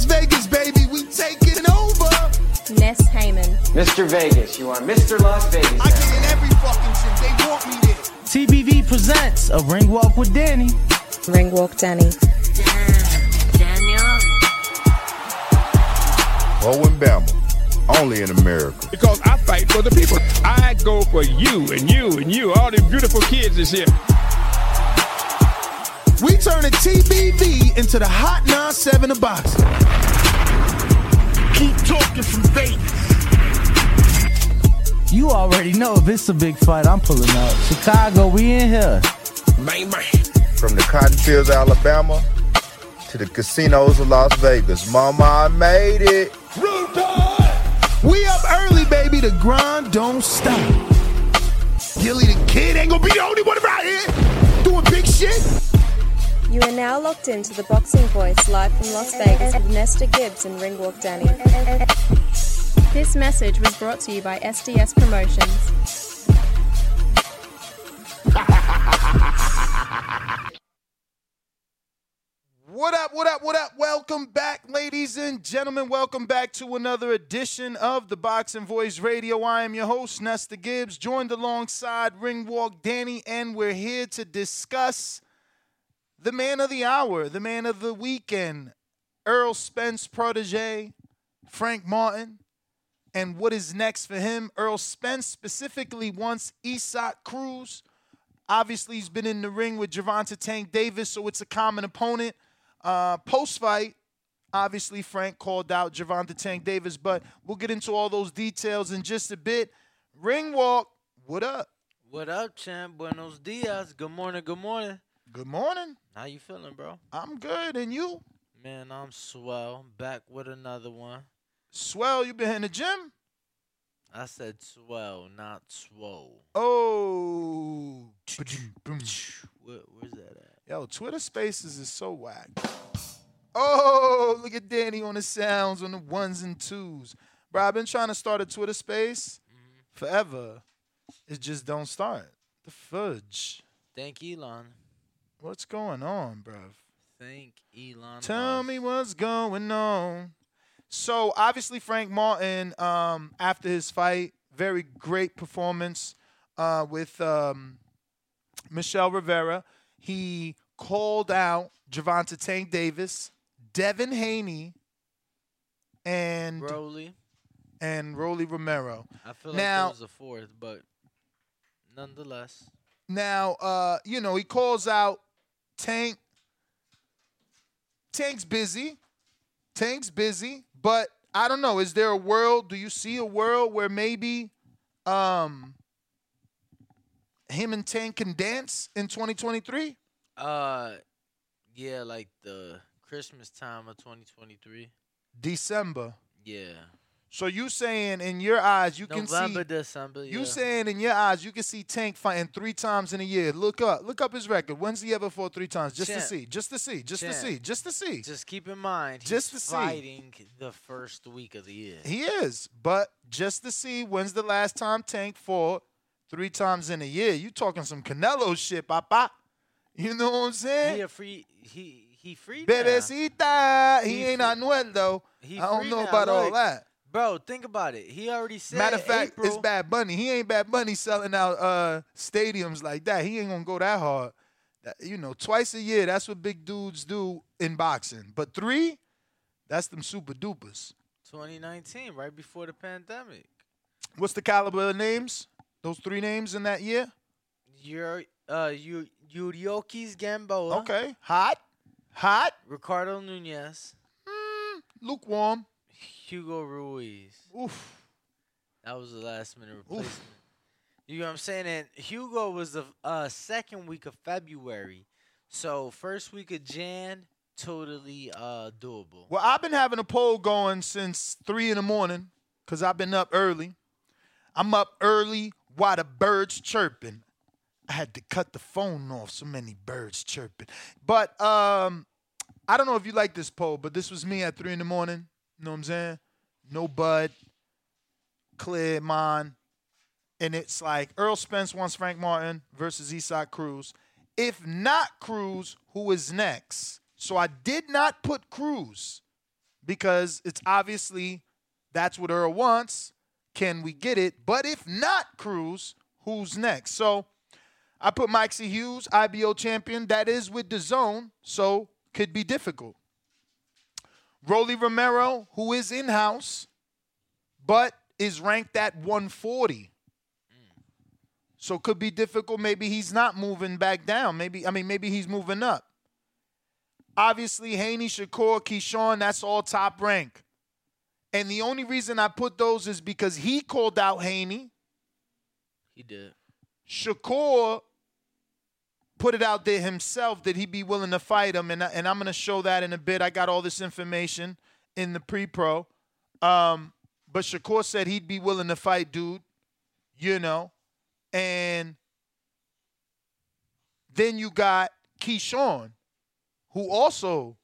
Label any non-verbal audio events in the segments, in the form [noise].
Las Vegas, baby. We taking over. Ness Heyman. Mr. Vegas, you are Mr. Las Vegas. I get in every fucking gym. They want me there. TBV presents a ring walk with Danny. Ring Walk Danny. Owen Bama, only in America. Because I fight for the people. I go for you and you and you, all these beautiful kids is here. We turn turning TBV into the Hot 97 of boxing. Keep talking from Vegas. You already know if it's a big fight, I'm pulling up. Chicago, we in here. From the cotton fields of Alabama to the casinos of Las Vegas. Mama, I made it. We up early, baby. The grind don't stop. Gilly the kid ain't gonna be the only one around here doing big shit. You are now locked into the Boxing Voice live from Las Vegas with Nesta Gibbs and Ringwalk Danny. This message was brought to you by SDS Promotions. What up, what up, what up? Welcome back, ladies and gentlemen. Welcome back to another edition of the Boxing Voice Radio. I am your host, Nesta Gibbs, joined alongside Ringwalk Danny, and we're here to discuss the man of the hour, the man of the weekend, Errol Spence protege, Frank Martin, and what is next for him. Errol Spence specifically wants Isaac Cruz. Obviously, he's been in the ring with Gervonta Tank Davis, so it's a common opponent. Uh, Post fight, obviously, Frank called out Gervonta Tank Davis, but we'll get into all those details in just a bit. Ring walk, what up? What up, champ? Buenos dias. Good morning. Good morning. Good morning. How you feeling, bro? I'm good, and you? Man, I'm swell. Back with another one. Swell, you been in the gym? I said swell, not swole. Oh. Where, where's that at? Yo, Twitter Spaces is so whack. Oh, look at Danny on the sounds on the ones and twos. Bro, I've been trying to start a Twitter Space mm-hmm. forever. It just don't start. The fudge. Thank you, Elon. What's going on, bro? Thank Elon. Tell Musk. me what's going on. So obviously Frank Martin, um, after his fight, very great performance uh, with um, Michel Rivera. He called out Javante Tank Davis, Devin Haney, and Broly. and Rolly Romero. I feel Now- like there was a fourth, but nonetheless. Now, uh, you know, he calls out Tank. Tank's busy. Tank's busy, but I don't know. Is there a world? Do you see a world where maybe um him and Tank can dance in 2023? Uh, yeah, like the Christmas time of 2023. December. Yeah. So you saying in your eyes you can November, see December. you saying in your eyes you can see Tank fighting three times in a year. Look up, look up his record. When's he ever fought three times? Just to see, just to see, just to see, just to see. Just keep in mind, he's Just to see. fighting the first week of the year. He is, but just to see when's the last time Tank fought three times in a year. You talking some Canelo shit, papa. You know what I'm He saying? a free. He he free. Bebecita. He, He ain't free- Anuel though. he I don't know now, about all that. Bro, think about it. He already said. Matter of fact, April, it's Bad Bunny. He ain't Bad Bunny selling out uh, stadiums like that. He ain't gonna go that hard. That- you know, twice a year. That's what big dudes do in boxing. But three, that's them super dupers. 2019, right before the pandemic. What's the caliber of names? Those three names in that year? Your uh, you Yuriorkis Gamboa. Okay. Hot. Hot. Ricardo Nunez. Lukewarm. Hugo Ruiz. Oof. That was the last minute replacement. You know what I'm saying? And Hugo was the uh, second week of February. So first week of Jan, totally uh, doable. Well, I've been having a poll going since three in the morning because I've been up early. I'm up early while the birds chirping. I had to cut the phone off. So many birds chirping. But um, I don't know if you like this poll, but this was me at three in the morning. You know what I'm saying? No Bud, clear mind. And it's like Errol Spence wants Frank Martin versus Isaac Cruz. If not Cruz, who is next? So I did not put Cruz because it's obviously that's what Errol wants. Can we get it? But if not Cruz, who's next? So I put Maxi Hughes, IBO champion. That is with the zone, so could be difficult. Rolly Romero, who is in house, but is ranked at 140. So could be difficult. Maybe he's not moving back down. Maybe I mean maybe he's moving up. Obviously, Haney, Shakur, Keyshawn, that's all top rank. And the only reason I put those is because he called out Haney. He did. Shakur put it out there himself that he'd be willing to fight him, and, and I'm going to show that in a bit. I got all this information in the pre-pro. Um, but Shakur said he'd be willing to fight dude, you know. And then you got Keyshawn, who also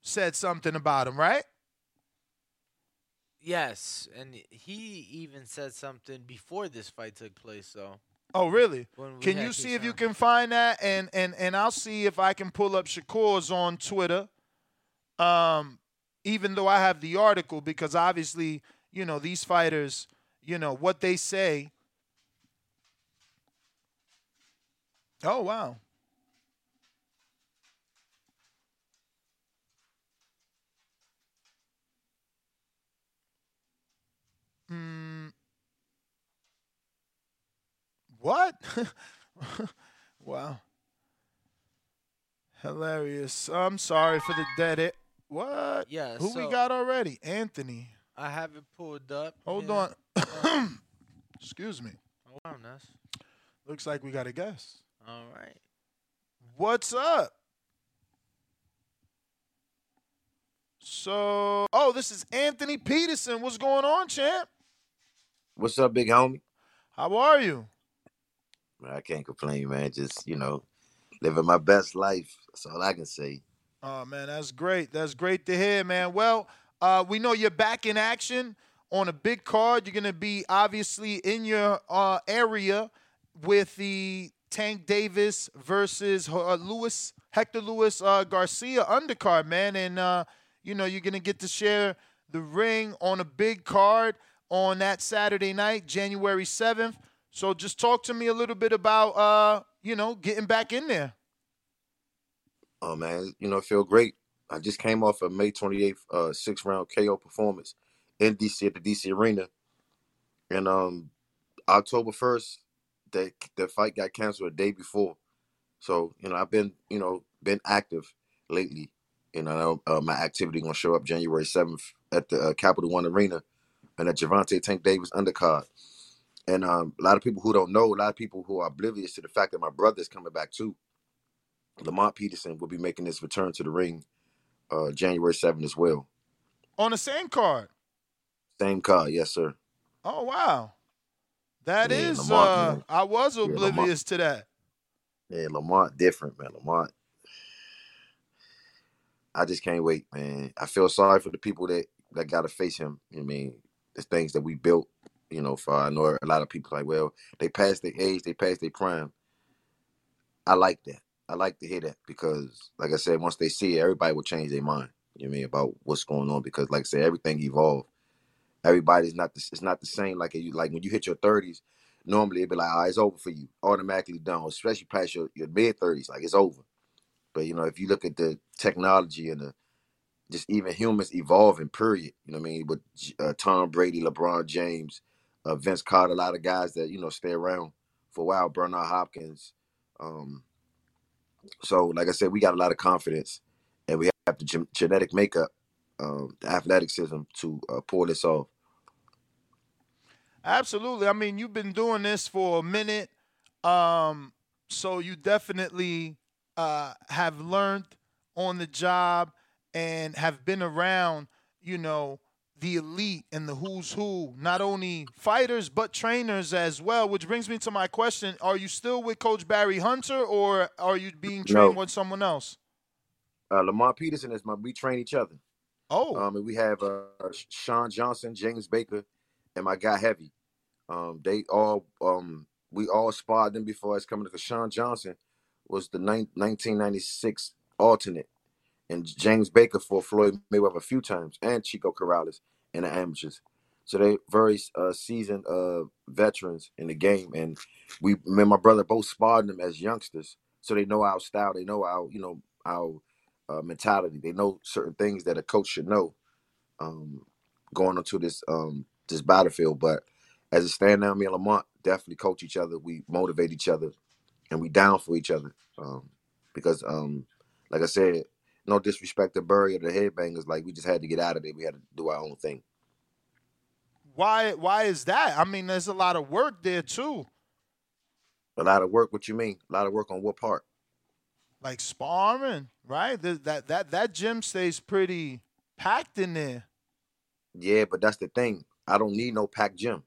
said something about him, right? Yes, and he even said something before this fight took place. So. Oh, really? Can you see if you can find that, and and and I'll see if I can pull up Shakur's on Twitter. Um, even though I have the article, because obviously, you know, these fighters, you know, what they say. Oh wow. What? [laughs] wow. Hilarious. I'm sorry for the dead. It. What? Yeah, Who we got already? Anthony. I have it pulled up. Hold Yeah. on. [coughs] Excuse me. Hold on, Ness. Looks like we got a guest. All right. What's up? So, oh, this is Anthony Peterson. What's going on, champ? What's up, big homie? How are you? I can't complain, man. Just you know, living my best life. That's all I can say. Oh man, that's great. That's great to hear, man. Well, uh, we know you're back in action on a big card. You're gonna be obviously in your uh, area with the Tank Davis versus uh, Luis Hector Luis uh, Garcia undercard, man, and uh, you know you're gonna get to share the ring on a big card on that Saturday night, January seventh. So just talk to me a little bit about uh, you know getting back in there. Oh man, you know, I feel great. I just came off a May 28th uh six round KO performance in DC at the DC Arena. And um October 1st, the the fight got canceled a day before. So, you know, I've been, you know, been active lately. You know, uh, my activity gonna show up January 7th at the uh, Capital One Arena and at Gervonta Tank Davis undercard. And um, a lot of people who don't know, a lot of people who are oblivious to the fact that my brother's coming back too. Lamont Peterson will be making his return to the ring uh, January 7th as well. On the same card. Same card, yes, sir. Oh wow, that Yeah, is. Lamont, uh. I was Yeah, oblivious to that. Yeah, Lamont different, man. Lamont. I just can't wait, man. I feel sorry for the people that that got to face him. You know I mean, the things that we built. You know, for I know a lot of people like, well, they passed their age, they passed their prime. I like that. I like to hear that because, like I said, once they see it, everybody will change their mind. You know I mean about what's going on because, like I said, everything evolved. Everybody's not the, it's not the same. Like you like when you hit your thirties, normally it'd be like, oh, it's over for you, automatically done. Especially past your, your mid thirties, like it's over. But you know, if you look at the technology and the just even humans evolving, period. You know what I mean? With uh, Tom Brady, LeBron James, uh, Vince Carter, a lot of guys that you know stay around for a while. Bernard Hopkins. Um, so, like I said, we got a lot of confidence, and we have the gen- genetic makeup, um, the athleticism to uh, pull this off. Absolutely. I mean, you've been doing this for a minute, um, so you definitely uh, have learned on the job and have been around, you know, the elite and the who's who, not only fighters but trainers as well. Which brings me to my question: Are you still with Coach Barry Hunter, or are you being trained No. with someone else? Uh, Lamont Peterson is my. We train each other. Oh, Um, and we have uh, Sean Johnson, James Baker, and my guy Heavy. Um, they all um, we all sparred them before us coming because Sean Johnson was the nine, 1996 alternate, and James Baker for Floyd Mayweather a few times, and Chico Corrales in the amateurs. So they very uh, seasoned uh, veterans in the game, and we, me and my brother, both sparred them as youngsters, so they know our style, they know our, you know, our uh, mentality, they know certain things that a coach should know um, going onto this um, this battlefield. But as it stand now, me and Lamont definitely coach each other. We motivate each other, and we down for each other. Um, because, um, like I said, no disrespect to Burry or the Headbangers, like we just had to get out of there. We had to do our own thing. why? Why is that? I mean, there's a lot of work there too, A lot of work. What you mean? A lot of work on what part? like sparring, right? Th- That that that gym stays pretty packed in there. Yeah, but that's the thing. I don't need no packed gym.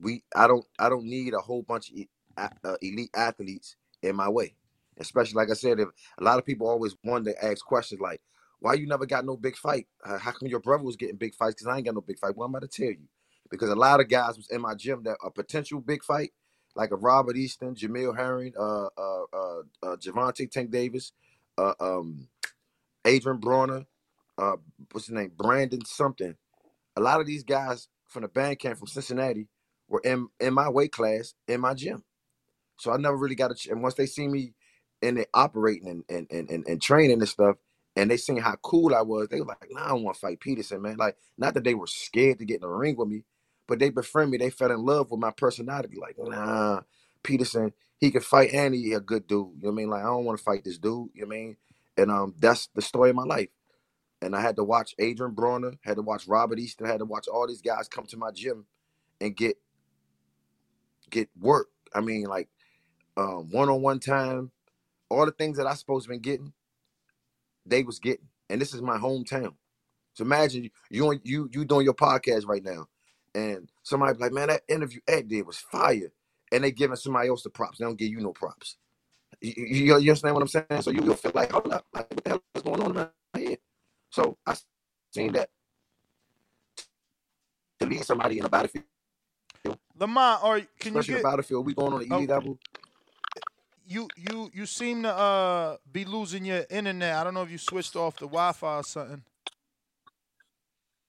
We, I don't, I don't need a whole bunch of uh, elite athletes in my way. Especially like I said, if a lot of people always wonder, ask questions like, "Why you never got no big fight? Uh, how come your brother was getting big fights? Because I ain't got no big fight." Well, I'm about to tell you, because a lot of guys was in my gym that a potential big fight, like a Robert Easter, Jamel Herring, uh, uh, uh, uh Gervonta Tank Davis, uh, um, Adrien Broner, uh, what's his name, Brandon something a lot of these guys from the band camp from Cincinnati were in in my weight class in my gym. So I never really got a ch- and once they see me in it operating and and, and and and training and stuff, and they seen how cool I was, they were like, nah, I don't want to fight Peterson, man. Like, not that they were scared to get in the ring with me, but they befriend me. They fell in love with my personality. Like, nah, Peterson, he can fight and he a good dude. You know what I mean? Like, I don't want to fight this dude. You know what I mean? And um, that's the story of my life and I had to watch Adrien Broner, had to watch Robert Easter, had to watch all these guys come to my gym and get get work. I mean, like um, one-on-one time, all the things that I supposed to been getting, they was getting. And this is my hometown. So imagine you you on- you you doing your podcast right now, and somebody like, man, that interview Ed did was fire, and they giving somebody else the props. They don't give you no props. You, you, you understand what I'm saying? So you, you'll feel like, hold up, like what the hell is going on in my head? So I seen that to lead somebody in a battlefield, Lamont, or can you especially in get the battlefield, we going on the oh, Okay. level. You you you seem to uh be losing your internet. I don't know if you switched off the Wi-Fi or something.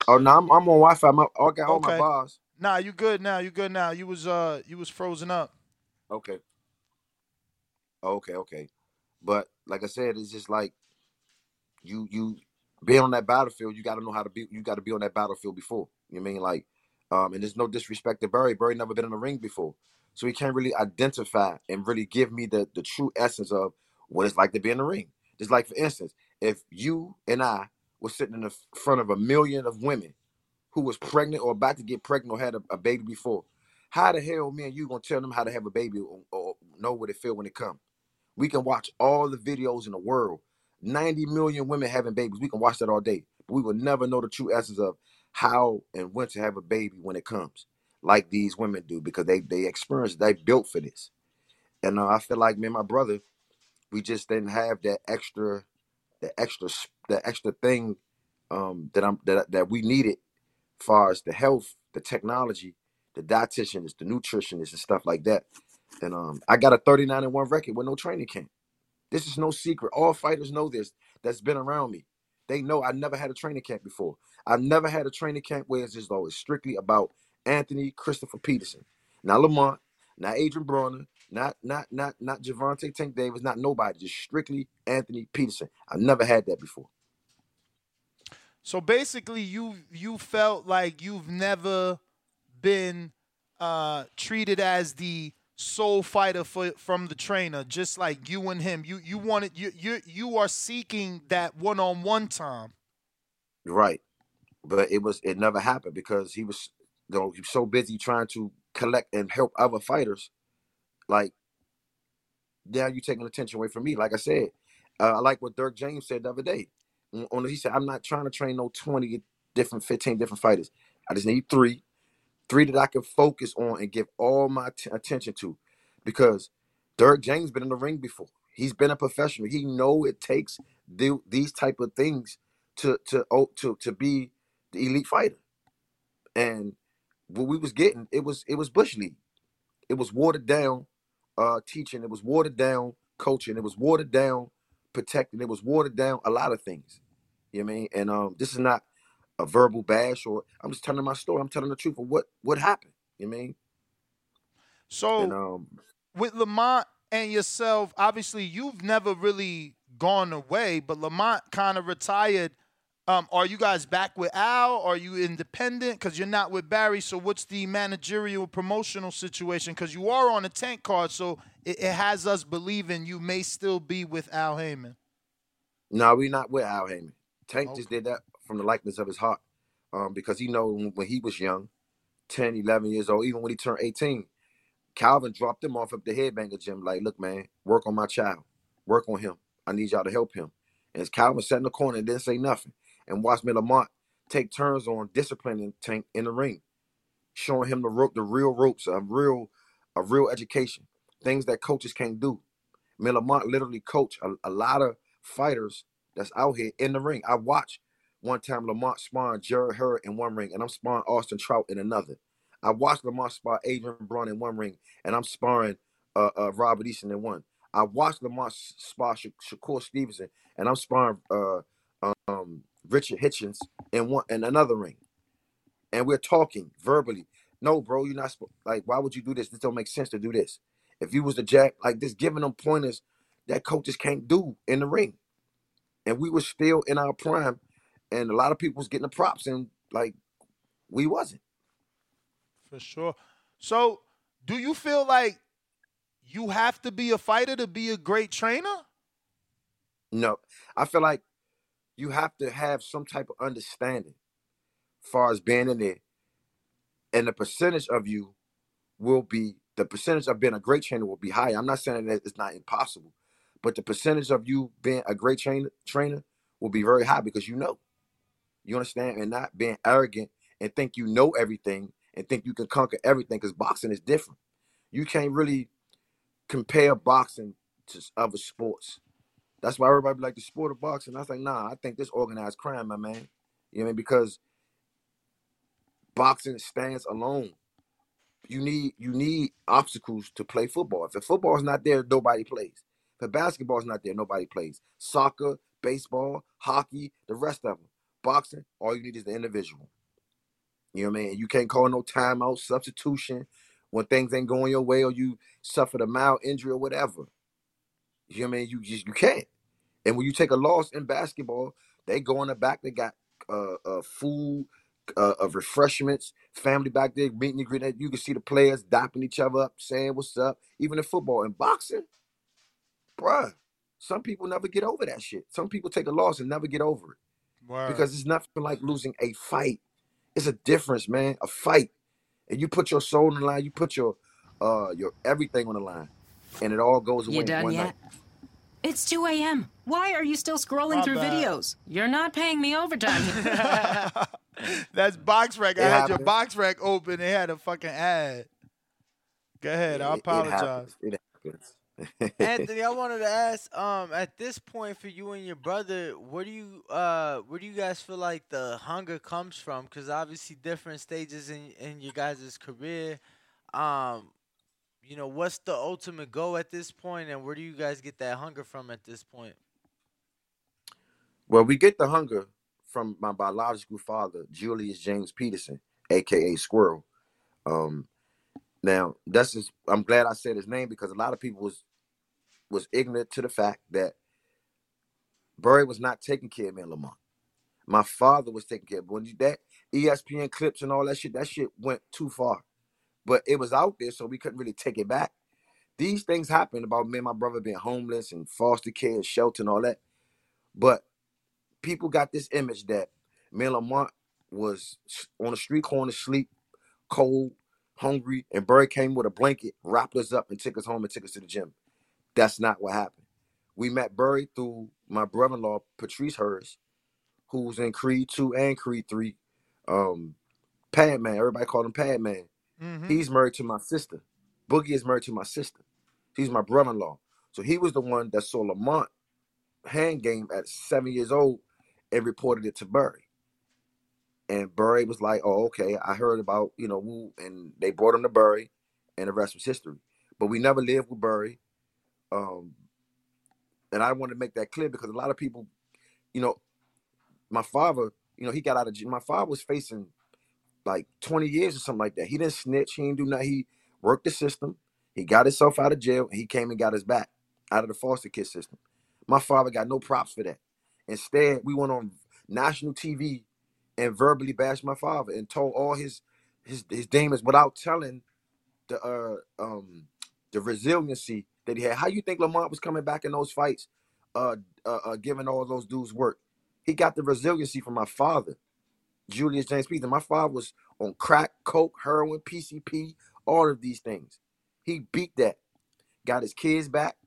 Oh no, I'm, I'm on Wi-Fi. My, I got all my Okay. bars. Nah, you good now. You good now. You was uh you was frozen up. Okay. Okay, okay. But like I said, it's just like you you being on that battlefield, you gotta know how to be you gotta be on that battlefield before. You know I mean? Like, um, and there's no disrespect to Barry. Barry never been in the ring before. So he can't really identify and really give me the the true essence of what it's like to be in the ring. Just like for instance, if you and I were sitting in the front of a million of women who was pregnant or about to get pregnant or had a, a baby before, how the hell me and you gonna tell them how to have a baby or, or know what it feel when it come? We can watch all the videos in the world. 90 million women having babies. We can watch that all day. But we will never know the true essence of how and when to have a baby when it comes, like these women do, because they they experience, they built for this. And uh, I feel like me and my brother, we just didn't have that extra, the extra, the extra thing um, that I'm that that we needed, far as the health, the technology, the dietitians, the nutritionists, and stuff like that. And um, I got a 39 and one record with no training camp. This is no secret. All fighters know this. That's been around me. They know I never had a training camp before. I've never had a training camp where it's just always strictly about Anthony Christopher Peterson, not Lamont, not Adrien Broner, not not not not Gervonta Tank Davis, not nobody. Just strictly Anthony Peterson. I've never had that before. So basically, you you felt like you've never been uh, treated as the sole fighter for, from the trainer, just like you and him. You you wanted you you you are seeking that one on one time. Right. But it was it never happened because he was you know, you're so busy trying to collect and help other fighters, like now you're taking attention away from me. Like I said, uh, I like what Derrick James said the other day. On on- he said, "I'm not trying to train no 20 different, 15 different fighters. I just need three, three that I can focus on and give all my t- attention to, because Derrick James been in the ring before. He's been a professional. He know it takes the, these type of things to to oh, to to be the elite fighter. And what we was getting, it was it was bush league. It was watered down uh teaching. It was watered down coaching. It was watered down protecting. It was watered down a lot of things. You know what I mean? And um, this is not a verbal bash or I'm just telling my story. I'm telling the truth of what what happened. You know what I mean? So And um, with Lamont and yourself, obviously you've never really gone away, but Lamont kind of retired. Um, are you guys back with Al? Are you independent? Because you're not with Barry. So what's the managerial promotional situation? Because you are on a tank card, so it, it has us believing you may still be with Al Haymon. no, we're not with Al Haymon. Tank just did that from the likeness of his heart. Um, because he know when he was young, 10, 11 years old, even when he turned 18, Calvin dropped him off at the headbanger gym. Like, look, man, work on my child. Work on him. I need y'all to help him. And as Calvin sat in the corner and didn't say nothing and watched me Lamont take turns on disciplining Tank in the ring, showing him the rope, the real ropes, a real, a real education, things that coaches can't do. Me Lamont literally coach a, a lot of fighters that's out here in the ring. I watched one time Lamont sparring Jarrett Hurd in one ring, and I'm sparring Austin Trout in another. I watched Lamont spar Adrien Broner in one ring, and I'm sparring uh, uh, Robert Easter in one. I watched Lamont spar Sha- Shakur Stevenson, and I'm sparring uh, um, Richard Hitchins in one in another ring. And we're talking verbally. No, bro, you're not like. Why would you do this? This don't make sense to do this. If you was the jack like this, giving them pointers that coaches can't do in the ring, and we were still in our prime, and a lot of people was getting the props, and like we wasn't. For sure. So, do you feel like you have to be a fighter to be a great trainer? No, I feel like you have to have some type of understanding, as far as being in there, and the percentage of you will be the percentage of being a great trainer will be high. I'm not saying that it's not impossible, but the percentage of you being a great trainer trainer will be very high because you know, you understand, and not being arrogant and think you know everything and think you can conquer everything because boxing is different. You can't really compare boxing to other sports. That's why everybody like the sport of boxing. I was like, nah, I think this organized crime, my man. You know what I mean? Because boxing stands alone. You need you need obstacles to play football. If the football is not there, nobody plays. If the basketball is not there, nobody plays. Soccer, baseball, hockey, the rest of them. Boxing, all you need is the individual. You know what I mean? You can't call no timeout, substitution when things ain't going your way or you suffered a mild injury or whatever. You know what I mean? You just you can't. And when you take a loss in basketball, they go in the back. They got uh, uh food, uh, of refreshments, family back there meeting and greeting. You can see the players dapping each other up, saying what's up. Even in football and boxing, bruh. Some people never get over that shit. Some people take a loss and never get over it because it's nothing like losing a fight. It's a difference, man. A fight, and you put your soul on the line. You put your uh your everything on the line, and it all goes away You done one yet? night. It's 2 a.m. Why are you still scrolling My through bad. videos? You're not paying me overtime. [laughs] That's BoxRec. I It had your happens. BoxRec open. They had a fucking ad. Go ahead. I It- it apologize. happens. It happens. [laughs] Anthony, I wanted to ask, um, at this point for you and your brother, where do you uh where do you guys feel like the hunger comes from? Because obviously different stages in in your guys' career. Um, you know, what's the ultimate goal at this point and where do you guys get that hunger from at this point? Well, we get the hunger from my biological father, Julius James Peterson, aka Squirrel. Um, now that's just I'm glad I said his name because a lot of people was was ignorant to the fact that Burry was not taking care of me in Lamont. My father was taking care of when you, that ESPN clips and all that shit, that shit went too far. But it was out there, so we couldn't really take it back. These things happened about me and my brother being homeless and foster care, shelter, and all that. But people got this image that me and Lamont was on the street corner sleep, cold, hungry, and Burry came with a blanket, wrapped us up, and took us home and took us to the gym. That's not what happened. We met Burry through my brother-in-law, Patrice Hurst, who's in Creed 2 and Creed 3. Um, Pad Man, everybody called him Pad Man. Mhm. He's married to my sister. Boogie is married to my sister. He's my brother-in-law. So he was the one that saw Lamont hand game at seven years old and reported it to Burry. And Burry was like, "Oh, okay. I heard about you know Wu," and they brought him to Burry, and the rest was history. But we never lived with Burry. Um, and I want to make that clear because a lot of people, you know, my father, you know, he got out of. My father was facing like 20 years or something like that. He didn't snitch. He didn't do nothing. He worked the system. He got himself out of jail he came and got us back out of the foster kid system. My father got no props for that. Instead, we went on national TV and verbally bashed my father and told all his his his demons without telling the uh um the resiliency that he had. How you think Lamont was coming back in those fights, uh, uh, uh giving all those dudes work? He got the resiliency from my father, Julius James Peter. My father was on crack, coke, heroin, PCP, all of these things. He beat that, got his kids back,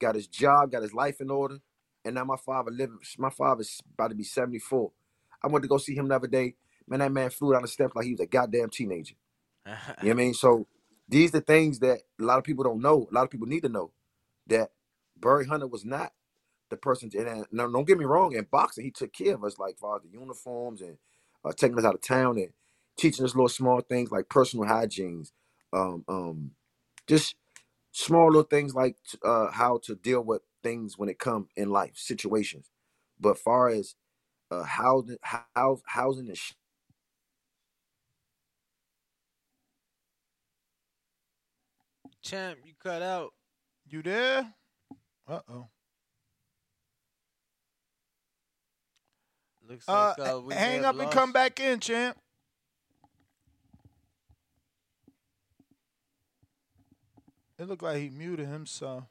got his job, got his life in order, and now my father living. My father's about to be seventy four. I went to go see him the other day. Man, that man flew down the steps like he was a goddamn teenager. You know what I mean? So these the things that a lot of people don't know. A lot of people need to know that Burry Hunter was not the person. To, and no, don't get me wrong. In boxing, he took care of us, like far as the uniforms and uh, taking us out of town and teaching us little small things like personal hygienes, um, um, just small little things like uh, how to deal with things when it come in life situations. But far as uh, housing, house, housing and sh- Champ, you cut out. You there? Uh oh. Looks Uh, like uh, we hang up and come back in, champ. It looked like he muted himself.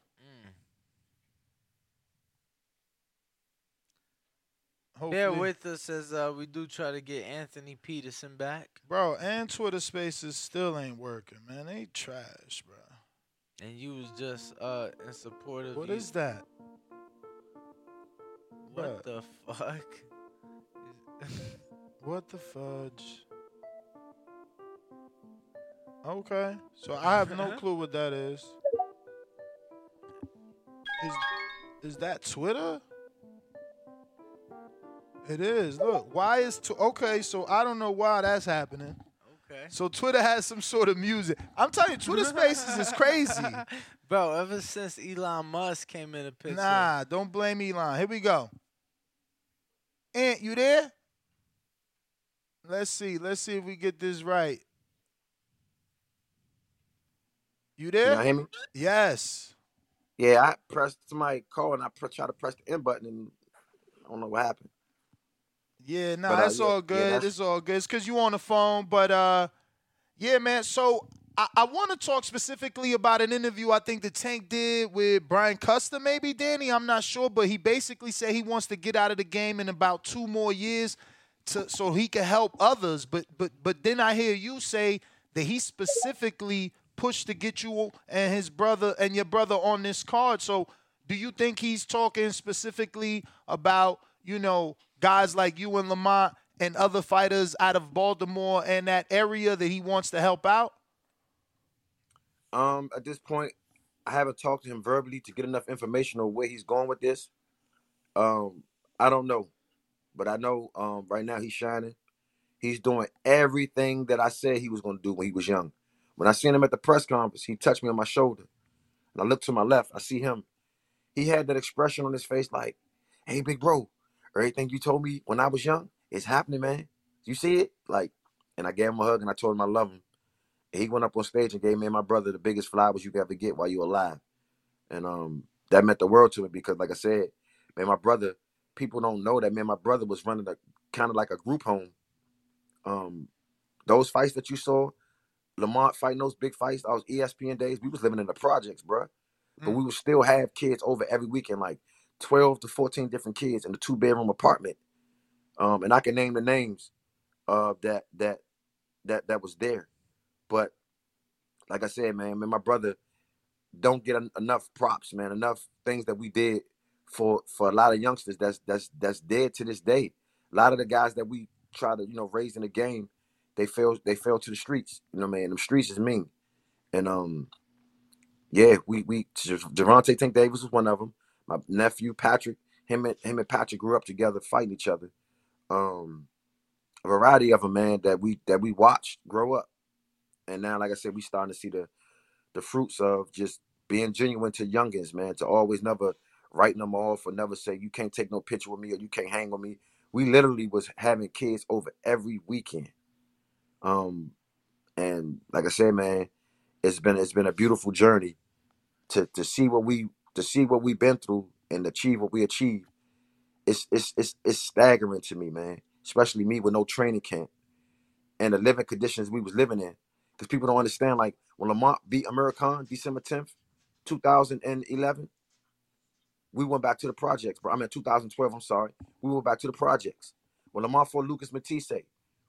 Bear Hopefully- with us as uh, we do try to get Anthony Peterson back. Bro, and Twitter Spaces still ain't working, man. They trash, bro. And you was just uh in support of What you. is that? What the fuck? [laughs] What the fudge? Okay, so I have no uh-huh. clue what that is. Is is that Twitter? It is. Look, why is tw- okay? So I don't know why that's happening. Okay. So Twitter has some sort of music. I'm telling you, Twitter Spaces is [laughs] crazy. Bro, ever since Elon Musk came in the picture. Nah, don't blame Elon. Here we go. Ant, you there? Let's see. Let's see if we get this right. You there? y'all hear me? Yes. Yeah, I pressed somebody call and I pre- tried to press the end button and I don't know what happened. Yeah, nah, But, uh, that's yeah- all yeah, good. that's- it's all good. It's because you on the phone, but uh, yeah, man. So I, I want to talk specifically about an interview I think the Tank did with Brian Custer, maybe Danny. I'm not sure, but he basically said he wants to get out of the game in about two more years, to so he could help others. But but but then I hear you say that he specifically pushed to get you and his brother and your brother on this card. So do you think he's talking specifically about you know guys like you and Lamont and other fighters out of Baltimore and that area that he wants to help out? Um, at this point, I haven't talked to him verbally to get enough information on where he's going with this. Um, I don't know, but I know um right now he's shining. He's doing everything that I said he was going to do when he was young. When I seen him at the press conference, he touched me on my shoulder, and I looked to my left. I see him. He had that expression on his face, like, "Hey, big bro, everything you told me when I was young is happening, man. You see it?" Like, and I gave him a hug and I told him I love him. And he went up on stage and gave me and my brother the biggest flowers you could ever get while you were alive. And um that meant the world to me because like I said, man, my brother, people don't know that man, my brother was running a kind of like a group home. Um those fights that you saw, Lamont fighting those big fights, those E ESPN days, we was living in the projects, bruh. But we would still have kids over every weekend, like 12 to 14 different kids in a two bedroom apartment. Um, and I can name the names uh that that that that was there. But like I said, man, man, my brother don't get en- enough props, man. Enough things that we did for for a lot of youngsters that's that's that's dead to this day. A lot of the guys that we try to you know raise in the game, they fell they fell to the streets. You know, man. Them streets is mean, and um, yeah, we we Gervonta Tank Davis was one of them. My nephew Patrick, him and him and Patrick grew up together, fighting each other. Um, a variety of a man, that we that we watched grow up, and now, like I said, we starting to see the the fruits of just being genuine to youngins, man. To always never writing them off or never say you can't take no picture with me or you can't hang with me. We literally was having kids over every weekend. Um, and like I said, man, it's been it's been a beautiful journey to to see what we to see what we've been through and achieve what we achieved. It's it's it's it's staggering to me, man. Especially me with no training camp and the living conditions we was living in. Because people don't understand, like when Lamont beat Amir Khan December 10th, 2011, we went back to the projects, bro. I mean 2012, I'm sorry. We went back to the projects. When Lamont fought Lucas Matthysse,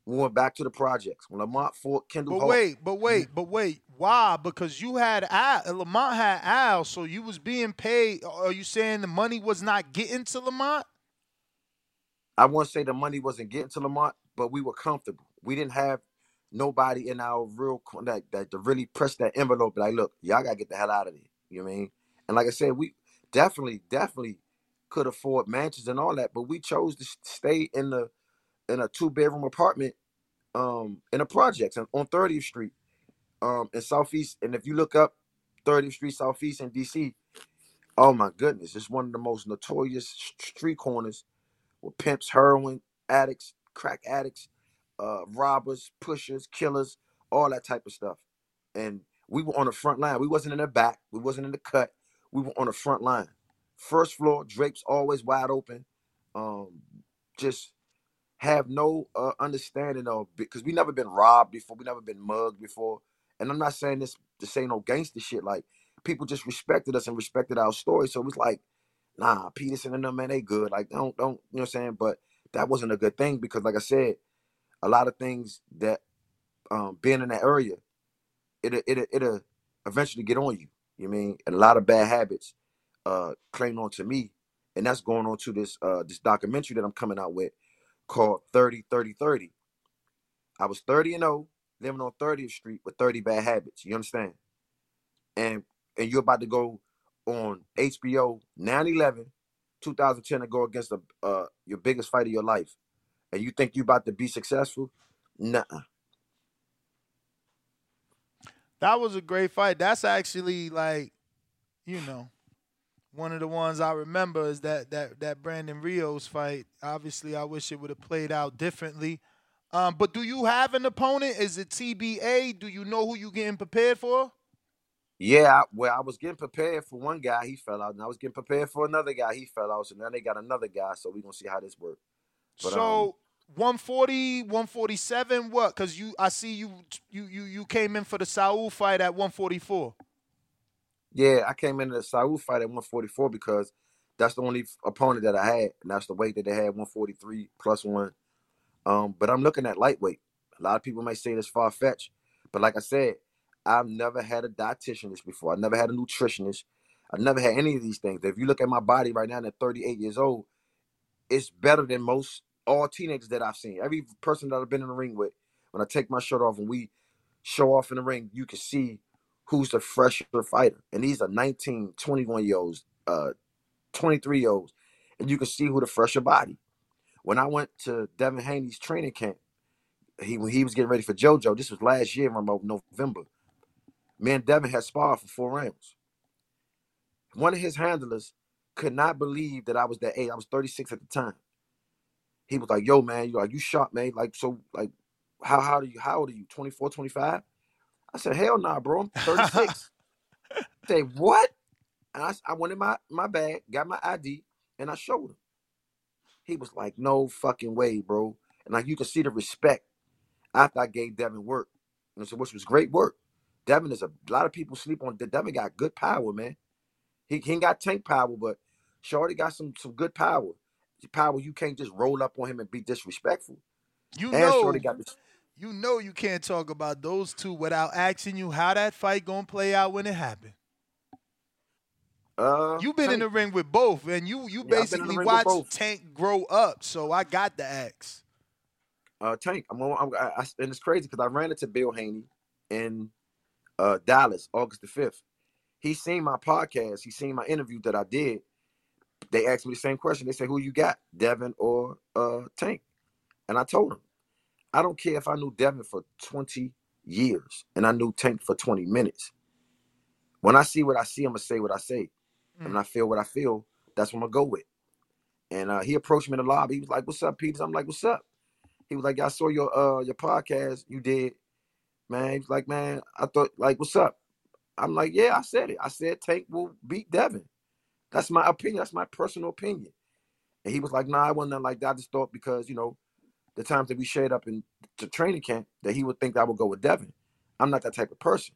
we went back to the projects. When Lamont fought Kendall But Holt, wait, but wait, but wait. Why? Because you had Al, Lamont had Al, so you was being paid. Are you saying the money was not getting to Lamont? I won't say the money wasn't getting to Lamont, but we were comfortable. We didn't have nobody in our real that, that to really press that envelope. Like, look, y'all gotta get the hell out of there. You know what I mean? And like I said, we definitely, definitely could afford mansions and all that, but we chose to stay in the in a two bedroom apartment um in a project on on 30th Street um in Southeast. And if you look up 30th Street Southeast in DC, oh my goodness, it's one of the most notorious street corners with pimps, heroin addicts, crack addicts, uh, robbers, pushers, killers, all that type of stuff. And we were on the front line. We wasn't in the back. We wasn't in the cut. We were on the front line. First floor, drapes always wide open. Um, just have no uh, understanding of because we never been robbed before. We never been mugged before. And I'm not saying this to say no gangster shit. Like people just respected us and respected our story. So it was like, nah, Peterson and them man, they good. Like don't don't you know what I'm saying? But that wasn't a good thing because like I said, a lot of things that um being in that area, it'll it'll it'll eventually get on you. You mean? And a lot of bad habits uh claim on to me. And that's going on to this uh this documentary that I'm coming out with called 30 30 30. I was 30 and 0, living on 30th Street with 30 bad habits. You understand? And and you're about to go on HBO 9/11 2010 to go against the uh your biggest fight of your life. And you think you're about to be successful? Nah. That was a great fight. That's actually like, you know, one of the ones I remember is that that that Brandon Rios fight. Obviously, I wish it would have played out differently. Um, but do you have an opponent? Is it TBA? Do you know who you getting prepared for? Yeah, I, well, I was getting prepared for one guy, he fell out, and I was getting prepared for another guy, he fell out. So now they got another guy, so we're gonna see how this works. But, um, so 140, 147, what? Because you, I see you, you, you, you came in for the Saul fight at 144. Yeah, I came into the Saul fight at 144 because that's the only opponent that I had, and that's the weight that they had 143 plus one. Um, but I'm looking at lightweight. A lot of people may say this far fetched, but like I said, I've never had a dietitianist before. I never had a nutritionist. I never had any of these things. If you look at my body right now, at 38 years old, it's better than most all teenagers that I've seen. Every person that I've been in the ring with, when I take my shirt off and we show off in the ring, you can see who's the fresher fighter. And these are 19, 21 year olds, uh, 23 year olds, and you can see who the fresher body. When I went to Devin Haney's training camp, he when he was getting ready for JoJo, this was last year, about November. Me and Devin had sparred for four rounds. One of his handlers could not believe that I was that age. I was 36 at the time. He was like, yo, man, you like you shot, man. Like, so like how how do you how old are you? 24, 25? I said, hell nah, bro. I'm 36. [laughs] Say, what? And I, I went in my, my bag, got my ID, and I showed him. He was like, no fucking way, bro. And like you can see the respect after I gave Devin work. And so which was great work. Devin is a, a lot of people sleep on Devin got good power, man. He, he ain't got tank power, but Shorty got some some good power. Power you can't just roll up on him and be disrespectful. You and know, Shorty got this you know you can't talk about those two without asking you how that fight gonna play out when it happened. Uh, You've been in the ring with both, and you you Yeah, I've been in the basically watched. Tank grow up. So I got the axe. uh, Tank. I'm, on- I'm I, and it's crazy because I ran into Bill Haney in uh, Dallas, August the fifth. He seen my podcast. He seen my interview that I did. They asked me the same question. They said, "Who you got, Devin or uh, Tank?" And I told him, I don't care if I knew Devin for 20 years and I knew Tank for 20 minutes. When I see what I see, I'm gonna say what I say. And when I feel what I feel, that's what I'm gonna go with. And uh, he approached me in the lobby. He was like, "What's up, Peters?" I'm like, "What's up?" He was like, "I saw your uh your podcast you did, man." He was like, "Man, I thought like, what's up?" I'm like, "Yeah, I said it. I said Tank will beat Devin. That's my opinion. That's my personal opinion." And he was like, "Nah, I wasn't nothing like that. I just thought because you know the times that we shared up in the training camp that he would think I would go with Devin. I'm not that type of person.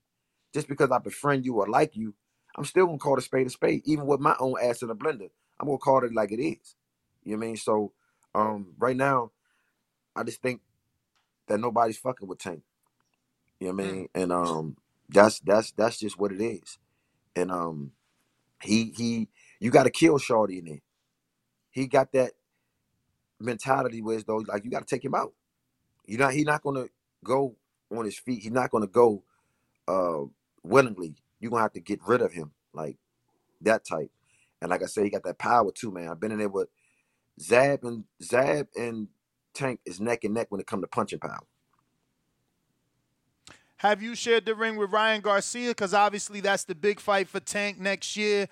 Just because I befriend you or like you, I'm still gonna call a spade a spade, even with my own ass in a blender. I'm gonna call it like it is. You know what I mean? So um right now, I just think that nobody's fucking with Tank. You know what I mean? And um that's that's that's just what it is. And um he he you gotta kill Shorty in there. He got that mentality where it's though like you gotta take him out. You're not he's not gonna go on his feet. He's not gonna go uh willingly. You're gonna have to get rid of him, like that type. And like I said, he got that power too, man. I've been in there with Zab and Zab and Tank is neck and neck when it comes to punching power. Have you shared the ring with Ryan Garcia? Because obviously that's the big fight for Tank next year.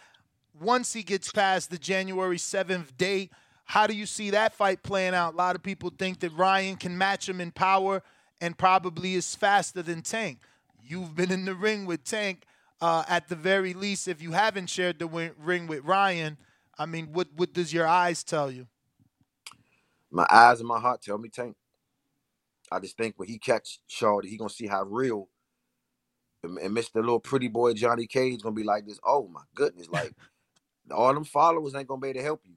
Once he gets past the January 7th date, how do you see that fight playing out? A lot of people think that Ryan can match him in power and probably is faster than Tank. You've been in the ring with Tank. Uh, at the very least, if you haven't shared the ring with Ryan, I mean, what what does your eyes tell you? My eyes and my heart tell me Tank. I just think when he catch Shorty, he gonna see how real. And, and Mr. Little Pretty Boy Johnny Cage is gonna be like this. Oh my goodness! Like [laughs] all them followers ain't gonna be able to help you.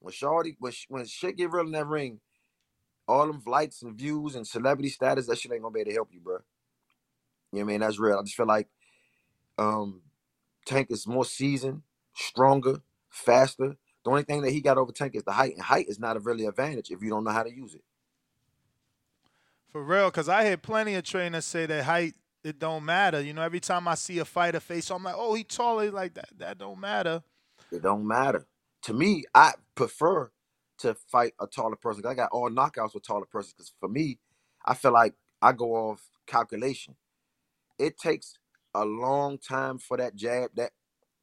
When Shorty, when when shit get real in that ring, all them likes and views and celebrity status, that shit ain't gonna be able to help you, bro. You know what I mean? That's real. I just feel like um Tank is more seasoned, stronger, faster. The only thing that he got over Tank is the height, and height is not a really advantage if you don't know how to use it. For real, because I hear plenty of trainers say that height it don't matter. You know, every time I see a fighter face, I'm like, oh, he taller like that. That don't matter. It don't matter. To me, I prefer to fight a taller person. I got all knockouts with taller persons. Because for me, I feel like I go off calculation. It takes a long time for that jab, that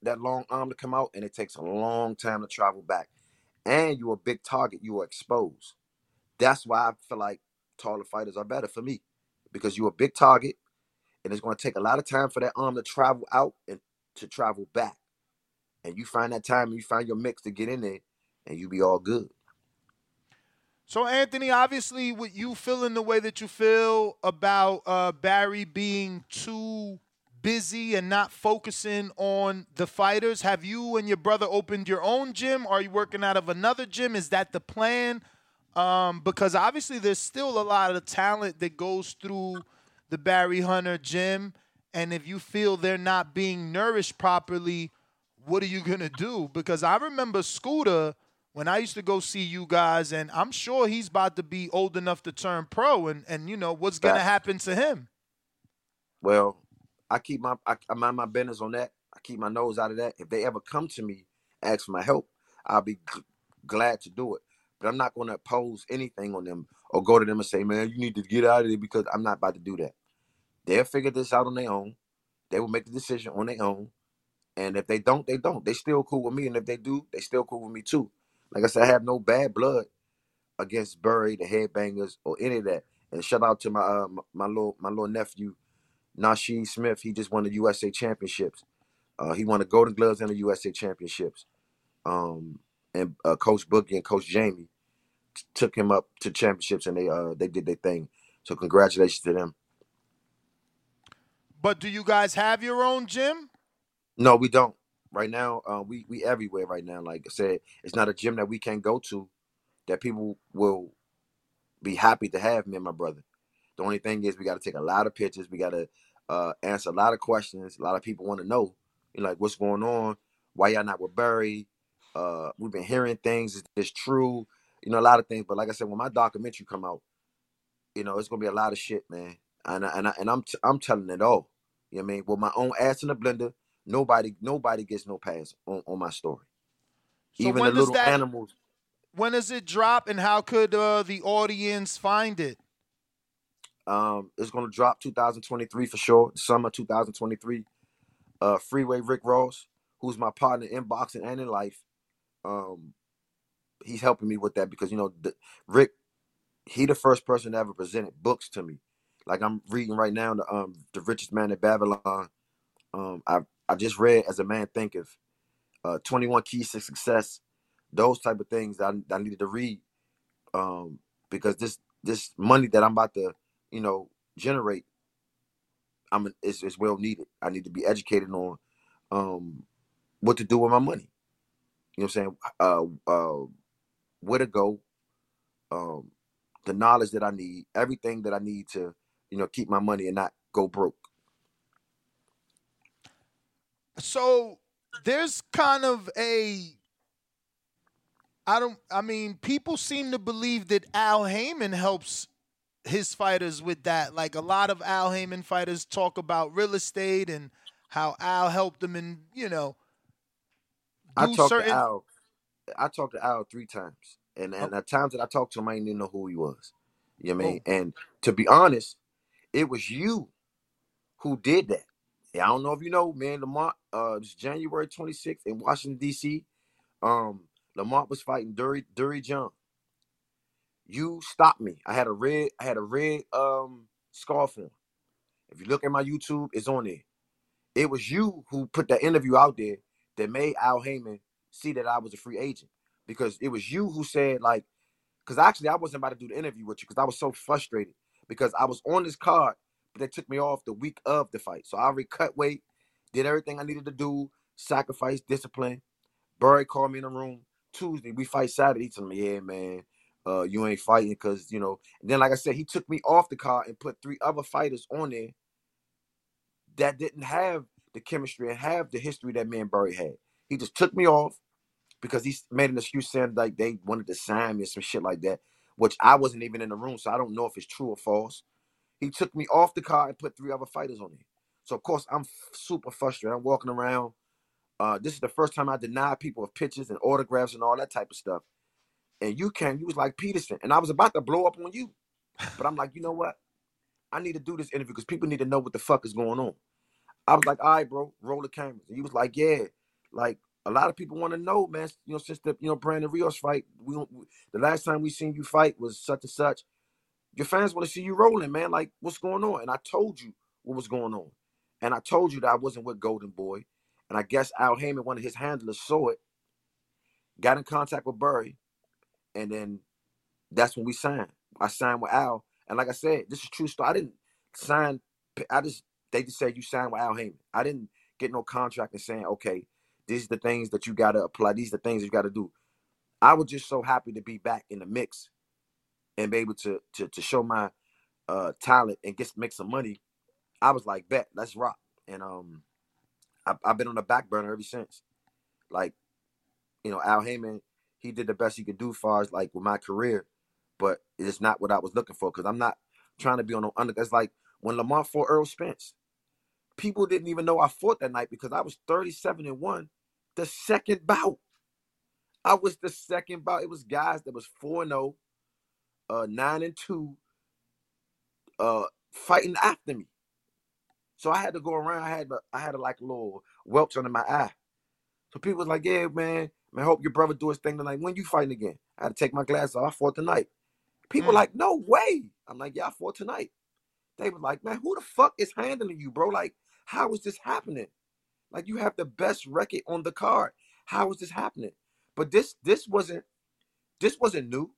that long arm to come out, and it takes a long time to travel back. And you're a big target. You are exposed. That's why I feel like taller fighters are better for me because you're a big target, and it's going to take a lot of time for that arm to travel out and to travel back. And you find that time, and you find your mix to get in there, and you be all good. So, Anthony, obviously, with you feeling the way that you feel about uh, Barry being too busy and not focusing on the fighters, have you and your brother opened your own gym? Are you working out of another gym? Is that the plan? Um, because obviously, there's still a lot of talent that goes through the Barry Hunter gym. And if you feel they're not being nourished properly, what are you going to do? Because I remember Scooter when I used to go see you guys, and I'm sure he's about to be old enough to turn pro, and and you know what's gonna happen to him. Well, I keep my I, I mind my business on that. I keep my nose out of that. If they ever come to me, ask for my help, I'll be g- glad to do it. But I'm not going to impose anything on them or go to them and say, "Man, you need to get out of there," because I'm not about to do that. They'll figure this out on their own. They will make the decision on their own. And if they don't, they don't. They still cool with me. And if they do, they still cool with me too. Like I said, I have no bad blood against Barry, the headbangers, or any of that. And shout out to my uh, my, little my little nephew, Nasheed Smith. He just won the USA championships. Uh, he won the Golden Gloves and the USA championships. Um, and uh, Coach Boogie and Coach Jamie t- took him up to championships, and they uh they did their thing. So congratulations to them. But do you guys have your own gym? No, we don't. Right now, uh, we we everywhere right now. Like I said, it's not a gym that we can't go to that people will be happy to have me and my brother. The only thing is we got to take a lot of pictures. We got to uh, answer a lot of questions. A lot of people want to know, you know, like what's going on, why y'all not with Barry. Uh, we've been hearing things. Is this true? You know, a lot of things. But like I said, when my documentary come out, you know, it's gonna be a lot of shit, man. And I, and I, and I'm t- I'm telling it all. You know what I mean? With my own ass in the blender, nobody nobody gets no pass on, on my story. So Even the little that- animals. When does it drop, and how could uh, the audience find it? Um, it's gonna drop 2023 for sure. Summer 2023. Uh, Freeway Rick Ross, who's my partner in boxing and in life. Um, he's helping me with that because you know the, Rick, he the first person to ever presented books to me. Like I'm reading right now the um the richest man in Babylon. Um, I I just read as a man thinketh, uh, 21 keys to success. Those type of things that I, I needed to read. Um, because this this money that I'm about to you know generate i'm is well needed i need to be educated on um what to do with my money you know what i'm saying uh uh where to go um the knowledge that i need everything that i need to you know keep my money and not go broke So there's kind of a I don't I mean people seem to believe that Al Haymon helps his fighters with that. Like a lot of Al Haymon fighters talk about real estate and how Al helped them and, you know, i talked certain to al. I talked to al three times. And Oh. and the times that i talked to him i didn't even know who he was. You know what i oh. mean? And to be honest it was you who did that I don't know if you know, man. Lamont, uh, it's January 26th in Washington D.C. Um, Lamont was fighting Dierry Dierry Jean. You stopped me. I had a red, I had a red um scarf on. If you look at my YouTube, it's on there. It was you who put that interview out there that made Al Haymon see that I was a free agent because it was you who said like, because actually I wasn't about to do the interview with you because I was so frustrated because I was on this card, but they took me off the week of the fight. So I recut weight, did everything I needed to do, sacrifice, discipline. Barry called me in the room Tuesday. We fight Saturday. He told me, yeah, man, uh, you ain't fighting because you know. And then, like I said, he took me off the card and put three other fighters on there that didn't have the chemistry and have the history that me and Barry had. He just took me off because he made an excuse saying like they wanted to sign me or some shit like that, which I wasn't even in the room, so I don't know if it's true or false. He took me off the card and put three other fighters on there. So of course I'm f- super frustrated. I'm walking around. Uh, this is the first time I denied people of pictures and autographs and all that type of stuff. And you came, you was like Peterson, and I was about to blow up on you, but I'm like, you know what? I need to do this interview because people need to know what the fuck is going on. I was like, all right, bro, roll the cameras. And he was like, yeah, like a lot of people want to know, man. You know, since the you know Brandon Rios fight, we, don't- the last time we seen you fight was such and such. Your fans want to see you rolling, man. Like, what's going on? And I told you what was going on, and I told you that I wasn't with Golden Boy, and I guess Al Haymon, one of his handlers, saw it, got in contact with Barry, and then that's when we signed. I signed with Al, and like I said, this is true story. I didn't sign. I just they just said you signed with Al Haymon. I didn't get no contract and saying, okay, these are the things that you got to apply. These are the things you got to do. I was just so happy to be back in the mix and be able to to to show my uh talent and get make some money. I was like, bet, let's rock. And um, I, I've been on the back burner ever since. Like, you know, Al Haymon, he did the best he could do as far as like with my career, but it's not what I was looking for because I'm not trying to be on no under. It's like when Lamont fought Errol Spence, people didn't even know I fought that night because I was 37 and one, the second bout. I was the second bout. It was guys that was 4 0, uh, 9 and 2, uh, fighting after me. So I had to go around. I had to, I had a, like a little whelps under my eye. So people was like, "Yeah, man, man, hope your brother do his thing tonight. When you fighting again?" I had to take my glasses off. I fought tonight. People like, "No way!" I'm like, "Yeah, I fought tonight." They were like, "Man, who the fuck is handling you, bro? Like, how is this happening? Like, you have the best record on the card. How is this happening?" But this, this wasn't, this wasn't new.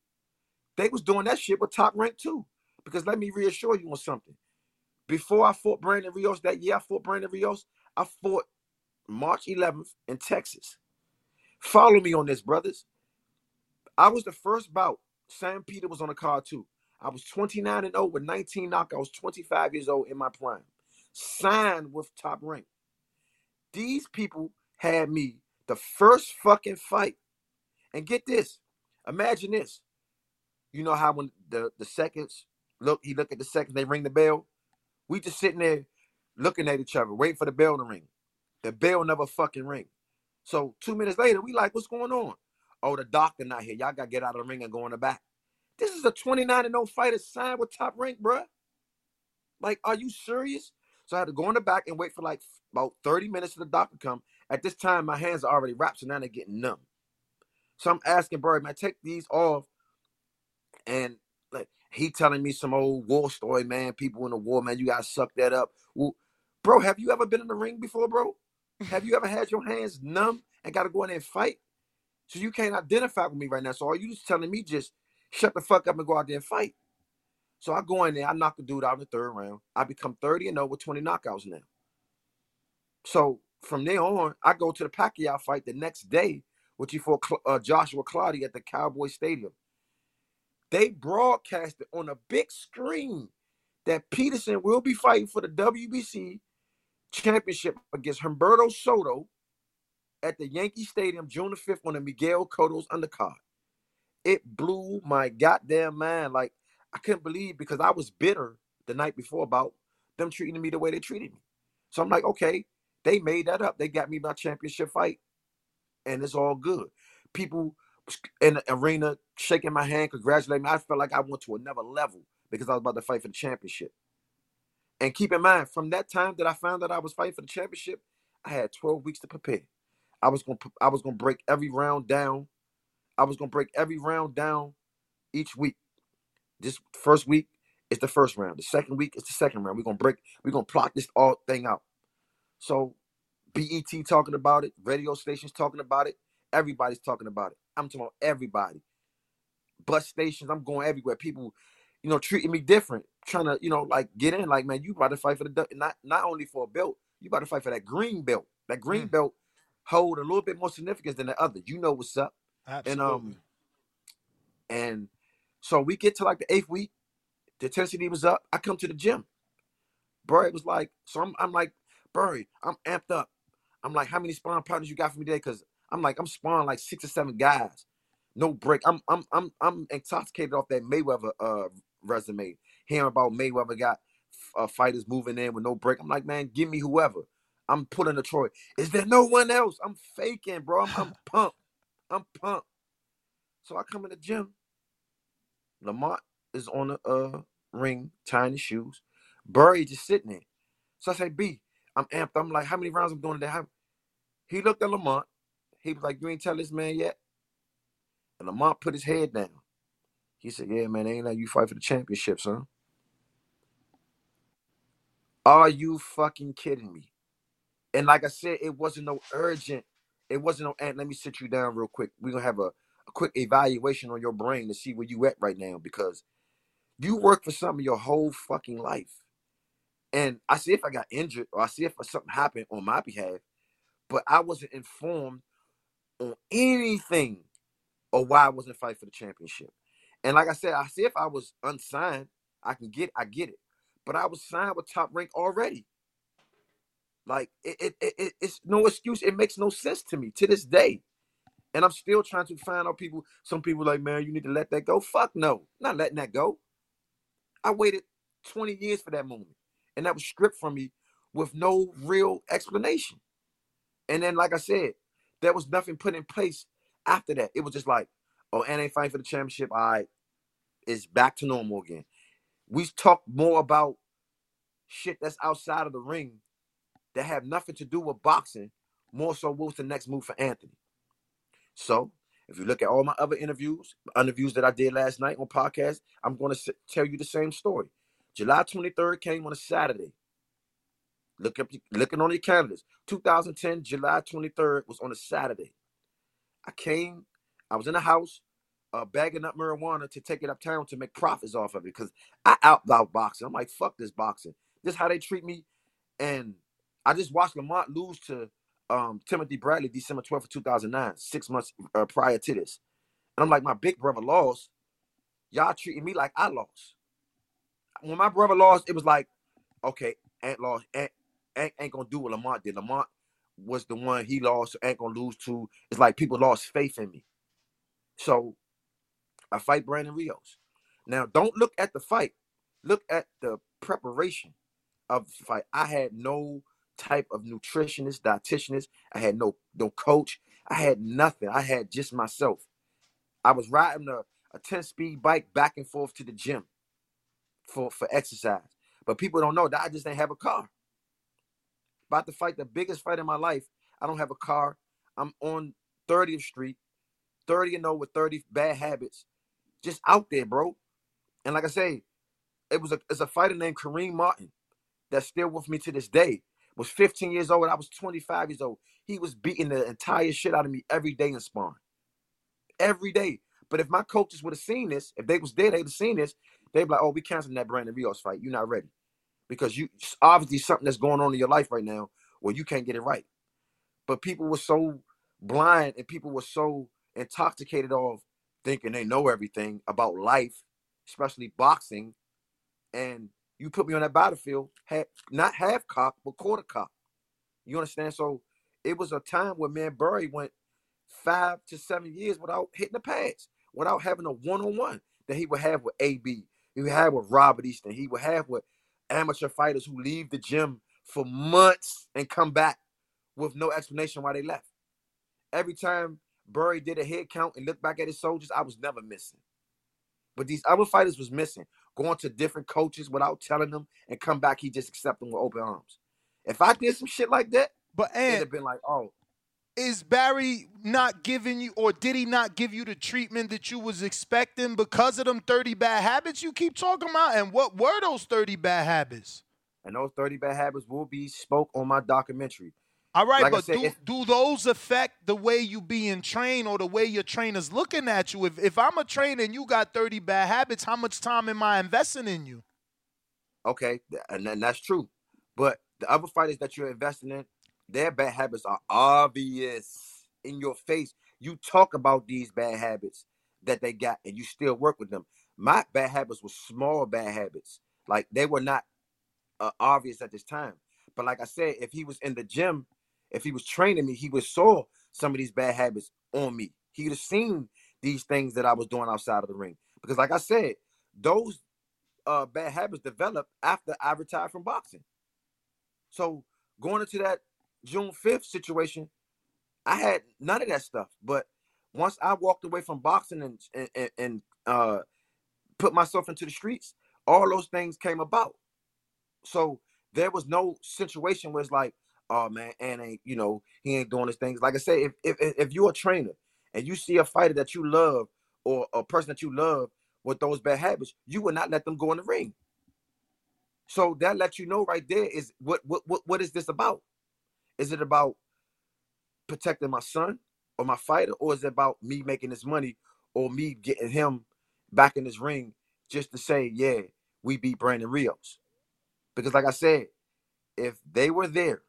They was doing that shit with top rank too. Because let me reassure you on something. Before I fought Brandon Rios that year, I fought Brandon Rios. I fought March 11th in Texas. Follow me on this, brothers. I was the first bout. Sam Peter was on the card too. I was 29 and 0 with 19 knockouts, 25 years old in my prime. Signed with Top Rank. These people had me the first fucking fight. And get this. Imagine this. You know how when the, the seconds look, he look at the seconds, they ring the bell. We just sitting there looking at each other, waiting for the bell to ring. The bell never fucking ring. So two minutes later, we like, what's going on? Oh, the doctor not here. Y'all gotta get out of the ring and go in the back. This is a 29 and 0 fighter signed with top rank, bruh. Like, are you serious? So I had to go in the back and wait for like about 30 minutes for the doctor to come. At this time, my hands are already wrapped, so now they're getting numb. So I'm asking Bird, man, take these off. And like he telling me some old war story, man. People in the war, man, you gotta suck that up. Well, bro, have you ever been in the ring before, bro? Have you ever had your hands numb and gotta go in there and fight? So you can't identify with me right now. So are you just telling me just shut the fuck up and go out there and fight? So I go in there, I knock the dude out in the third round. I become 30 and over 20 knockouts now. So from there on, I go to the Pacquiao fight the next day, which he fought uh, Joshua Clottey at the Cowboy Stadium. They broadcasted on a big screen that Peterson will be fighting for the WBC championship against Humberto Soto at the Yankee Stadium June the 5th on the Miguel Cotto's undercard. It blew my goddamn mind. Like, I couldn't believe because I was bitter the night before about them treating me the way they treated me. So I'm like, okay, they made that up. They got me my championship fight, and it's all good. People in the arena shaking my hand, congratulating me. I felt like I went to another level because I was about to fight for the championship. And keep in mind, from that time that I found that I was fighting for the championship, I had 12 weeks to prepare. I was gonna I was gonna break every round down. I was gonna break every round down each week. This first week is the first round. The second week is the second round. We're gonna break, we're gonna plot this all thing out. So BET talking about it, radio stations talking about it, everybody's talking about it. I'm talking about everybody. Bus stations, I'm going everywhere. People, you know, treating me different, trying to, you know, like get in. Like, man, you about to fight for the not not only for a belt, you about to fight for that green belt. That green mm. belt hold a little bit more significance than the other. You know what's up. Absolutely. And um and so we get to like the eighth week, the intensity was up. I come to the gym. It was like, so I'm, I'm like, Barry, I'm amped up. I'm like, how many spawn partners you got for me today? Because I'm like, I'm spawning like six or seven guys. No break. I'm I'm I'm I'm intoxicated off that Mayweather uh resume. Hearing about Mayweather got uh, fighters moving in with no break. I'm like, man, give me whoever. I'm pulling the Troy. Is there no one else? I'm faking, bro. I'm, I'm [laughs] pumped. I'm pumped. So I come in the gym. Lamont is on the uh, ring, tying his shoes. Barry just sitting there. So I say, B, I'm amped. I'm like, how many rounds I'm doing today? How... He looked at Lamont. He was like, you ain't tell this man yet? And Lamont put his head down. He said, yeah, man, ain't like you fight for the championship, son. Are you fucking kidding me? And like I said, it wasn't no urgent. It wasn't no, and let me sit you down real quick. We're to have a, a quick evaluation on your brain to see where you at right now because you work for something your whole fucking life. And I see if I got injured or I see if something happened on my behalf, but I wasn't informed on anything or why I wasn't fighting for the championship. And like I said, I see if I was unsigned, I can get I get it. But I was signed with top rank already. Like it, it, it, it's no excuse. It makes no sense to me to this day. And I'm still trying to find out people. Some people like, man, you need to let that go. Fuck no, not letting that go. I waited 20 years for that moment, and that was stripped from me with no real explanation. And then, like I said, there was nothing put in place after that. It was just like, oh, and ain't fighting for the championship. All right, it's back to normal again. We talk more about shit that's outside of the ring that have nothing to do with boxing, more so what's the next move for Anthony. So if you look at all my other interviews, interviews that I did last night on podcast, I'm going to tell you the same story. July 23rd came on a Saturday. Look up, looking on your calendars. 2010, July 23rd was on a Saturday. I came, I was in the house, uh, bagging up marijuana to take it uptown to make profits off of it because I outbound boxing. I'm like, fuck this boxing. This is how they treat me. And I just watched Lamont lose to um, Timothy Bradley December 12th, 2009, six months uh, prior to this. And I'm like, my big brother lost. Y'all treating me like I lost. when my brother lost, it was like, okay, Ant lost. Ant, Ant ain't gonna do what Lamont did. Lamont was the one he lost, Ant gonna lose to. It's like people lost faith in me. So I fight Brandon Rios. Now, don't look at the fight. Look at the preparation of the fight. I had no type of nutritionist, dietitianist. I had no no coach. I had nothing. I had just myself. I was riding a, a 10 speed bike back and forth to the gym for, for exercise. But people don't know that I just didn't have a car. About to fight the biggest fight in my life. I don't have a car. I'm on 30th Street, 30 and 0 with 30 bad habits. Just out there, bro. And like I say, it was a it's a fighter named Kareem Martin that's still with me to this day. Was 15 years old. I was 25 years old. He was beating the entire shit out of me every day in sparring. Every day. But if my coaches would have seen this, if they was there, they'd have seen this, they'd be like, oh, we canceling that Brandon Rios fight. You're not ready. Because you obviously something that's going on in your life right now where you can't get it right. But people were so blind and people were so intoxicated off thinking they know everything about life, especially boxing. And you put me on that battlefield, ha- not half cock, but quarter cock. You understand? So it was a time where man Barry went five to seven years without hitting the pads, without having a one-on-one that he would have with AB, he would have with Robert Easter, he would have with amateur fighters who leave the gym for months and come back with no explanation why they left. Every time Barry did a head count and looked back at his soldiers, I was never missing. But these other fighters was missing, going to different coaches without telling them and come back, he just accept them with open arms. If I did some shit like that, but and, it'd have been like, oh, is Barry not giving you or did he not give you the treatment that you was expecting because of them 30 bad habits you keep talking about? And what were those 30 bad habits? and those 30 bad habits will be spoke on my documentary. All right, Like but said, do, do those affect the way you being trained or the way your trainer's looking at you? If if I'm a trainer and you got 30 bad habits, how much time am I investing in you? Okay, and, and that's true. But the other fighters that you're investing in, their bad habits are obvious in your face. You talk about these bad habits that they got, and you still work with them. My bad habits were small bad habits, like they were not uh, obvious at this time. But like I said, if he was in the gym, if he was training me, he would saw some of these bad habits on me. He would have seen these things that I was doing outside of the ring. Because like I said, those uh, bad habits developed after I retired from boxing. So going into that June 5th situation, I had none of that stuff. But once I walked away from boxing and and, and, uh, put myself into the streets, all those things came about. So there was no situation where it's like, oh man, and ain't you know he ain't doing his things. Like I say, if if if you're a trainer and you see a fighter that you love or a person that you love with those bad habits, you would not let them go in the ring. So that lets you know right there is what what what what is this about? Is it about protecting my son or my fighter, or is it about me making this money or me getting him back in this ring just to say, yeah, we beat Brandon Rios? Because like I said, if they were there,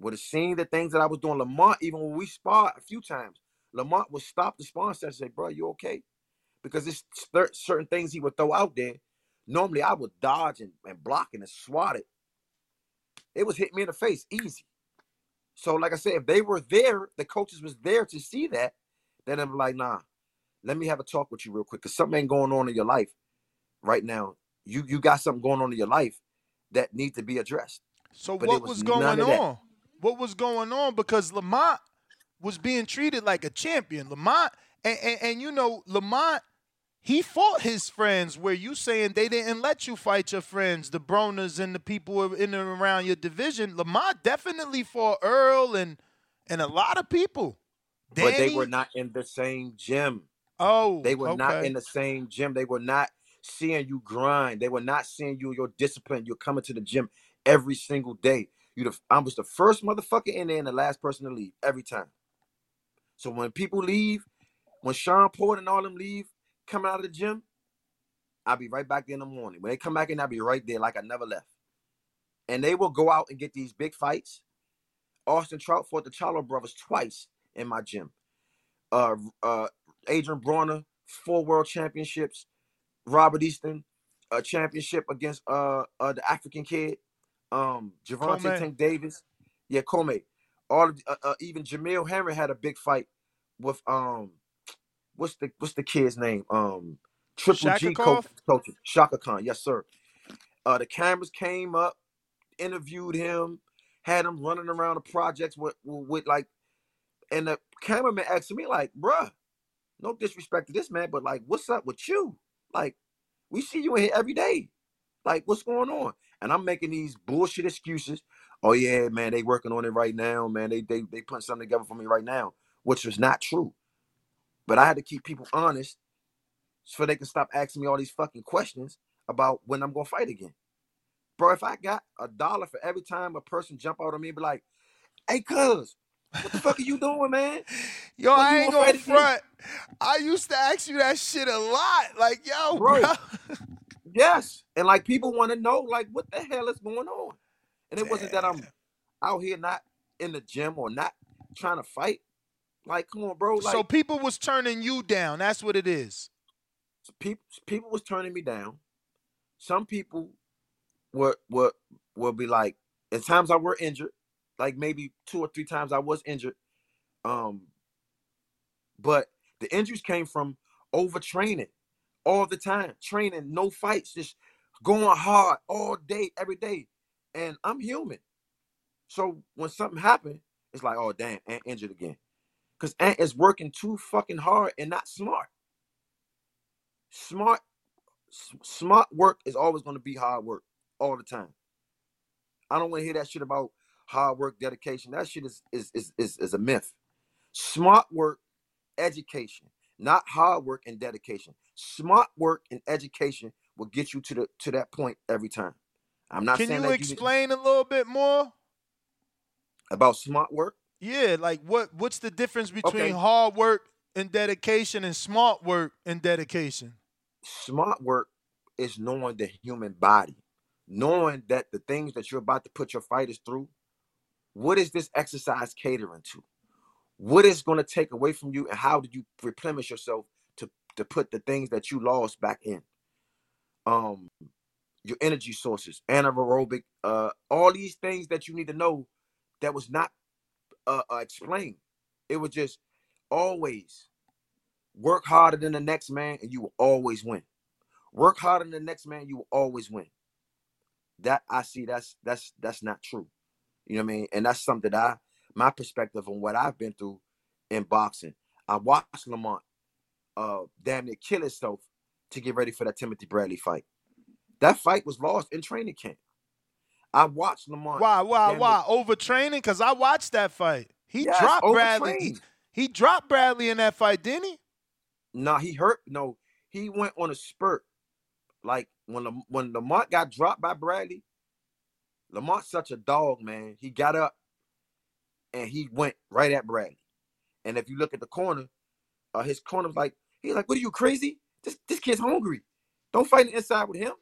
would have seen the things that I was doing. Lamont, even when we sparred a few times, Lamont would stop the sparring session and say, bro, you okay? Because it's cer- certain things he would throw out there. Normally I would dodge and, and block and swat it. It was hitting me in the face easy. So, like I said, if they were there, the coaches was there to see that, then I'm like, nah, let me have a talk with you real quick. Cause something ain't going on in your life right now. You you got something going on in your life that needs to be addressed. So But what was was going on? What was going on? Because Lamont was being treated like a champion. Lamont and, and, and you know, Lamont, he fought his friends where you saying they didn't let you fight your friends, the Broners and the people in and around your division. Lamont definitely fought Errol and and a lot of people. But they were not in the same gym. Oh, They were not in the same gym. They were not seeing you grind. They were not seeing you your discipline. You're coming to the gym every single day. You the I was the first motherfucker in there and the last person to leave every time. So when people leave, when Sean Porter and all them leave, coming out of the gym, I'll be right back there in the morning. When they come back in, I'll be right there like I never left. And they will go out and get these big fights. Austin Trout fought the Charlo brothers twice in my gym. Uh, uh, Adrien Broner, four world championships. Robert Easter, a championship against uh, uh the African kid, um Javante. Tank Davis. Yeah, Commey. All of, uh, uh, even Jamel Herring had a big fight with um what's the what's the kid's name? Um Triple G coach, coach Shaka Khan. Yes, sir. Uh the cameras came up, interviewed him, had him running around the projects with with, with like and the cameraman asked me like, bruh, no disrespect to this man, but like, what's up with you? Like, we see you in here every day. Like, what's going on? And I'm making these bullshit excuses. Oh yeah, man, they working on it right now, man. They they they putting something together for me right now, which was not true. But I had to keep people honest so they can stop asking me all these fucking questions about when I'm gonna fight again. Bro, if I got a dollar for every time a person jump out on me and be like, hey cuz, what the fuck are you doing, man? [laughs] Yo, When I ain't gonna gonna again? front. I used to ask you that shit a lot. Like, yo, bro. Bro. Yes. And like people want to know, like, what the hell is going on? And it wasn't that I'm out here not in the gym or not trying to fight. Like, come on, bro. Like so people was turning you down. That's what it is. people people was turning me down. Some people were were will be like, at times I were injured, like maybe two or three times I was injured. Um, but the injuries came from overtraining all the time, training, no fights, just going hard all day, every day. And I'm human. So when something happened, it's like, oh damn, Ant injured again. Because Ant is working too fucking hard and not smart. Smart, s- smart work is always going to be hard work all the time. I don't want to hear that shit about hard work, dedication. That shit is is is is, is a myth. Smart work, education, not hard work and dedication. Smart work and education will get you to the to that point every time. I'm not Can saying you that explain a little bit more? about smart work. Yeah, like what what's the difference between Okay. hard work and dedication and smart work and dedication? Smart work is knowing the human body, knowing that the things that you're about to put your fighters through, what is this exercise catering to? What is going to take away from you, and how did you replenish yourself to to put the things that you lost back in? Um, your energy sources, anaerobic, uh, all these things that you need to know that was not uh, uh explained. It was just always work harder than the next man, and you will always win. Work harder than the next man, you will always win. That I see that's that's that's not true. You know what I mean? And that's something that I my perspective on what I've been through in boxing. I watched Lamont uh damn near kill himself to get ready for that Timothy Bradley fight. That fight was lost in training camp. I watched Lamont. Why, why, why? Overtraining? Because I watched that fight. He Yes, dropped Bradley. He, he dropped Bradley in that fight, didn't he? No, he hurt. No, he went on a spurt. Like when Lam- when Lamont got dropped by Bradley, Lamont's such a dog, man. He got up and he went right at Bradley. And if you look at the corner, uh, his corner was like, he's like, "What are you crazy? This this kid's hungry. Don't fight the inside with him.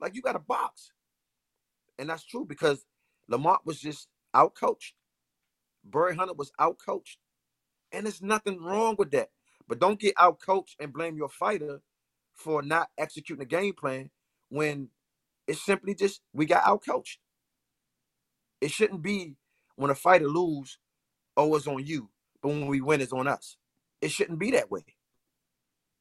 Like you got a box." And that's true because Lamont was just out coached. Barry Hunter was out coached, and there's nothing wrong with that. But don't get out coached and blame your fighter for not executing the game plan when it's simply just we got out coached. It shouldn't be when a fighter lose, oh, it's on you, but when we win, it's on us. It shouldn't be that way.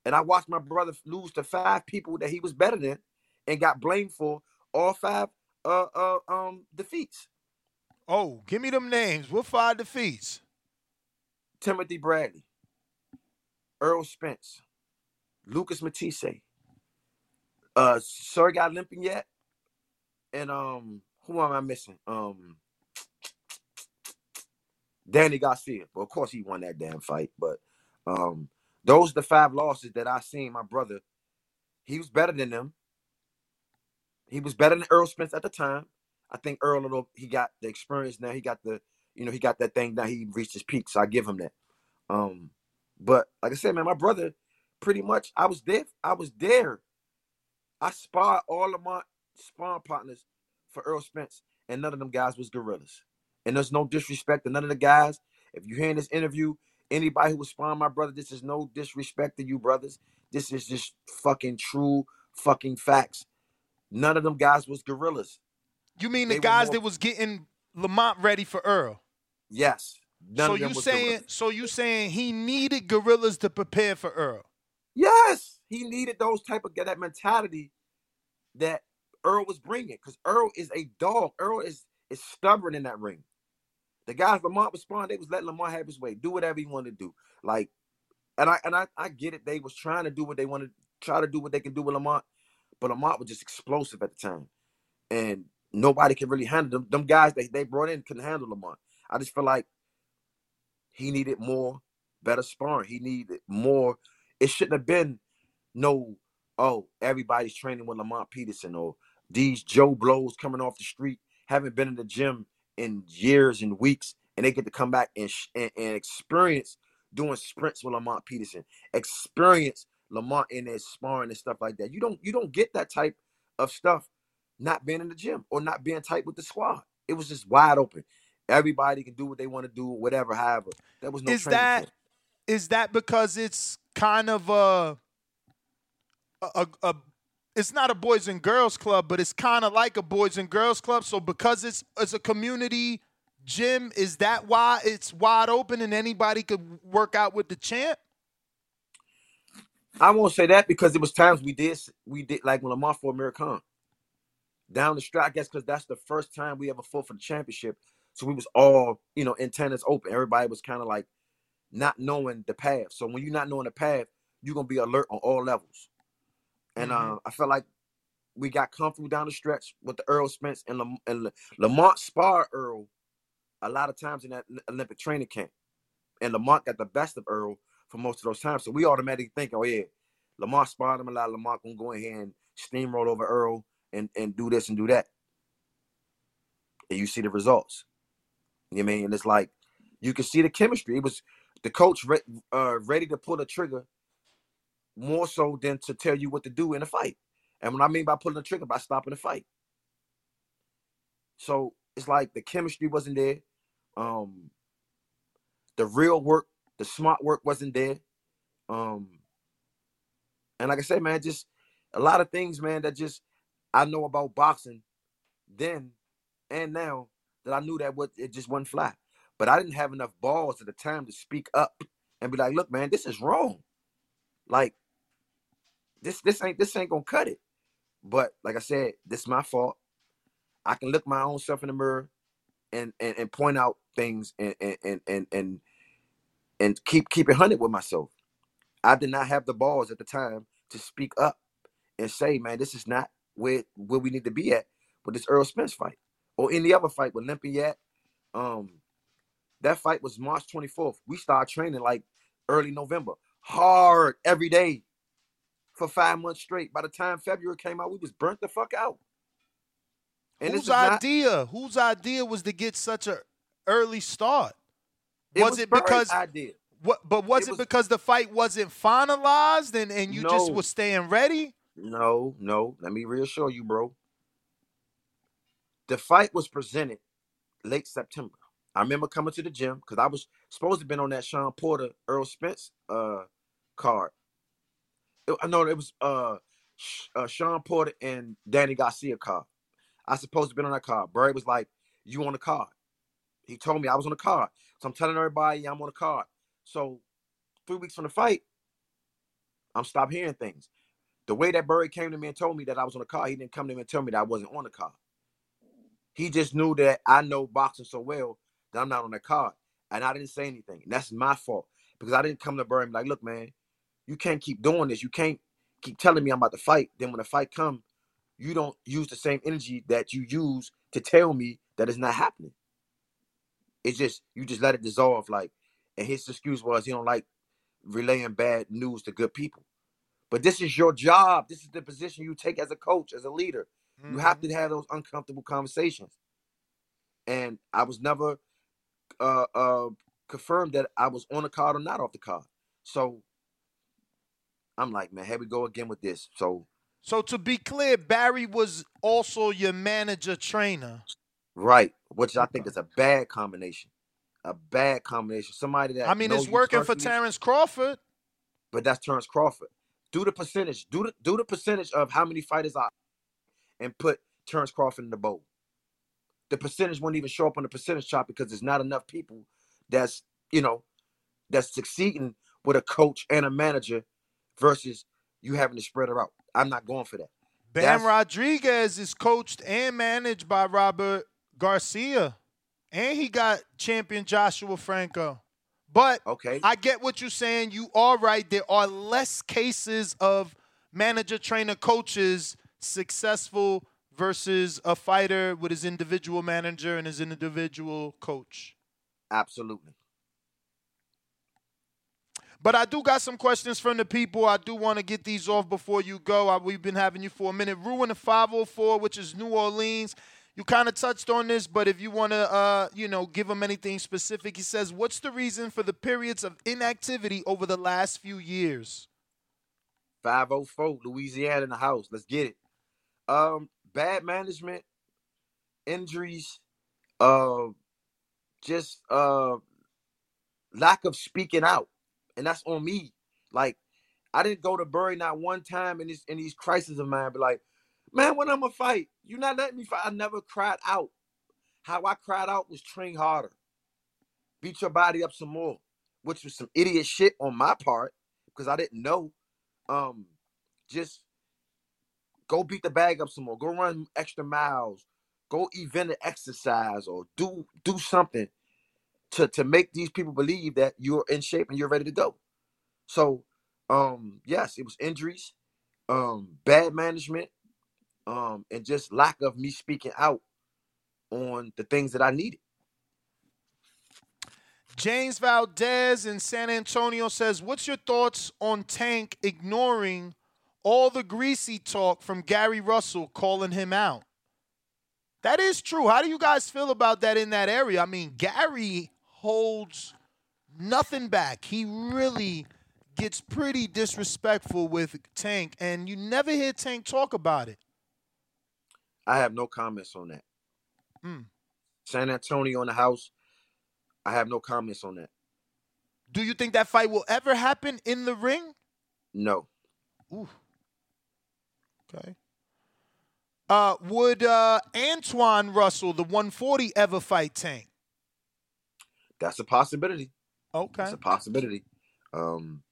And I watched my brother lose to five people that he was better than, and got blamed for all five uh uh um defeats. Oh, give me them names. What five defeats? Timothy Bradley, Errol Spence, Lucas Matthysse, uh Sergey Lipinets, and um who am I missing? Um Danny Garcia. Well, of course he won that damn fight, but um those are the five losses that I seen my brother. He was better than them. He was better than Errol Spence at the time. I think Errol, little he got the experience now. He got the, you know, he got that thing now. He reached his peak, so I give him that. Um, but like I said, man, my brother, pretty much, I was there. I was there. I sparred all of my sparring partners for Errol Spence, and none of them guys was gorillas. And there's no disrespect to none of the guys. If you hear in this interview, anybody who was sparring my brother, this is no disrespect to you, brothers. This is just fucking true fucking facts. None of them guys was gorillas. You mean They the guys more- that was getting Lamont ready for Errol? Yes. None so you saying gorillas. so you saying he needed gorillas to prepare for Errol? Yes, he needed those type of that mentality that Errol was bringing because Errol is a dog. Errol is is stubborn in that ring. The guys Lamont responded, they was letting Lamont have his way, do whatever he wanted to do. Like, and I and I, I get it. They was trying to do what they wanted, try to do what they can do with Lamont, but Lamont was just explosive at the time, and nobody could really handle them. Them guys they they brought in couldn't handle Lamont. I just feel like he needed more, better sparring. He needed more. It shouldn't have been no, oh, everybody's training with Lamont Peterson or these Joe Blows coming off the street, haven't been in the gym in years and weeks, and they get to come back and, and, and experience doing sprints with Lamont Peterson, experience Lamont in their sparring and stuff like that. You don't you don't get that type of stuff not being in the gym or not being tight with the squad. It was just wide open. Everybody can do what they want to do, whatever. However, there was no is that is that because it's kind of a a, a, a it's not a boys and girls club, but it's kind of like a boys and girls club. So because it's it's a community gym, is that why it's wide open and anybody could work out with the champ? I won't say that because it was times we did we did like when Lamar for American down the street. I guess because that's the first time we ever fought for the championship. So we was all you know antennas open. Everybody was kind of like not knowing the path. So when you're not knowing the path, you're gonna be alert on all levels. And uh, I felt like we got comfortable down the stretch with the Errol Spence and, Lam- and La- Lamont sparred Errol a lot of times in that Olympic training camp. And Lamont got the best of Errol for most of those times. So we automatically think, oh yeah, Lamar spotted him a lot. Lamar gonna go in here and steamroll over Errol and, and do this and do that. And you see the results. You know I mean? And it's like you can see the chemistry. It was the coach re- uh, ready to pull the trigger more so than to tell you what to do in a fight. And what I mean by pulling the trigger, by stopping the fight. So it's like the chemistry wasn't there. Um, the real work, the smart work wasn't there. Um, and like I said, man, just a lot of things, man, that just I know about boxing then and now that I knew that what it just wasn't fly. But I didn't have enough balls at the time to speak up and be like, look, man, this is wrong. Like this, this ain't this ain't gonna cut it. But like I said, this is my fault. I can look my own self in the mirror and and, and point out things and and and and and, and keep keep it hunted with myself. I did not have the balls at the time to speak up and say, man, this is not where where we need to be at with this Errol Spence fight or any other fight with Olympiad. Um, that fight was March 24th. We started training like early November, hard every day for five months straight. By the time February came out, we was burnt the fuck out. And Whose is not- idea? Whose idea was to get such a early start? It was, was it because idea? what? But was it, because the fight wasn't finalized and and you just No. was staying ready? No, no. Let me reassure you, bro. The fight was presented late September. I remember coming to the gym because I was supposed to have been on that Sean Porter Errol Spence uh card. I know it was uh, uh Sean Porter and Danny Garcia card. I supposed to have been on that card. Barry was like, "You on the card?" He told me I was on the card, so I'm telling everybody, "Yeah, I'm on the card." So three weeks from the fight, I'm stop hearing things. The way that Barry came to me and told me that I was on the card, he didn't come to me and tell me that I wasn't on the card. He just knew that I know boxing so well that I'm not on the card. And I didn't say anything. And that's my fault. Because I didn't come to Barry and be like, look, man, you can't keep doing this. You can't keep telling me I'm about to fight. Then when the fight come, you don't use the same energy that you use to tell me that it's not happening. It's just you just let it dissolve. Like, and his excuse was he don't like relaying bad news to good people. But this is your job. This is the position you take as a coach, as a leader. You have to have those uncomfortable conversations. And I was never uh uh confirmed that I was on the card or not off the card. So I'm like, man, here we go again with this. So So to be clear, Barry was also your manager trainer. Right, which I think is a bad combination. A bad combination. Somebody that I mean, it's working for Terrence Crawford. but that's Terrence Crawford. Do the percentage. Do the do the percentage of how many fighters are and put Terrence Crawford in the bowl. The percentage won't even show up on the percentage chart because there's not enough people that's you know that's succeeding with a coach and a manager versus you having to spread her out. I'm not going for that. Bam That's- Rodriguez is coached and managed by Robert Garcia. And he got champion Joshua Franco. But okay. I get what you're saying. You are right. There are less cases of manager, trainer, coaches successful versus a fighter with his individual manager and his individual coach. Absolutely. But I do got some questions from the people. I do want to get these off before you go. I, we've been having you for a minute. Ruin the 504, which is New Orleans. You kind of touched on this, but if you want to, uh, you know, give him anything specific, he says, "What's the reason for the periods of inactivity over the last few years?" 504, Louisiana in the house. Let's get it. Um, bad management, injuries, uh, just uh, lack of speaking out, and that's on me. Like, I didn't go to Barry not one time in this in these crises of mine. But like, man, when I'm a fight, you not letting me fight. I never cried out. How I cried out was train harder, beat your body up some more, which was some idiot shit on my part because I didn't know. Um, just go beat the bag up some more. Go run extra miles. Go event and exercise or do do something to to make these people believe that you're in shape and you're ready to go. So, um, yes, it was injuries, um, bad management, um, and just lack of me speaking out on the things that I needed. James Valdez in San Antonio says, What's your thoughts on Tank ignoring all the greasy talk from Gary Russell calling him out? That is true. How do you guys feel about that in that area? I mean, Gary holds nothing back. He really gets pretty disrespectful with Tank, and you never hear Tank talk about it. I have no comments on that. Hmm. San Antonio in the house. I have no comments on that. Do you think that fight will ever happen in the ring? No. Ooh. Okay. Uh, would uh, Antuanne Russell, the 140, ever fight Tank? That's a possibility. Okay. That's a possibility. Um,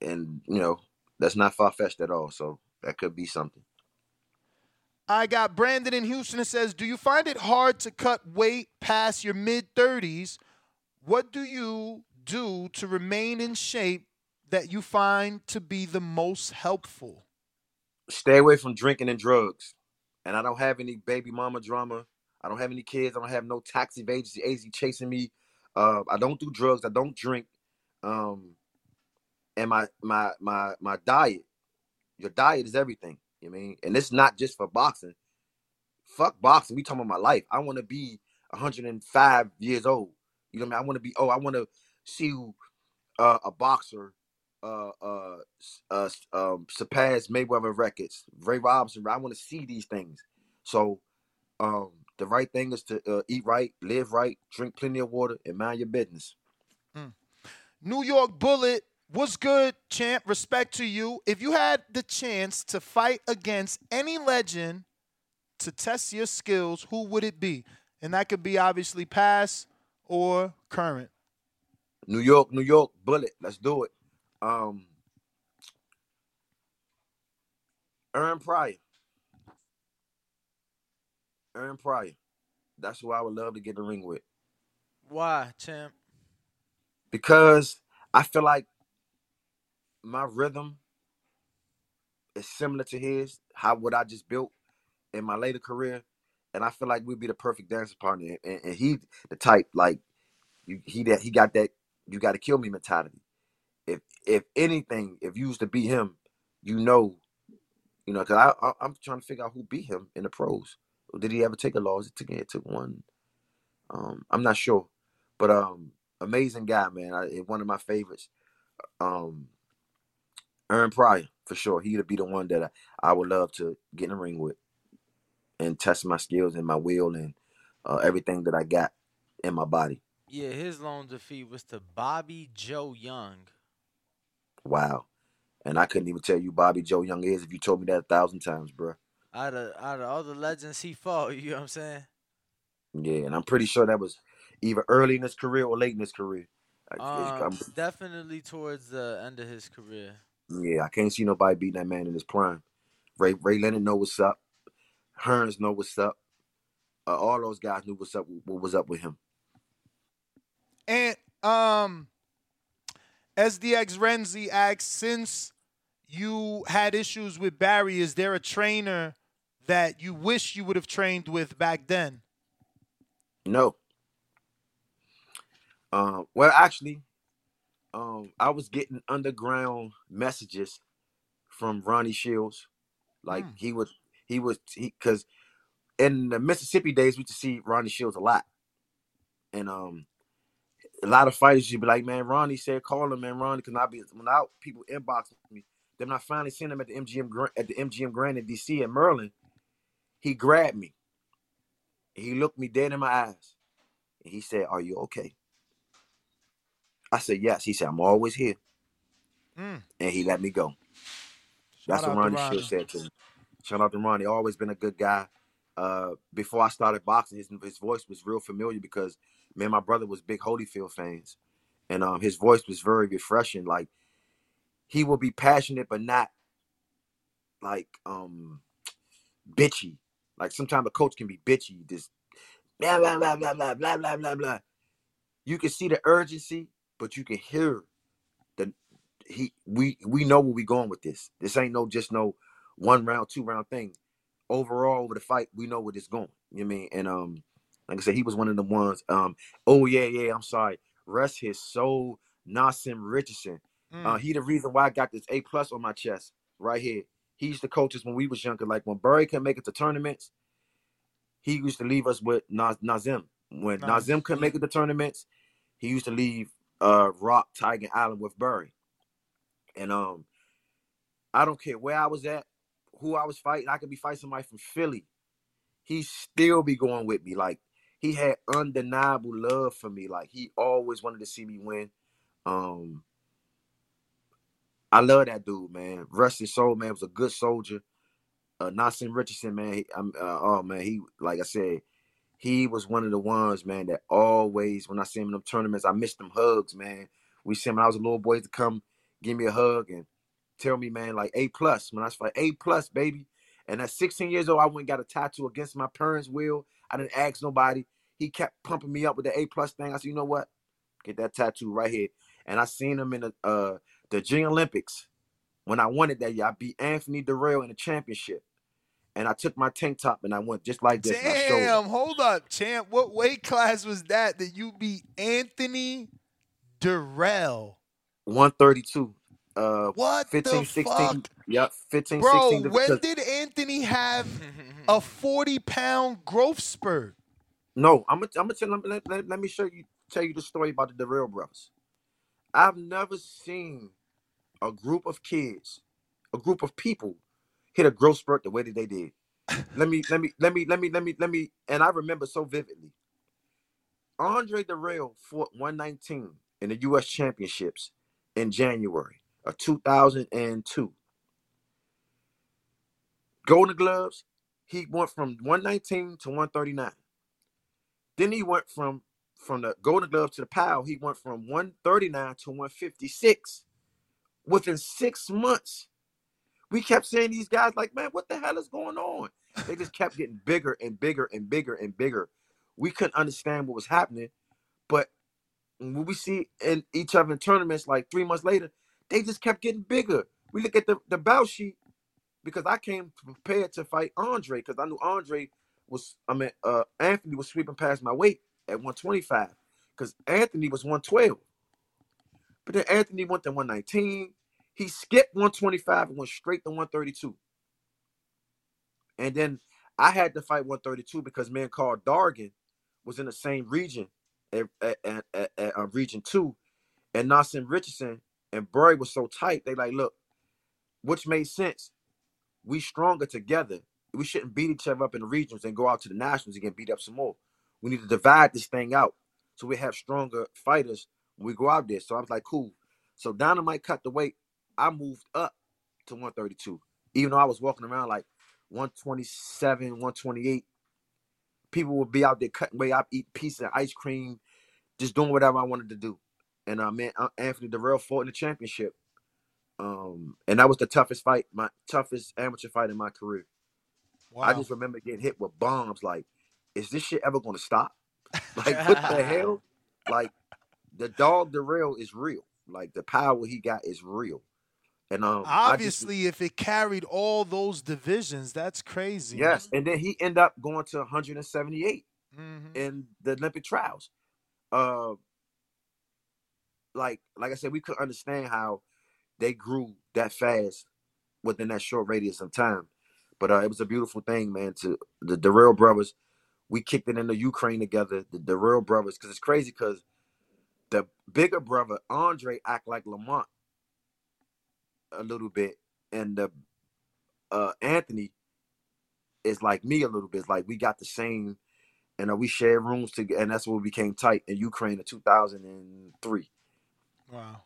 and you know, that's not far fetched at all. So that could be something. I got Brandon in Houston that says, Do you find it hard to cut weight past your mid 30s? What do you do to remain in shape that you find to be the most helpful? Stay away from drinking and drugs. And I don't have any baby mama drama. I don't have any kids. I don't have no taxi agency chasing me. Uh, I don't do drugs. I don't drink. Um, and my my my my diet. Your diet is everything. You know I mean, and it's not just for boxing. Fuck boxing. We talking about my life. I want to be 105 years old. You know what I mean? I want to be. Oh, I want to see uh, a boxer uh uh uh um surpass Mayweather records. Ray Robinson. I want to see these things. So um the right thing is to uh, eat right, live right, drink plenty of water, and mind your business. New York Bullet, what's good, champ? Respect to you. If you had the chance to fight against any legend to test your skills, who would it be? And that could be obviously past or current. New York, New York, bullet. Let's do it. Um Aaron Pryor. Aaron Pryor. That's who I would love to get in the ring with. Why, champ? Because I feel like my rhythm is similar to his, how what I just built in my later career. And I feel like we'd be the perfect dancing partner. And, and he the type like you he that he got that you got to kill me mentality. If if anything, if you used to beat him, you know, you know, because I, I I'm trying to figure out who beat him in the pros. Did he ever take a loss? It took it took one. Um, I'm not sure, but um, amazing guy, man. I, one of my favorites. Um, Aaron Pryor for sure. He'd be the one that I, I would love to get in the ring with and test my skills and my will and uh, everything that I got in my body. Yeah, his lone defeat was to Bobby Joe Young. Wow. And I couldn't even tell you Bobby Joe Young is if you told me that a thousand times, bro. out of out of all the legends he fought, [laughs] you know what I'm saying? Yeah, and I'm pretty sure that was either early in his career or late in his career. Um, I'm- definitely towards the end of his career. Yeah, I can't see nobody beating that man in his prime. Ray Ray Leonard know what's up. Hearns know what's up. Uh, all those guys knew what's up. What was up with him? And um, SDX Renzi asks, since you had issues with Barry, is there a trainer that you wish you would have trained with back then? No. Um, well, actually, um, I was getting underground messages from Ronnie Shields. Like Hmm. he would, he was, he because in the Mississippi days we used to see Ronnie Shields a lot, and um, a lot of fighters you'd be like, man, Ronnie said call him, man, Ronnie, because I be when out people inbox me. Then when I finally seen him at the MGM at the MGM Grand in DC in Maryland, he grabbed me. He looked me dead in my eyes. And he said, Are you okay? I said, Yes. He said, I'm always here. Mm. And he let me go. That's what Ronnie Ronnie. Said to me. Shout out to Ronnie. Always been a good guy. Uh, before I started boxing, his, his voice was real familiar because me and my brother was big Holyfield fans. And um, his voice was very refreshing. Like he will be passionate, but not like um bitchy. Like sometimes a coach can be bitchy, just blah blah blah blah blah blah blah blah blah. You can see the urgency, but you can hear the he we we know where we going with this. This ain't no just no one round, two round thing. Overall, over the fight, we know where this going. You know what I mean? And um, like I said, he was one of the ones. Um, oh yeah, yeah. I'm sorry. Rest his soul, Naazim Richardson. Uh, Mm. he the reason why I got this A plus on my chest right here. He used to coach us when we was younger. Like when Barry couldn't make it to tournaments, he used to leave us with Naz- Naazim. When Nice. Naazim couldn't make it to tournaments, he used to leave uh Rock, Tiger, Island with Barry. And um, I don't care where I was at, who I was fighting. I could be fighting somebody from Philly. He still be going with me. Like he had undeniable love for me. Like he always wanted to see me win. Um, I love that dude, man. His soul, man. Was a good soldier. Uh, Naazim Richardson, man. He, I'm, uh, oh man, he like I said, he was one of the ones, man, that always when I see him in them tournaments, I miss them hugs, man. We see him when I was a little boy to come give me a hug and tell me, man, like A plus. When I was like A plus, baby. And at 16 years old, I went and got a tattoo against my parents' will. I didn't ask nobody. He kept pumping me up with the A plus thing. I said, you know what? Get that tattoo right here. And I seen him in the uh the Junior Olympics when I won it that year. I beat Anthony Dirrell in the championship. And I took my tank top and I went just like this. and I showed him. Damn, hold up, champ. What weight class was that that you beat Anthony Dirrell? 132. Uh What 15, the 16. fuck? Yep, 15, Bro, 16. when did Anthony have [laughs] a 40 pound growth spurt? No, I'm gonna I'm gonna tell let, let, let me show you tell you the story about the Dirrell brothers. I've never seen a group of kids, a group of people hit a growth spurt the way that they did. let me let me let me let me let me let me and I remember so vividly. Andre Dirrell fought 119 in the US championships in January of 2002. Golden Gloves, he went from 119 to 139. Then he went from from the Golden Glove to the PAL. He went from 139 to 156 within six months. We kept saying these guys like, man, what the hell is going on? They just kept getting bigger and bigger and bigger and bigger. We couldn't understand what was happening, but when we see in each other in tournaments, like three months later, they just kept getting bigger. We look at the the bout sheet because I came prepared to fight Andre because I knew Andre was I mean uh Anthony was sweeping past my weight at 125 because Anthony was 112. But then Anthony went to 119. He skipped 125 and went straight to 132. And then I had to fight 132 because man called Dargan was in the same region at, at, at, at, region two. And Naazim Richardson and Barry was so tight. They like, look, which made sense. We stronger together. We shouldn't beat each other up in the regions and go out to the nationals and get beat up some more. We need to divide this thing out so we have stronger fighters when we go out there. So I was like, cool. So Dynamite cut the weight. I moved up to 132, even though I was walking around like, 127, 128, people would be out there cutting way up, eating pizza, ice cream, just doing whatever I wanted to do. And uh, man, Anthony Dirrell fought in the championship. Um, and that was the toughest fight, my toughest amateur fight in my career. Wow. I just remember getting hit with bombs. Like, is this shit ever going to stop? [laughs] Like, what the hell? Like, the dog Dirrell is real. Like, the power he got is real. And um, I just- Obviously, if it carried all those divisions, that's crazy. yes. And then he ended up going to 178 Mhm. in the Olympic trials. Uh, like, like I said, we couldn't understand how they grew that fast within that short radius of time. But uh, it was a beautiful thing, man. To the Dirrell brothers, we kicked it into Ukraine together. The Dirrell brothers, because it's crazy, because the bigger brother Andre act like Lamont a little bit, and the uh, Anthony is like me a little bit. Like we got the same, and we shared rooms together, and that's when we became tight in Ukraine in 2003. Wow.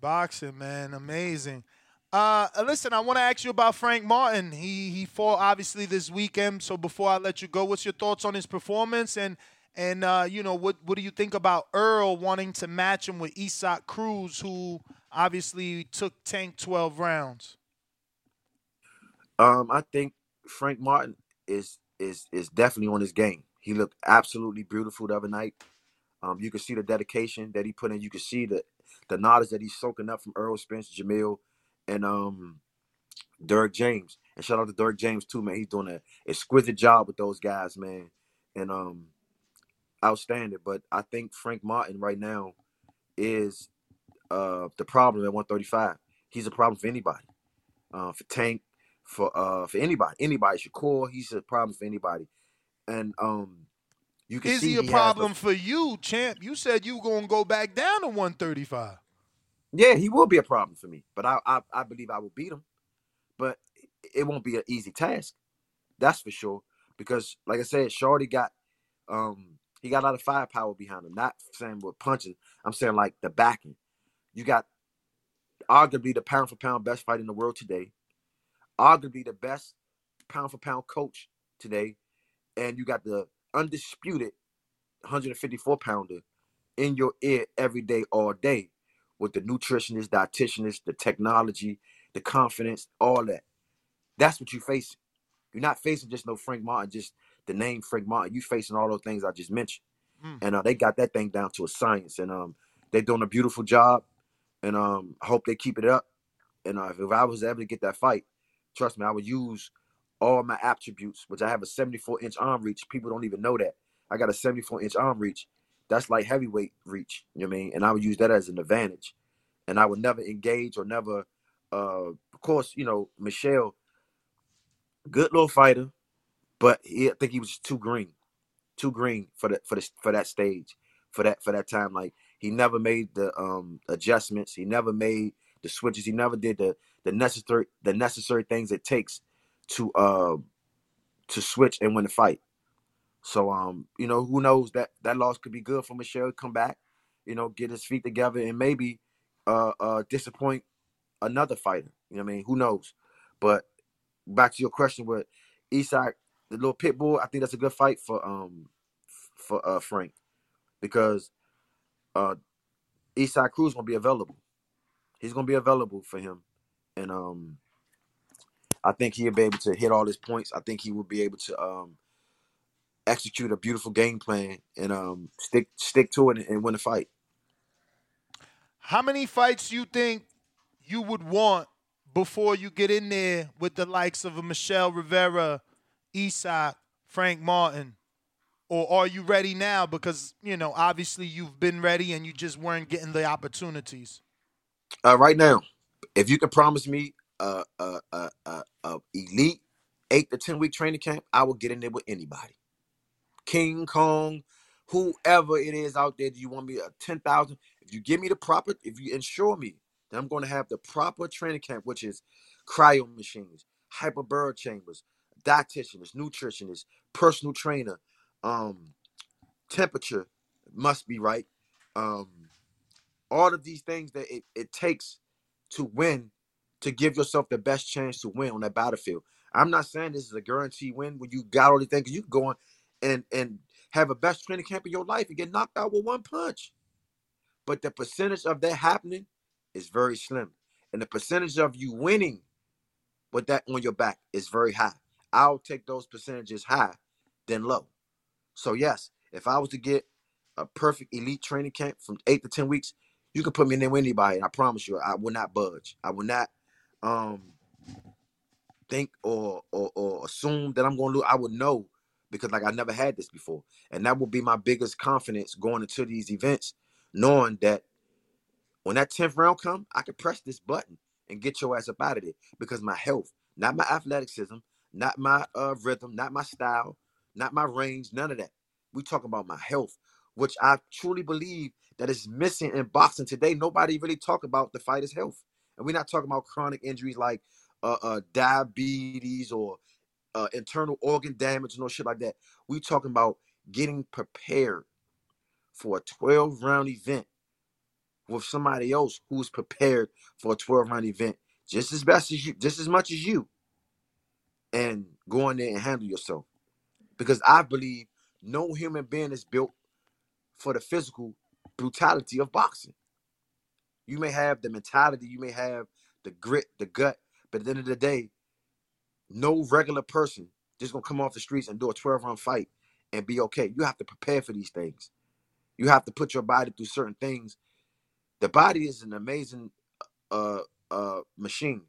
Boxing, man, amazing. Uh, listen, I want to ask you about Frank Martin. He he fought obviously this weekend. So before I let you go, what's your thoughts on his performance and and uh, you know what what do you think about Earl wanting to match him with Isaac Cruz, who obviously took Tank 12 rounds? Um, I think Frank Martin is is is definitely on his game. He looked absolutely beautiful the other night. Um, you can see the dedication that he put in. You can see the the knowledge that he's soaking up from Errol Spence, Jamil, and um Derrick James. And shout out to Dirk James too, man. He's doing an exquisite job with those guys, man. And um outstanding. But I think Frank Martin right now is uh the problem at 135. He's a problem for anybody. Uh for Tank, for uh for anybody. Anybody. Shakur, he's a problem for anybody. And um you can Is see he a has problem for you, champ? You said you were gonna go back down to 135. Yeah, he will be a problem for me, but I I, I believe I will beat him. But it won't be an easy task. That's for sure. Because like I said, Shorty got um he got a lot of firepower behind him. Not saying with punches. I'm saying like the backing. You got arguably the pound for pound best fight in the world today. Arguably the best pound for pound coach today. And you got the undisputed 154 pounder in your ear every day, all day, with the nutritionist, dietitianist, the technology, the confidence, all that. That's what you're facing. You're not facing just no Frank Martin, just the name Frank Martin. You're facing all those things I just mentioned, Mm. and uh, they got that thing down to a science, and um, they're doing a beautiful job, and um, I hope they keep it up. And uh, if I was able to get that fight, trust me, I would use all my attributes, which I have a 74 inch arm reach. People don't even know that. I got a 74 inch arm reach. That's like heavyweight reach. You know what I mean? And I would use that as an advantage. And I would never engage or never uh of course, you know, Michel, good little fighter, but he, I think he was too green. Too green for the for the for that stage, for that for that time. Like he never made the um adjustments, he never made the switches, he never did the the necessary the necessary things it takes to uh to switch and win the fight. So um, you know, who knows that that loss could be good for Michel. To come back, you know, get his feet together and maybe uh uh disappoint another fighter. You know what I mean? Who knows? But back to your question with Isaac, the little pit bull, I think that's a good fight for um for uh Frank because uh Isaac Cruz gonna be available. He's gonna be available for him. And um I think he'll be able to hit all his points. I think he will be able to um execute a beautiful game plan and um stick stick to it and, and win the fight. How many fights do you think you would want before you get in there with the likes of a Michel Rivera, Isaac, Frank Martin? Or are you ready now? Because, you know, obviously you've been ready and you just weren't getting the opportunities. Uh, right now, if you can promise me a elite eight to ten week training camp, I will get in there with anybody. King Kong, whoever it is out there, do you want me a ten thousand? If you give me the proper, if you insure me, then I'm going to have the proper training camp, which is cryo machines, hyperbaric chambers, dietitianist, nutritionist, personal trainer, um, temperature must be right. Um, all of these things that it, it takes to win, to give yourself the best chance to win on that battlefield. I'm not saying this is a guaranteed win when you got all these things. You can go on and and have a best training camp in your life and get knocked out with one punch. But the percentage of that happening is very slim. And the percentage of you winning with that on your back is very high. I'll take those percentages high than low. So yes, if I was to get a perfect elite training camp from eight to ten weeks, you can put me in there with anybody, and I promise you, I will not budge. I will not um think or or, or assume that I'm going to lose. I would know because like I never had this before, and that will be my biggest confidence going into these events, knowing that when that tenth round come, I can press this button and get your ass up out of there because my health, not my athleticism, not my uh, rhythm, not my style, not my range, none of that. We talking about my health, which I truly believe that is missing in boxing today. Nobody really talk about the fighter's health, and we're not talking about chronic injuries like uh, uh, diabetes or uh, internal organ damage, no shit like that. We talking about getting prepared for a 12 round event with somebody else who's prepared for a 12 round event just as best as you, just as much as you, and go in there and handle yourself. Because I believe no human being is built for the physical brutality of boxing. You may have the mentality, you may have the grit, the gut, but at the end of the day, no regular person just gonna come off the streets and do a 12 round fight and be okay. You have to prepare for these things. You have to put your body through certain things. The body is an amazing uh uh machine.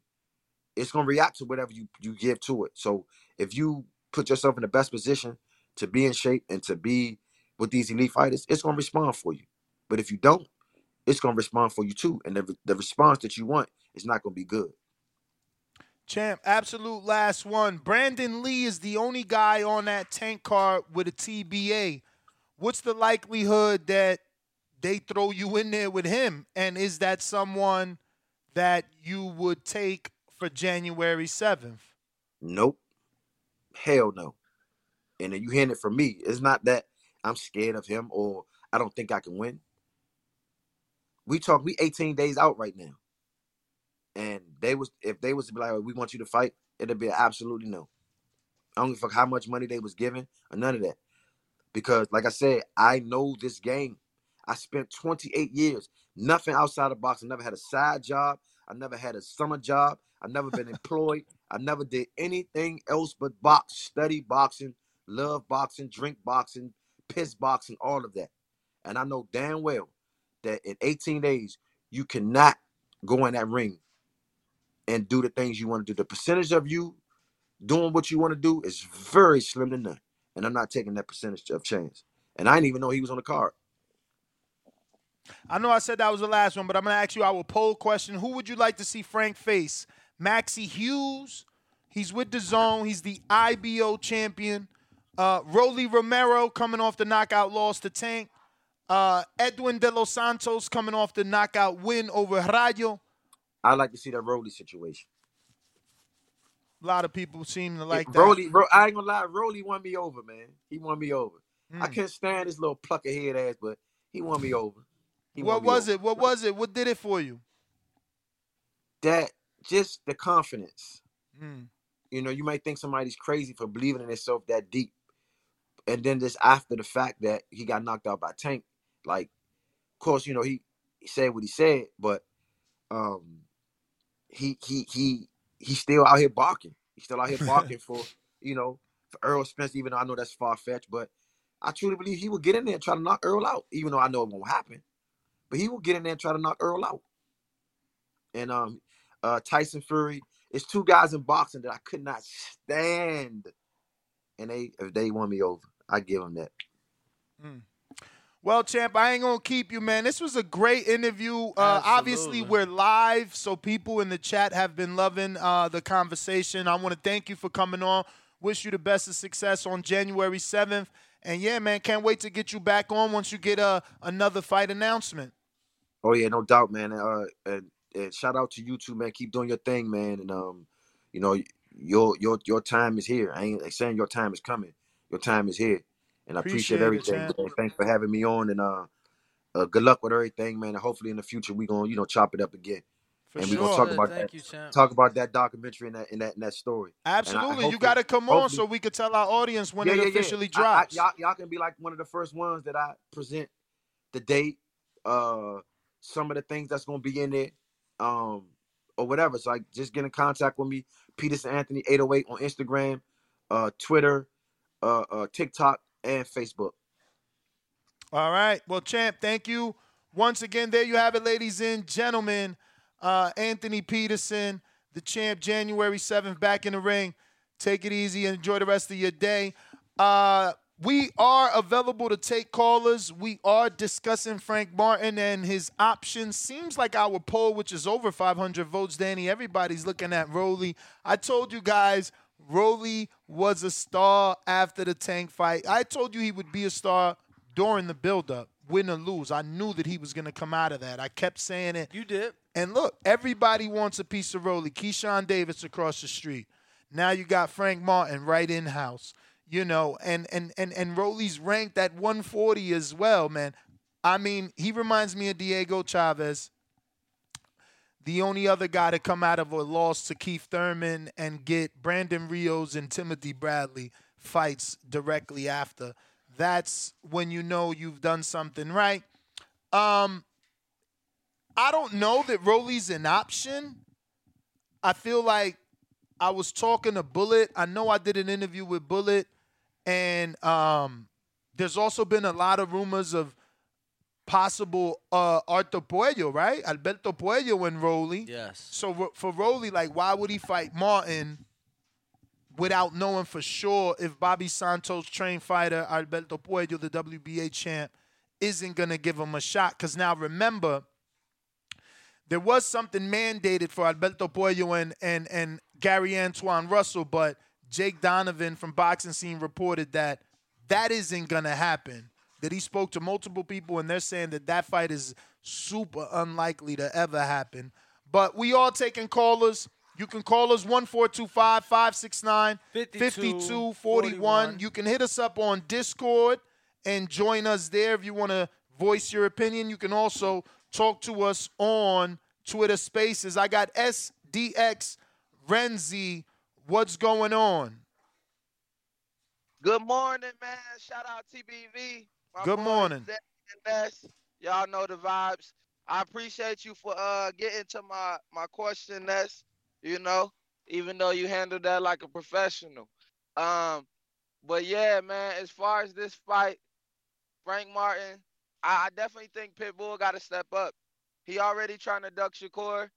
It's gonna react to whatever you you give to it. So if you put yourself in the best position to be in shape and to be with these elite fighters, it's gonna respond for you. But if you don't, it's gonna respond for you too. And the, the response that you want is not gonna be good. Champ, absolute last one. Brandon Lee is the only guy on that tank card with a TBA. What's the likelihood that they throw you in there with him? And is that someone that you would take for January 7th? Nope. Hell no. And then you hearing it from me. It's not that I'm scared of him or I don't think I can win. We talk, we 18 days out right now. And they was if they was to be like, oh, we want you to fight, it'd be absolutely no. I don't give a fuck how much money they was given or none of that. Because like I said, I know this game. I spent 28 years, nothing outside of boxing. Never had a side job. I never had a summer job. I've never been employed. I never did anything else but box, study boxing, love boxing, drink boxing, piss boxing, all of that. And I know damn well that in 18 days, you cannot go in that ring and do the things you want to do. The percentage of you doing what you want to do is very slim to none. And I'm not taking that percentage of chance. And I didn't even know he was on the card. I know I said that was the last one, but I'm going to ask you our poll question. Who would you like to see Frank face? Maxi Hughes. He's with the zone. He's the IBO champion. Uh, Rolly Romero coming off the knockout loss to Tank. Uh, Edwin De Los Santos coming off the knockout win over Rayo. I like to see that Rolly situation. A lot of people seem to like that. Rolly, Ro- I ain't gonna lie, Rolly won me over, man. He won me over. I Mm. can't stand this little plucker head ass, but he won me over. He what was it? What was it? What did it for you? That just the confidence. Mm. You know, you might think somebody's crazy for believing in themselves that deep. And then just after the fact that he got knocked out by Tank, like, of course, you know, he, he said what he said, but um he he he he's still out here barking. He's still out here [laughs] barking for, you know, for Errol Spence, even though I know that's far fetched, but I truly believe he will get in there and try to knock Errol out, even though I know it won't happen. But he will get in there and try to knock Errol out. And um uh Tyson Fury, it's two guys in boxing that I could not stand. And they if they won me over, I give them that. Well, champ, I ain't gonna keep you, man. This was a great interview. Uh, obviously, we're live, so people in the chat have been loving uh, the conversation. I want to thank you for coming on. Wish you the best of success on January seventh. And yeah, man, can't wait to get you back on once you get uh, another fight announcement. Oh yeah, no doubt, man. Uh, and, and shout out to you too, man. Keep doing your thing, man. And um, you know, your your your time is here. I ain't saying your time is coming. Your time is here, and I appreciate, Appreciate everything. Thanks for having me on, and uh, uh, good luck with everything, man. And hopefully in the future we gonna you know chop it up again. For and we're sure. gonna talk about thank that. you, champ. Talk about that documentary and that in that in that story. And I- Absolutely. You got to come on so we could tell our audience when Yeah, it yeah, yeah. officially I- I- drops. y'all, y'all can be like one of the first ones that I present the date, uh, some of the things that's gonna be in it, um, or whatever. So like, just get in contact with me, Peterson Anthony 808 on Instagram, uh, Twitter, uh, uh, TikTok, and Facebook. All right. Well, champ, thank you once again. There you have it, ladies and gentlemen. Uh, Anthony Peterson, the champ, January 7th, back in the ring. Take it easy and enjoy the rest of your day. Uh, we are available to take callers. We are discussing Frank Martin and his options. Seems like our poll, which is over 500 votes, Danny, everybody's looking at Rolly. I told you guys, Rolly was a star after the tank fight. I told you he would be a star during the buildup, win or lose. I knew that he was going to come out of that. I kept saying it. You did. And look, everybody wants a piece of Rolly. Keyshawn Davis across the street. Now you got Frank Martin right in house. You know, and and and and Rolly's ranked at 140 as well, man. I mean, he reminds me of Diego Chaves. The only other guy to come out of a loss to Keith Thurman and get Brandon Rios and Timothy Bradley fights directly after. That's when you know you've done something right. Um, I don't know that Rolly's an option. I feel like I was talking to Bullet. I know I did an interview with Bullet, and um, there's also been a lot of rumors of possible uh, Arthur Puello, right? Alberto Puello and Rolly. Yes. So for Rolly, like, why would he fight Martin without knowing for sure if Bobby Santos, trained fighter Alberto Puello, the WBA champ, isn't gonna give him a shot? Because now remember, there was something mandated for Alberto Puello and and and Gary Antuanne Russell, but Jake Donovan from Boxing Scene reported that that isn't gonna happen. That he spoke to multiple people and they're saying that that fight is super unlikely to ever happen. But we are taking callers. You can call us 1425 569 5241. You can hit us up on Discord and join us there if you want to voice your opinion. You can also talk to us on Twitter Spaces. I got SDX Renzi. What's going on? Good morning, man. Shout out TBV. My Good morning. Zach Ness. Y'all know the vibes. I appreciate you for uh getting to my my question, Ness. You know, even though you handled that like a professional. Um, but yeah, man. As far as this fight, Frank Martin, I, I definitely think Pitbull got to step up. He already trying to duck Shakur,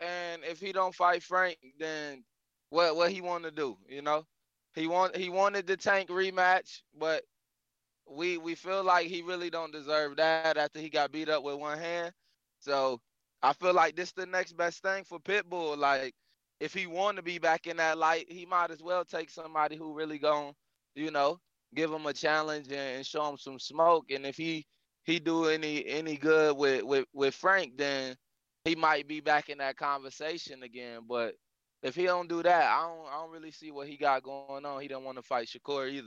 and if he don't fight Frank, then what what he want to do? You know, he want he wanted the tank rematch, but we we feel like he really don't deserve that after he got beat up with one hand. So I feel like this the next best thing for Pitbull. Like if he want to be back in that light, he might as well take somebody who really gon' you know give him a challenge and, and show him some smoke. And if he he do any any good with with with Frank, then he might be back in that conversation again. But if he don't do that, I don't I don't really see what he got going on. He don't want to fight Shakur either.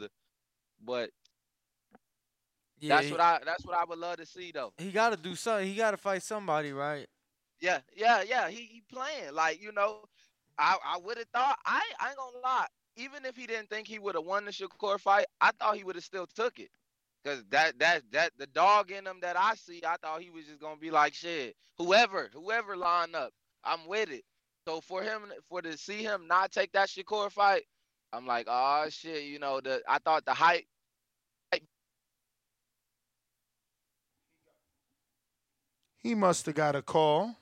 But Yeah, that's he- what I that's what I would love to see though. He got to do something. He got to fight somebody, right? Yeah, yeah, yeah. He he playing like you know. I I would have thought I I ain't gonna lie. Even if he didn't think he would have won the Shakur fight, I thought he would have still took it. Cause that that that the dog in him that I see, I thought he was just gonna be like shit. Whoever whoever line up, I'm with it. So for him for to see him not take that Shakur fight, I'm like, oh shit. You know the I thought the hype He must have got a call.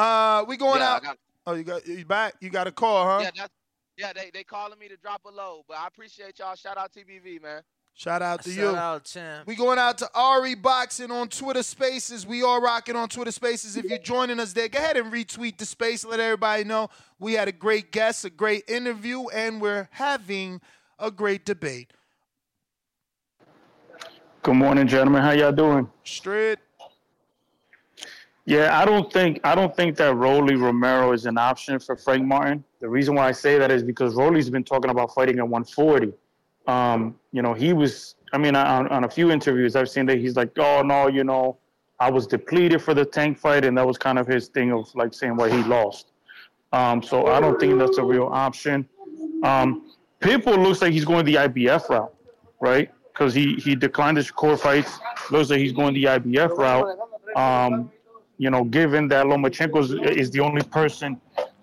Uh, we going Yeah, out. got- oh, you got you back? You got a call, huh? Yeah, that's yeah. They they calling me to drop a load, but I appreciate y'all. Shout out TBV, man. Shout out to you. Shout you. out, champ. We going out to Ari Boxing on Twitter Spaces. We are rocking on Twitter Spaces. If you're joining us there, go ahead and retweet the space. Let everybody know we had a great guest, a great interview, and we're having a great debate. Good morning, gentlemen. How y'all doing? Straight. Yeah, I don't think I don't think that Rolly Romero is an option for Frank Martin. The reason why I say that is because Rolly's been talking about fighting at 140. Um, you know, he was. I mean, on, on a few interviews I've seen that he's like, "Oh no, you know, I was depleted for the tank fight, and that was kind of his thing of like saying why he lost. Um, so I don't think that's a real option. Um, Pitbull looks like he's going the IBF route, right? Because he he declined Shakur fights. Looks like he's going the IBF route. Um, you know, given that Lomachenko is, is the only person.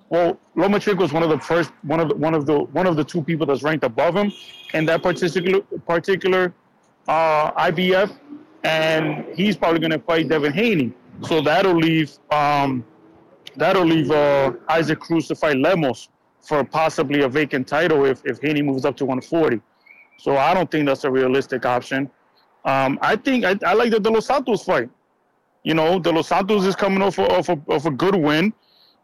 Well, Lomachenko is one of the first, one of the, one of the one of the two people that's ranked above him in that particular particular uh, IBF, and he's probably going to fight Devin Haney. So that'll leave um, that'll leave uh, Isaac Cruz to fight Lemos for possibly a vacant title if if Haney moves up to 140. So I don't think that's a realistic option. Um, I think I, I like the De Los Santos fight. You know, De Los Santos is coming off, of, of, a good win.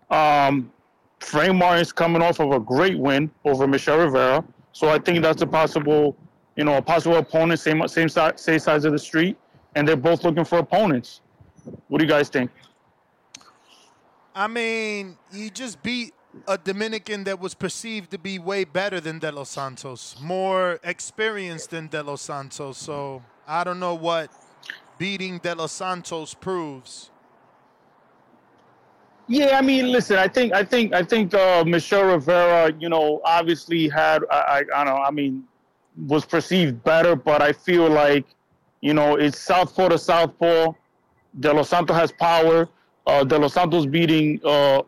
Um, Frank Martin's coming off of a great win over Michel Rivera. So I think that's a possible, you know, a possible opponent, same same same sides of the street, and they're both looking for opponents. What do you guys think? I mean, you just beat a Dominican that was perceived to be way better than De Los Santos, more experienced than De Los Santos. So I don't know what beating De Los Santos proves. Yeah, I mean, listen, I think, I think, I think uh, Michel Rivera, you know, obviously had, I, I, I don't know, I mean, was perceived better, but I feel like, you know, it's Southpaw to Southpaw. De Los Santos has power. Uh, De Los Santos beating uh,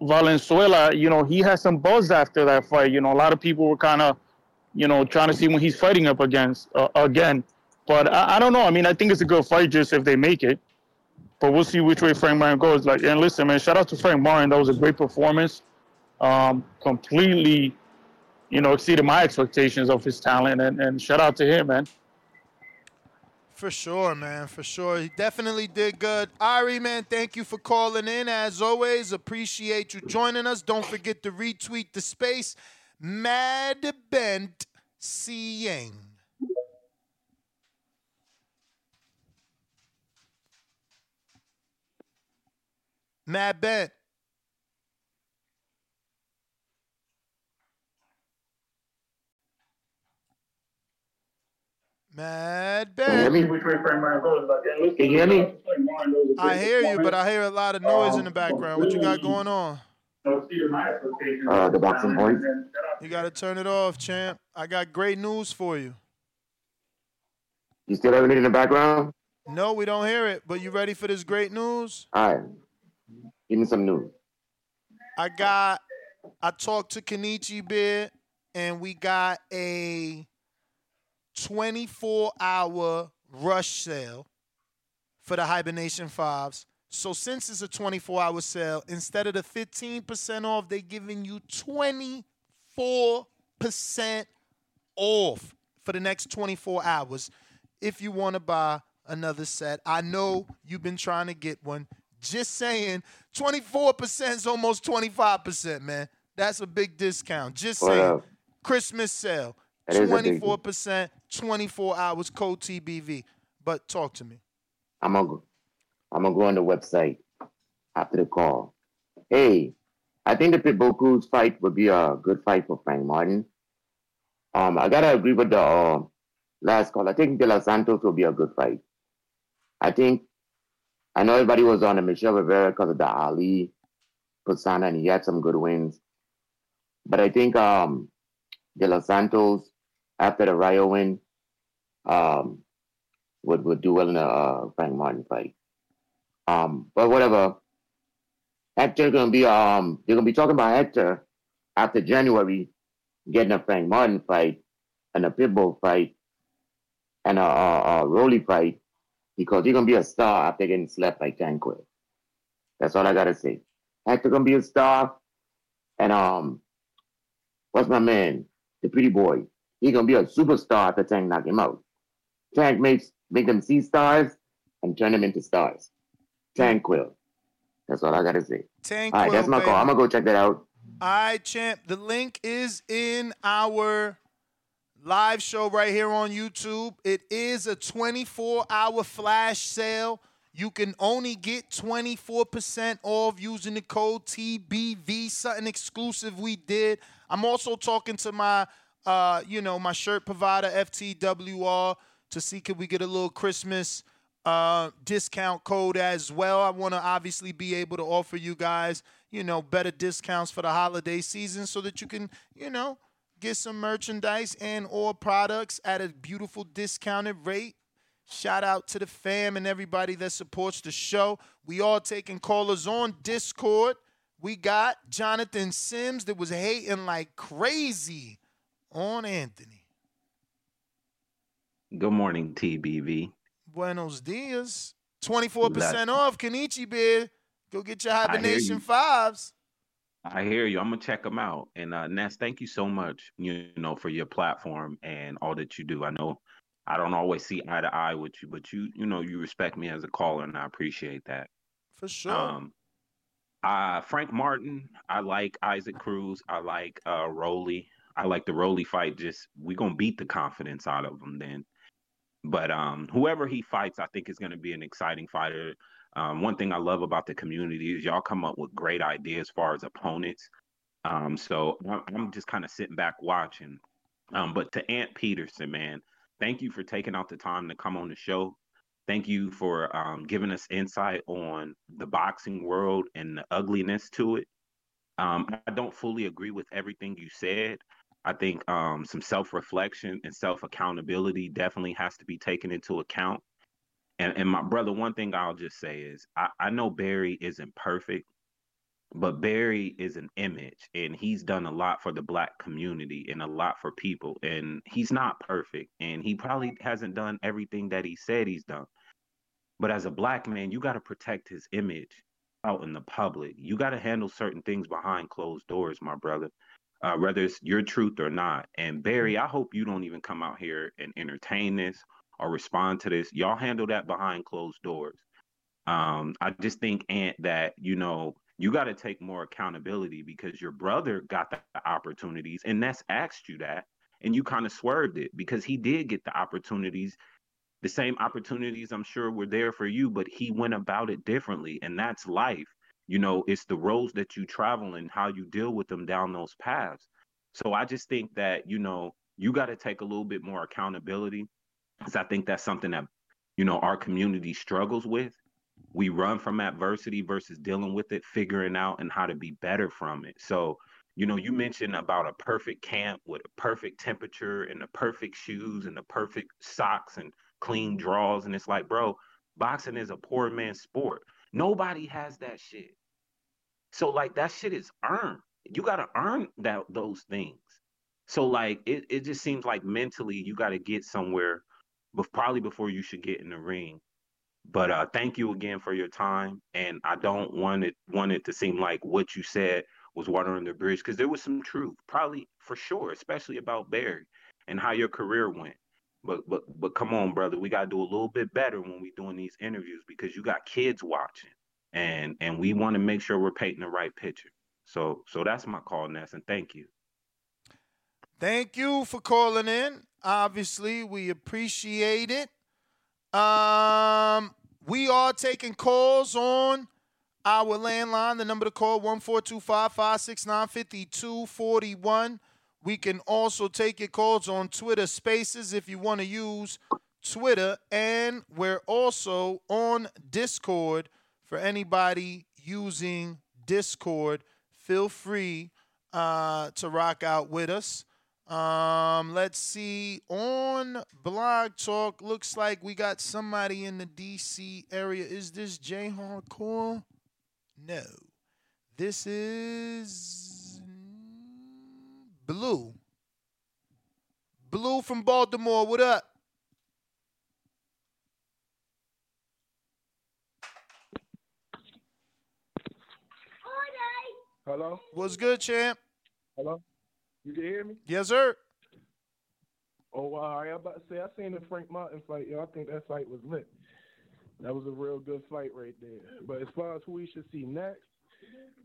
Valenzuela, you know, he had some buzz after that fight. You know, a lot of people were kind of, you know, trying to see when he's fighting up against uh, again. But I, I, don't know. I mean, I think it's a good fight just if they make it. But we'll see which way Frank Martin goes. Like, and listen, man, shout out to Frank Martin. That was a great performance. Um, completely, you know, exceeded my expectations of his talent. And, and shout out to him, man. For sure, man. For sure. He definitely did good. Ari, man, thank you for calling in. As always, appreciate you joining us. Don't forget to retweet the space. Mad Bent Seeing. Mad Bent. Mad Ben. Can you hear me? I hear you, but I hear a lot of noise in the background. What you got going on? Uh, the boxing voice. You got to turn it off, champ. I got great news for you. You still having it in the background? No, we don't hear it. But you ready for this great news? All right. Give me some news. I got. I talked to Kenichi Beer, and we got a 24 hour rush sale for the Hibernation Fives. So since it's a 24 hour sale, instead of the 15% off, they're giving you 24% off for the next 24 hours if you want to buy another set. I know you've been trying to get one. Just saying, 24% is almost 25%, man. That's a big discount. Just saying. Christmas sale. 24%, 24 hours, code TBV. But talk to me. I'm gonna I'm gonna go on the website after the call. Hey, I think the Pitbull Cruz fight would be a good fight for Frank Martin. Um, I gotta agree with the uh, last call. I think De Los Santos will be a good fight. I think I know everybody was on the Michel Rivera because of the Ali persona, and he had some good wins. But I think um, De Los Santos after the Rayo win, um, would would do well in a uh, Frank Martin fight. Um, but whatever. Hector gonna be um they're gonna be talking about Hector after January getting a Frank Martin fight and a Pitbull fight and a, a, a fight because he's gonna be a star after getting slept by Tanquil. That's all I gotta say. Hector gonna be a star, and um, what's my man, the pretty boy? He gonna be a superstar after Tank knock him out. Tank makes make them see stars and turn them into stars. Tanquil. That's all I gotta say. Tanquil. All right, that's my baby. call. I'm gonna go check that out. All right, champ. The link is in our live show right here on YouTube. It is a 24 hour flash sale. You can only get 24% off using the code TBV, something exclusive we did. I'm also talking to my, uh, you know, my shirt provider, FTWR, to see could we get a little Christmas uh, discount code as well. I want to obviously be able to offer you guys, you know, better discounts for the holiday season so that you can, you know, get some merchandise and or products at a beautiful discounted rate. Shout out to the fam and everybody that supports the show. We all taking callers on Discord. We got Jonathan Sims that was hating like crazy on Anthony. Good morning, TBV. Buenos dias. 24% off Kenichi beer. Go get your hibernation fives. I hear you. I'm gonna check them out. And uh, Ness, thank you so much. You know for your platform and all that you do. I know I don't always see eye to eye with you, but you you know you respect me as a caller, and I appreciate that. For sure. Um, uh, Frank Martin. I like Isaac Cruz. I like uh, Rolly. I like the Rolly fight. Just we gonna beat the confidence out of him then. But um, whoever he fights, I think is going to be an exciting fighter. Um, one thing I love about the community is y'all come up with great ideas as far as opponents. Um, so I'm just kind of sitting back watching. Um, but to Ant Peterson, man, thank you for taking out the time to come on the show. Thank you for um, giving us insight on the boxing world and the ugliness to it. Um, I don't fully agree with everything you said. I think um, some self reflection and self accountability definitely has to be taken into account. And, and my brother, one thing I'll just say is I, I know Barry isn't perfect, but Barry is an image and he's done a lot for the black community and a lot for people. And he's not perfect and he probably hasn't done everything that he said he's done. But as a black man, you got to protect his image out in the public. You got to handle certain things behind closed doors, my brother uh, whether it's your truth or not. And Barry, I hope you don't even come out here and entertain this or respond to this. Y'all handle that behind closed doors. Um, I just think, Ant, that you know you got to take more accountability because your brother got the opportunities, and Ness asked you that, and you kind of swerved it because he did get the opportunities. The same opportunities I'm sure were there for you, but he went about it differently, and that's life you know it's the roads that you travel and how you deal with them down those paths so i just think that you know you got to take a little bit more accountability because i think that's something that you know our community struggles with we run from adversity versus dealing with it figuring out and how to be better from it so you know you mentioned about a perfect camp with a perfect temperature and the perfect shoes and the perfect socks and clean draws and it's like bro boxing is a poor man's sport Nobody has that shit. So like that shit is earned. You gotta earn that those things. So like it, it just seems like mentally you gotta get somewhere, but probably before you should get in the ring. But uh thank you again for your time. And I don't want it want it to seem like what you said was water under the bridge because there was some truth, probably for sure, especially about Barry and how your career went. But but but come on, brother, we gotta do a little bit better when we doing these interviews because you got kids watching, and and we want to make sure we're painting the right picture. So so that's my call, Ness, and thank you. Thank you for calling in. Obviously, we appreciate it. Um, we are taking calls on our landline. The number to call 1425 569 5241. We can also take your calls on Twitter Spaces if you want to use Twitter. And we're also on Discord for anybody using Discord. Feel free uh, to rock out with us. Um, let's see. On Blog Talk, looks like we got somebody in the DC area. Is this J Hardcore? No. This is Blue. Blue from Baltimore, what up? Hello? What's good, champ? Hello? You can hear me? Yes, sir. Oh. I about to say, I seen the Frank Martin fight. Yo, I think that fight was lit. That was a real good fight right there. But as far as who he should see next,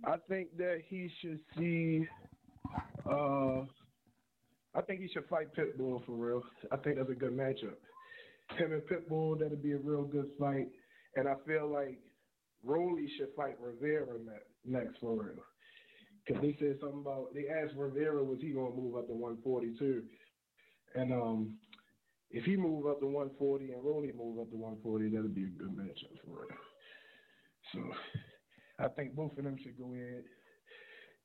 I think that he should see uh, I think he should fight Pitbull for real. I think that's a good matchup. Him and Pitbull, that'd be a real good fight. And I feel like Rolly should fight Rivera next for real. Because they said something about, they asked Rivera, was he going to move up to 142? And um, if he move up to 140 and Rolly move up to 140, that'll be a good matchup for it. So I think both of them should go in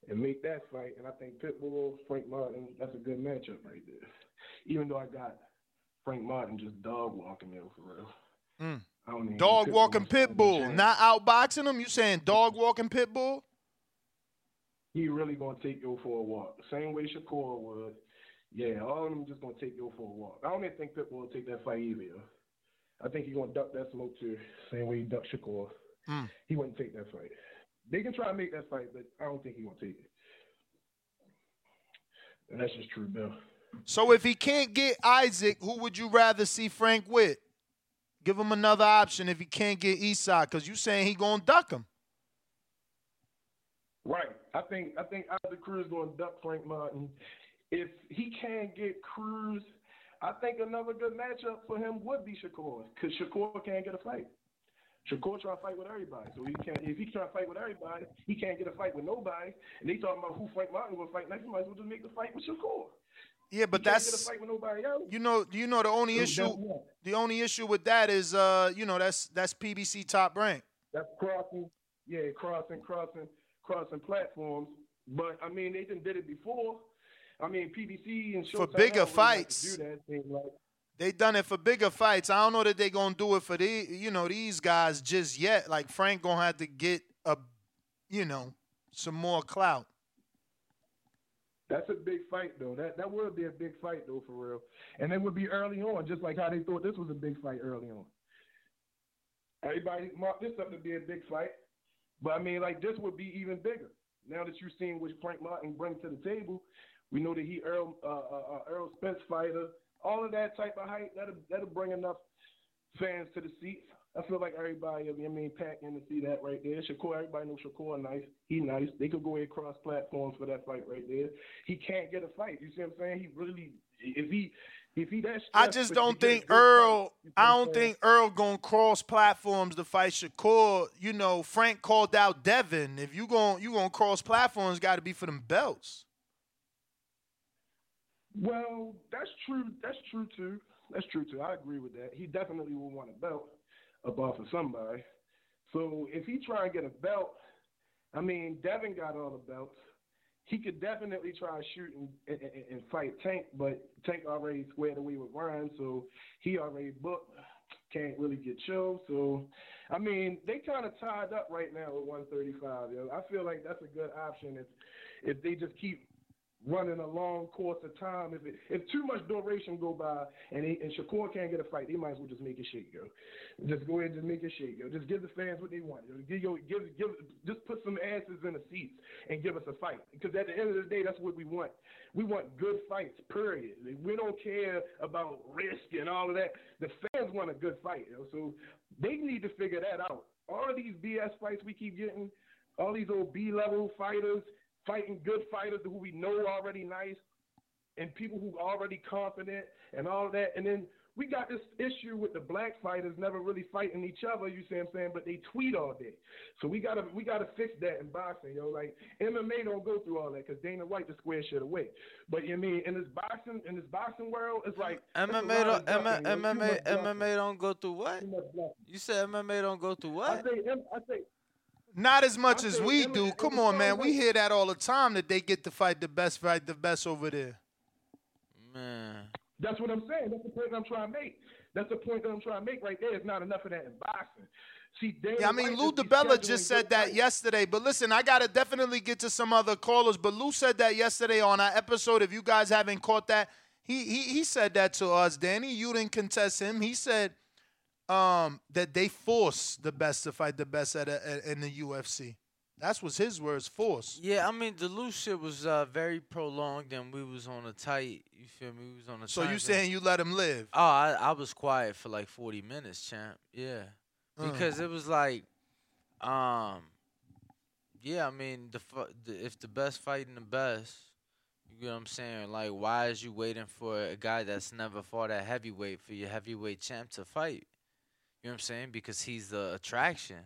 and make that fight. And I think Pitbull, Frank Martin, that's a good matchup right there. Even though I got Frank Martin just dog walking there for real. Mm. I don't Dog walking Pitbull, not outboxing him. You saying dog walking pit bull? He really gonna take you for a walk. Same way Shakur would. Yeah, all of them just gonna take you for a walk. I don't even think Pitbull will take that fight either. I think he's gonna duck that smoke too. Same way he ducked Shakur. Mm. He wouldn't take that fight. They can try to make that fight, but I don't think he gonna take it. And that's just true, Bill. So if he can't get Isaac, who would you rather see Frank with? Give him another option if he can't get Eastside, because you saying he gonna duck him. Right. I think I think Isaac Cruz gonna duck Frank Martin. If he can't get Cruz, I think another good matchup for him would be Shakur, because Shakur can't get a fight. Shakur try to fight with everybody, so he can't. If he try to fight with everybody, he can't get a fight with nobody. And they talking about who Frank Martin will fight next. He might as well just make the fight with Shakur. Yeah, but he can't get a that's fight with nobody else. you know you know the only So issue the only issue with that is uh you know that's that's PBC top rank. That's crossing, yeah, crossing, crossing, crossing platforms. But I mean, they done did it before. I mean, PBC and For bigger really fights. do that thing like. They done it for bigger fights. I don't know that they gonna do it for the you know these guys just yet. Like Frank gonna have to get a you know some more clout. That's a big fight though. That that would be a big fight though for real. And it would be early on, just like how they thought this was a big fight early on. Everybody marked this up to be a big fight. But I mean like this would be even bigger. Now that you've seen what Frank Martin brings to the table, we know that he Errol uh, uh, uh, Errol Spence fighter, all of that type of height, that'll that'll bring enough fans to the seats. I feel like everybody, I mean, pack in to see that right there. Shakur, everybody knows Shakur nice. He nice. They could go ahead cross platforms for that fight right there. He can't get a fight. You see what I'm saying? He really, if he, if he that. I just don't think Errol. fight, I don't think Errol gonna cross platforms to fight Shakur. You know, Frank called out Devin. If you gon' you gonna cross platforms, got to be for them belts. Well, that's true. That's true too. That's true too. I agree with that. He definitely will want a belt up off of somebody. So if he try and get a belt, I mean, Devin got all the belts. He could definitely try to shoot and, and, and- fight Tank, but Tank already squared away with Ryan, so he already booked. Can't really get chilled. So, I mean, they kind of tied up right now with 135. Yo. I feel like that's a good option if if they just keep running a long course of time. If it, if too much duration go by and he, and Shakur can't get a fight, they might as well just make it shake, yo. Just go ahead and just make it shake, yo. Just give the fans what they want. Yo. Give, yo, give, give, just put some asses in the seats and give us a fight. Because at the end of the day, that's what we want. We want good fights, period. We don't care about risk and all of that. The fans want a good fight, yo. So they need to figure that out. All of these BS fights we keep getting, all these old B level fighters fighting good fighters who we know already nice, and people who already confident and all that. And then we got this issue with the black fighters never really fighting each other. You see what I'm saying? But they tweet all day. So we gotta we gotta fix that in boxing, yo. Like MMA don't go through all that because Dana White just square shit away. But you know I mean in this boxing in this boxing world, it's like MMA don't ducking, MMA. MMA don't go through what? Too much ducking. You said MMA don't go through I what? say M- I say Not as much as we do. it Come was on, man. so We hear that all the time that they get to fight the best, fight the best over there. Man. That's what I'm saying. That's the point I'm trying to make. That's the point that I'm trying to make right there. It's not enough of that in boxing. See, Dana Yeah, I mean, Lou just be DiBella just said that fights. yesterday. But listen, I gotta definitely get to some other callers. But Lou said that yesterday on our episode. If you guys haven't caught that, he he he said that to us, Danny. You didn't contest him. He said um, that they force the best to fight the best at, a, at in the UFC. That's was his words. Force. Yeah, I mean the loose shit was uh, very prolonged and we was on a tight. You feel me? We was on a. So you saying you let him live? Oh, I, I was quiet for like forty minutes, champ. Yeah, Uh. because it was like, um, yeah. I mean, the, the if the best fighting the best, you get what I'm saying? Like, why is you waiting for a guy that's never fought at heavyweight for your heavyweight champ to fight? You know what I'm saying? Because he's the attraction.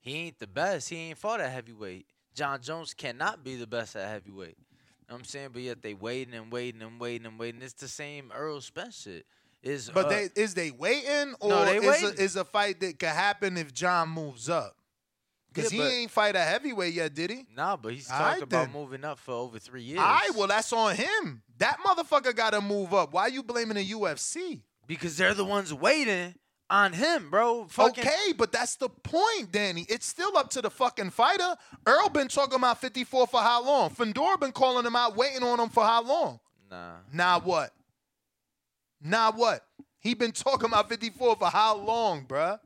He ain't the best. He ain't fought at heavyweight. Jon Jones cannot be the best at heavyweight. You know what I'm saying? But yet they waiting and waiting and waiting and waiting. It's the same Errol Spence shit. is. But uh, they is they waiting or No, they is. A, is a fight that could happen if Jon moves up? Because Yeah, he ain't fight a heavyweight yet, did he? Nah, but he's right, about then. moving up for over three years. All right, well that's on him. That motherfucker got to move up. Why you blaming the UFC? because they're the ones waiting on him, bro. Fucking, Okay, but that's the point, Danny. It's still up to the fucking fighter. Errol been talking about 54 for how long? Fedor been calling him out, waiting on him for how long? Nah. Now what? Now what? He been talking about 54 for how long, bruh?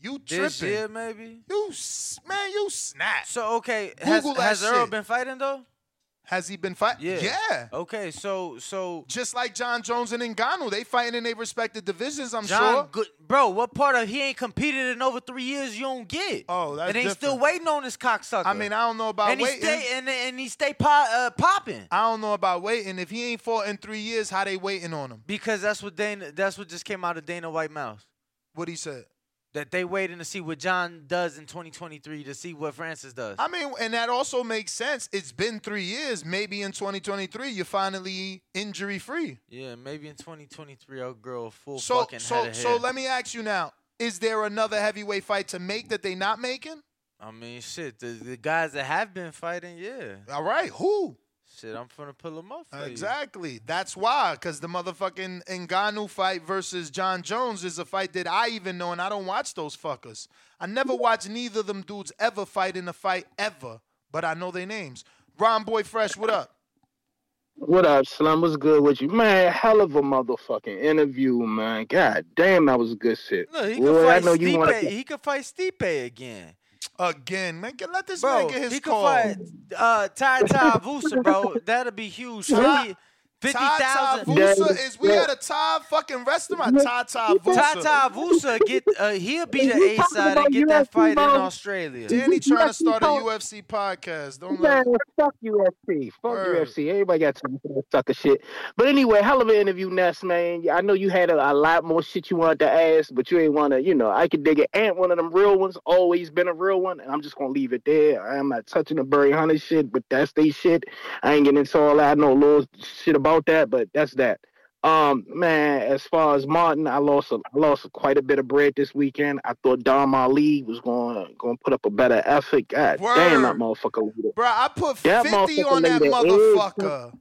You tripping? This year, maybe. You man, you snap. So okay, has, Google has Errol shit. been fighting though? Has he been fighting? Yeah. Yeah. Okay, so so Just like Jon Jones and Ngannou, they fighting in their respective divisions. I'm John, sure. good, bro. What part of he ain't competed in over three years? You don't get. Oh, that's and they still waiting on this cocksucker. I mean, I don't know about and he waiting. stay and and he stay pop, uh, popping I don't know about waiting. If he ain't fought in three years, how they waiting on him? because that's what Dana. That's what just came out of Dana White mouth. What he said. That they waiting to see what Jon does in 2023 to see what Francis does. I mean, and that also makes sense. It's been three years. Maybe in 2023, you're finally injury free. yeah, maybe in 2023 I'll grow a full So, fucking so, head of so hair. let me ask you now: Is there another heavyweight fight to make that they not making? I mean, shit. The, the guys that have been fighting, yeah. All right, who? Shit, I'm finna pull them up for you. Exactly. That's why, because the motherfucking Ngannou fight versus Jon Jones is a fight that I even know, and I don't watch those fuckers. I never watched neither of them dudes ever fight in a fight ever, but I know their names. Ron Boy Fresh, what up? What up, Slim? What's good with you? Man, hell of a motherfucking interview, man. God damn, that was a good shit. Look, he Boy, could I fight know you wanna- He could fight Stipe again. Again, man, get- let this Bro, man get his he could call. fight uh, Ty Ty Vusa, bro. That'd be huge. [laughs] Ty- 50 50,000. Tuivasa is we at a Thai fucking restaurant. Tai Tuivasa. Ty Ty Vusa get uh, he'll be the A side and get that fight in Australia. Danny trying to start a UFC podcast. Don't Man, let fuck UFC. Fuck Word. UFC. Everybody got time for that sucker shit. But anyway, hell of an interview, Ness, man. I know you had a, a lot more shit you wanted to ask, but you ain't want to, you know, I could dig it. Ain't one of them real ones, always been a real one, and I'm just going to leave it there. I'm not touching the Barry Hunter shit, but that's they shit. I ain't getting into all that. I know a little shit about that, but that's that. Um, man, as far as Martin, I lost a, I lost quite a bit of bread this weekend. I thought Dom Ali was going going to put up a better effort. God damn, that Word. motherfucker. Bro, I put That 50 motherfucker on that motherfucker.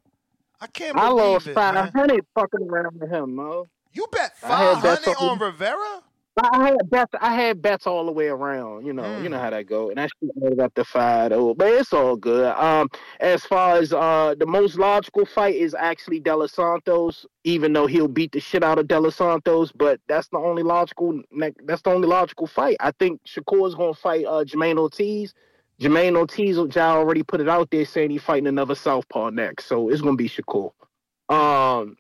I can't I lost five hundred fucking around with him, mo. You bet I had bets 500 on on- Rivera? I had bets. I had bets all the way around. You know, Mm. you know how that go, and that shit ended up to five oh, but it's all good. Um, as far as uh, the most logical fight is actually De Los Santos, even though he'll beat the shit out of De Los Santos, but that's the only logical. That's the only logical fight. I think Shakur's gonna fight uh Jermaine Ortiz. Jermaine Ortiz, Ja already put it out there saying he's fighting another southpaw next, so it's gonna be Shakur. Um,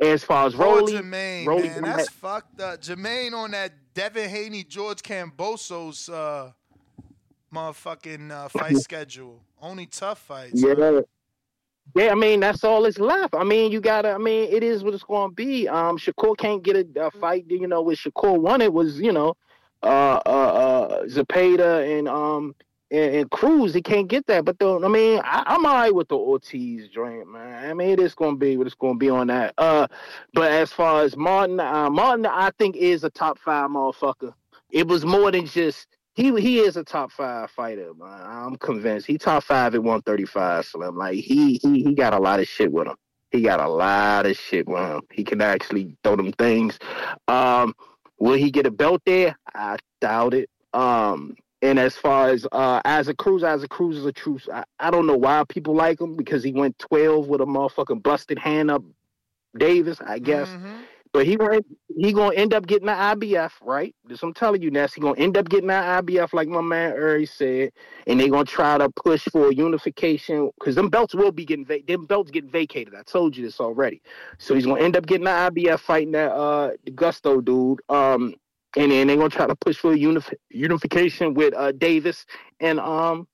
as far as Rolly, Jermaine, Rolly man. That's that- fucked up. Jermaine on that Devin Haney, George Kambosos' uh, motherfucking uh, [laughs] fight schedule. Only tough fights. Yeah. Yeah, I mean that's all that's left. I mean, you gotta. I mean, it is what it's going to be. Um, Shakur can't get a, a fight. You know, with Shakur won it was you know, uh, uh, uh Zapata and um and, and Cruz. He can't get that. But the, I mean, I, I'm alright with the Ortiz joint, man. I mean, it is going to be what it's to be on that. Uh, but as far as Martin, uh, Martin, I think is a top five motherfucker. It was more than just he he is a top five fighter, man. I'm convinced. He top five at 135, Slim. Like he he he got a lot of shit with him. He got a lot of shit with him. He can actually throw them things. Um, will he get a belt there? I doubt it. Um, and as far as uh Isaac Cruz, Isaac Cruz is a true. I, I don't know why people like him because he went 12 with a motherfucking busted hand up Davis, I guess. But he gonna he gonna end up getting the IBF, right? This I'm telling you, Ness. He gonna end up getting that IBF, like my man Uri said, and they gonna try to push for unification because them belts will be getting va- them belts getting vacated. I told you this already. So he's gonna end up getting the IBF fighting that uh Gusto dude. Um, and then they're gonna try to push for unif- unification with uh Davis and um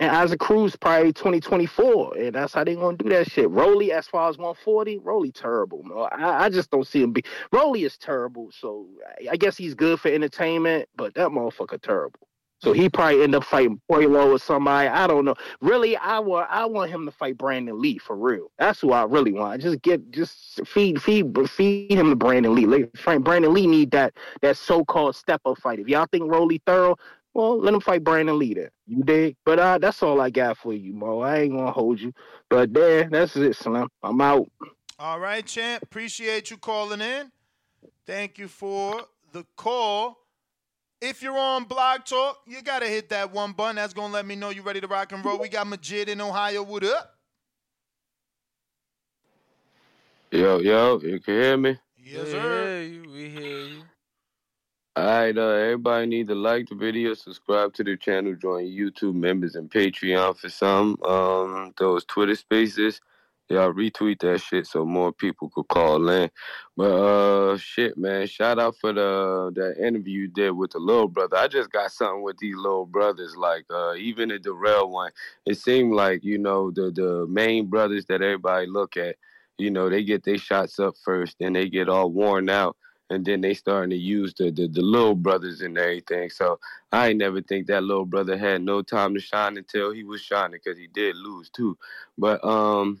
and Isaac Cruz probably 2024, and that's how they gonna do that shit. Rolly, as far as 140, Rolly terrible. No, I, I just don't see him be. Rolly is terrible, so I guess he's good for entertainment, but that motherfucker terrible. So he probably end up fighting Puello or somebody. I don't know. Really, I want I want him to fight Brandon Lee for real. That's who I really want. Just get just feed feed feed him to Brandon Lee. Like, Brandon Lee need that that so called step up fight. If y'all think Rolly thorough, well, let him fight Brandon Lee there. You dig? But uh, that's all I got for you, Mo. I ain't gonna hold you. But there, that's it, Slim. I'm out. All right, champ. Appreciate you calling in. Thank you for the call. If you're on Blog Talk, you gotta hit that one button. That's gonna let me know you're ready to rock and roll. We got Majid in Ohio. What up? Yo, yo, you can hear me? Yes, sir. hear you. We hear you. Alright, uh, everybody need to like the video, subscribe to the channel, join YouTube members and Patreon for some. Um, those Twitter spaces, y'all retweet that shit so more people could call in. But uh, shit, man, shout out for the that interview you did with the little brother. I just got something with these little brothers. Like uh, even the Dirrell one, it seemed like you know the the main brothers that everybody look at. You know, they get their shots up first, then they get all worn out and then they starting to use the, the the little brothers and everything. So I ain't never think that little brother had no time to shine until he was shining because he did lose too. But um,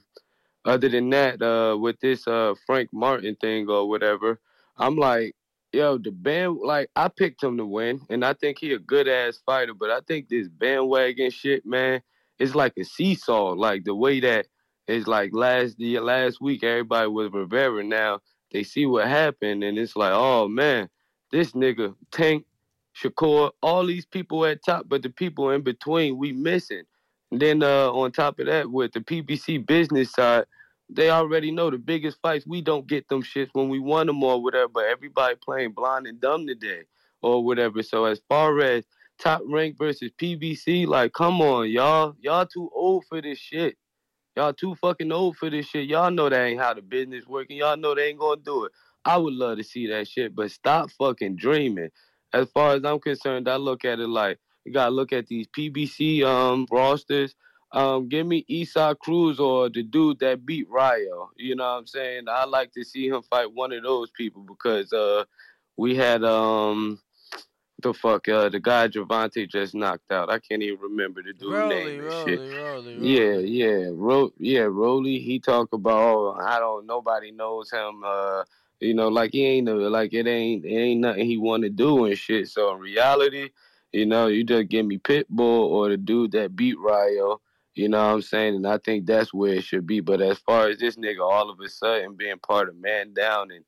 other than that, uh, with this uh Frank Martin thing or whatever, I'm like, yo, the band like I picked him to win, and I think he a good ass fighter. But I think this bandwagon shit, man, it's like a seesaw. Like the way that it's like last the last week, everybody was Rivera now they see what happened and it's like, oh man, this nigga Tank, Shakur, all these people at top, but the people in between we missing. Then uh, on top of that, with the PBC business side, they already know the biggest fights we don't get them shits when we won them or whatever. But everybody playing blind and dumb today or whatever. So as far as top rank versus PBC, like come on, y'all, y'all too old for this shit. Y'all too fucking old for this shit. Y'all know that ain't how the business working. Y'all know they ain't gonna do it. I would love to see that shit, but stop fucking dreaming. As far as I'm concerned, I look at it like you gotta look at these PBC um rosters. Um, give me Esau Cruz or the dude that beat Rayo. You know what I'm saying? I like to see him fight one of those people because uh we had um the fuck uh the guy Gervonta just knocked out. I can't even remember the dude's Rolly, name Rolly, shit. Rolly, Yeah, yeah, Ro- yeah, Roly. He talk about oh, I don't nobody knows him. Uh, you know, like he ain't a- like it ain't it ain't nothing he want to do and shit. So in reality, you know, you just give me Pitbull or the dude that beat Rayo. You know what I'm saying? And I think that's where it should be. But as far as this nigga all of a sudden being part of Man Down and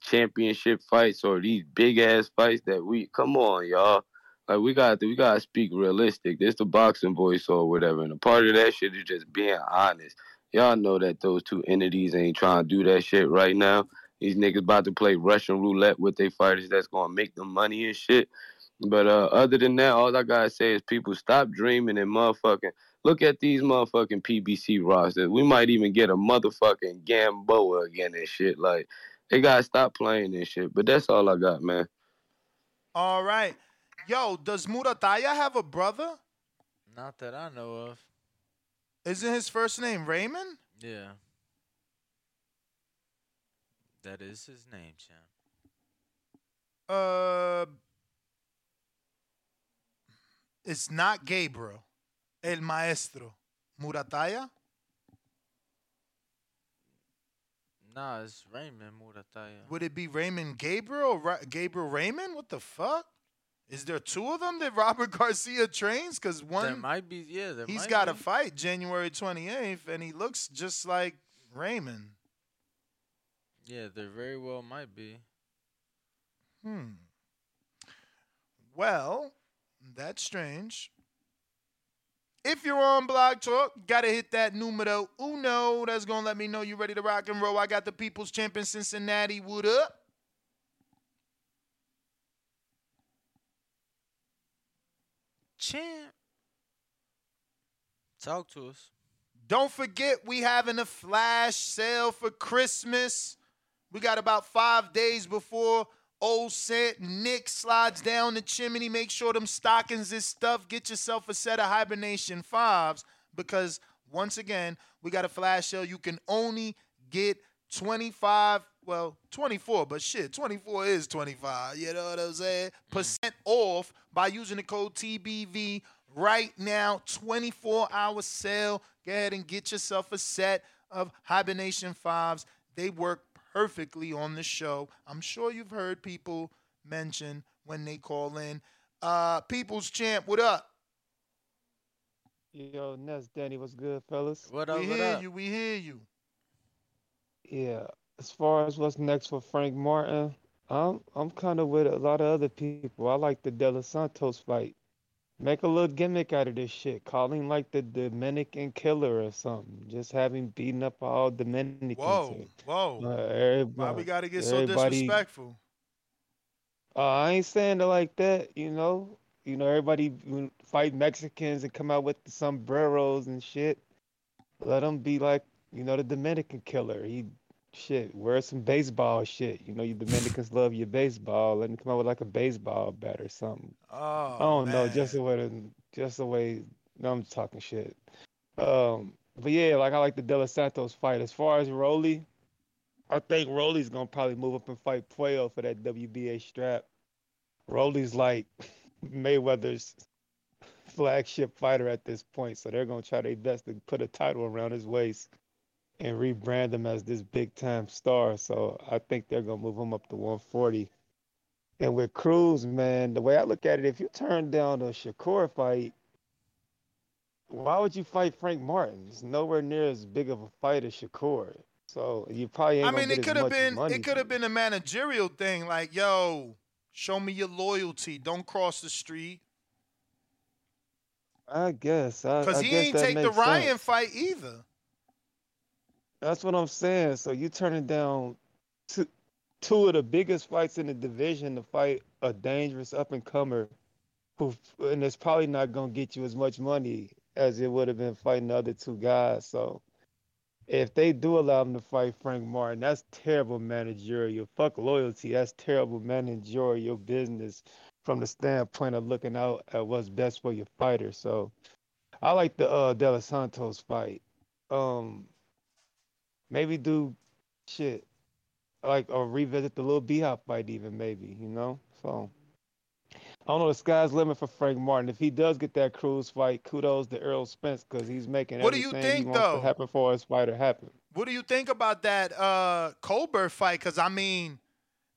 championship fights or these big ass fights that we come on, y'all. Like we got to we gotta speak realistic. This the boxing voice or whatever. And a part of that shit is just being honest. Y'all know that those two entities ain't trying to do that shit right now. These niggas about to play Russian roulette with their fighters that's gonna make them money and shit. But uh, other than that, all I gotta say is people stop dreaming and motherfucking look at these motherfucking PBC rosters. We might even get a motherfucking Gamboa again and shit. Like they gotta stop playing this shit. But that's all I got, man. All right. Yo, does Muratalla have a brother? Not that I know of. Isn't his first name Raymond? Yeah. That is his name, champ. Uh, it's not Gabriel. El Maestro. Muratalla? Nah, it's Raymond Muratalla. Would it be Raymond Gabriel? or Ra- Gabriel Raymond? What the fuck? Is there two of them that Robert [laughs] Garcia trains? Because one, there might be, yeah. There he's got a fight January 28th, and he looks just like Raymond. Yeah, there very well might be. Hmm. Well, that's strange. If you're on Blog Talk, gotta hit that numero uno. That's gonna let me know you're ready to rock and roll. I got the People's Champion Cincinnati. What up? Champ. Talk to us. Don't forget, we having a flash sale for Christmas. We got about five days before old set. Nick slides down the chimney. Make sure them stockings is stuffed. Get yourself a set of hibernation fives because once again, we got a flash sale. You can only get 25 well, 24, but shit, 24 is 25. You know what I'm saying? Mm. Percent off by using the code TBV right now. 24 hour sale. Go ahead and get yourself a set of Hibernation 5s. They work perfectly on the show. I'm sure you've heard people mention when they call in. Uh, People's Champ, what up? Yo, Ness, Danny, what's good, fellas? What up? we hear you. We hear you. Yeah, as far as what's next for Frank Martin, I'm I'm kind of with a lot of other people. I like the De Los Santos fight. Make a little gimmick out of this shit. Call him like the Dominican killer or something. Just have him beating up all Dominicans. Whoa, and, whoa. uh, Why we got to get so disrespectful? Uh, I ain't saying it like that, you know. You know, everybody fight Mexicans and come out with the sombreros and shit. Let him be like, you know, the Dominican killer. He, shit, wear some baseball shit. You know, you Dominicans love your baseball. Let me come out with like a baseball bat or something. Oh, I don't know, just the way, to, just the way. No, I'm talking shit. Um, but yeah, like I like the De Los Santos fight. As far as Rolly, I think Rolly's gonna probably move up and fight Puello for that WBA strap. Rolly's like [laughs] Mayweather's flagship fighter at this point, so they're gonna try their best to put a title around his waist and rebrand him as this big time star. So I think they're gonna move him up to 140. And with Cruz, man, the way I look at it, if you turn down a Shakur fight, why would you fight Frank Martin? It's nowhere near as big of a fight as Shakur. So you probably ain't I mean, get it could have been it could have been a managerial thing, like, yo, show me your loyalty. Don't cross the street. I guess. I, Because he ain't take the Ryan sense. fight either. That's what I'm saying. So you turning down two, two of the biggest fights in the division to fight a dangerous up and comer, who and it's probably not gonna get you as much money as it would have been fighting the other two guys. So if they do allow him to fight Frank Martin, that's terrible managerial. Fuck loyalty. That's terrible managerial business from the standpoint of looking out at what's best for your fighter. So I like the uh De Los Santos fight. Um maybe do shit like or revisit the little B hop fight even maybe, you know? So I don't know. The sky's limit for Frank Martin. If he does get that Cruz fight, kudos to Errol Spence because he's making What do you think, though? to happen for his fighter happen. What do you think about that uh Colbert fight? Because I mean,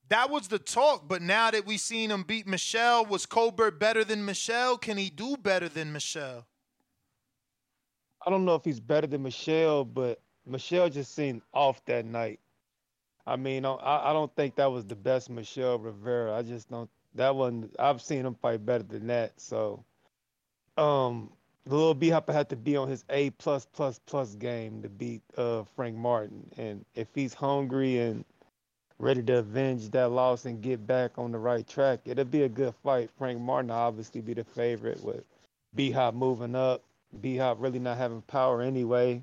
that was the talk, but now that we've seen him beat Michel, was Colbert better than Michel? Can he do better than Michel? I don't know if he's better than Michel, but Michel just seemed off that night. I mean, I, I don't think that was the best Michel Rivera. I just don't. That one, I've seen him fight better than that. So, um, the little B Hopper had to be on his A plus plus plus game to beat uh Frank Martin. And if he's hungry and ready to avenge that loss and get back on the right track, it'll be a good fight. Frank Martin obviously be the favorite with B Hop moving up. B Hop really not having power anyway.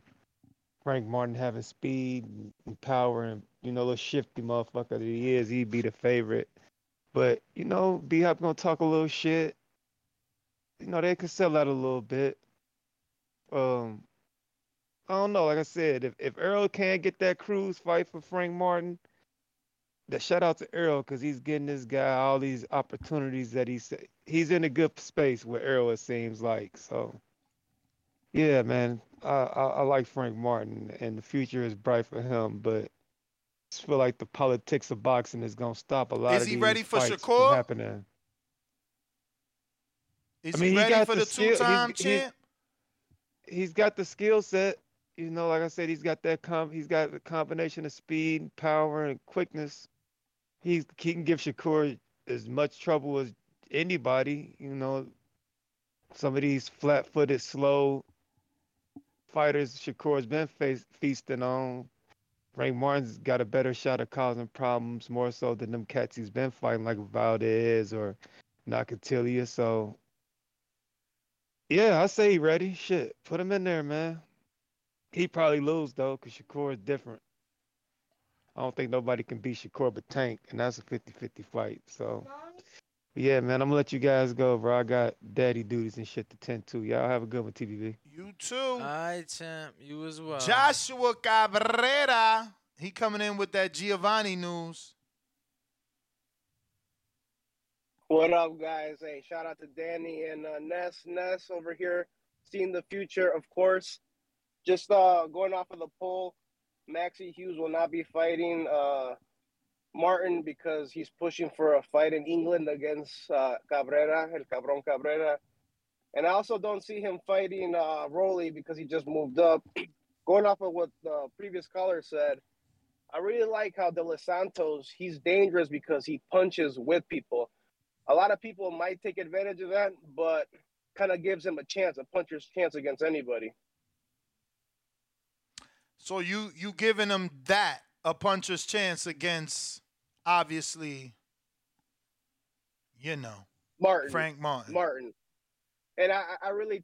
Frank Martin having speed and power and you know, little shifty motherfucker that he is, he'd be the favorite. But, you know, B Hop gonna talk a little shit. You know, they could sell that a little bit. Um I don't know, like I said, if, if Errol can't get that Cruz fight for Frank Martin, the shout out to Errol because he's getting this guy all these opportunities that he's he's in a good space with Errol, it seems like. So yeah, man, I, I I like Frank Martin, and the future is bright for him. But I just feel like the politics of boxing is gonna stop a lot Is of he these ready for Shakur? happening. Is I mean, he he ready got for the the, he's- two-time he's- champ? He's got the skill set. You know, like I said, he's got that com- he's got the combination of speed, power, and quickness. He's he can give Shakur as much trouble as anybody. You know, some of these flat-footed, slow fighters Shakur's been feasting on. Frank Martin's got a better shot of causing problems more so than them cats he's been fighting like Valdez or Nakathila. So yeah, I say he ready. Shit, put him in there, man. He probably lose though, cause Shakur is different. I don't think nobody can beat Shakur but Tank, and that's a 50-50 fight. So yeah, man, I'm gonna let you guys go, bro. I got daddy duties and shit to tend to. Y'all have a good one, TBV. You too. All right, champ. You as well. Joshua Cabrera He coming in with that Giovanni news. What up, guys? Hey, shout out to Danny and uh, Ness. Ness over here, seeing the future, of course. Just uh, going off of the poll, Maxi Hughes will not be fighting uh, Martin because he's pushing for a fight in England against uh, Cabrera, El Cabron Cabrera. And I also don't see him fighting uh, because he just moved up. [clears throat] going off of what the previous caller said, I really like how De Los Santos, he's dangerous because he punches with people a lot of people might take advantage of that, but kind of gives him a chance, a puncher's chance against anybody. So you you giving him that a puncher's chance against obviously, you know, Martin, Frank Martin. Martin, and I I really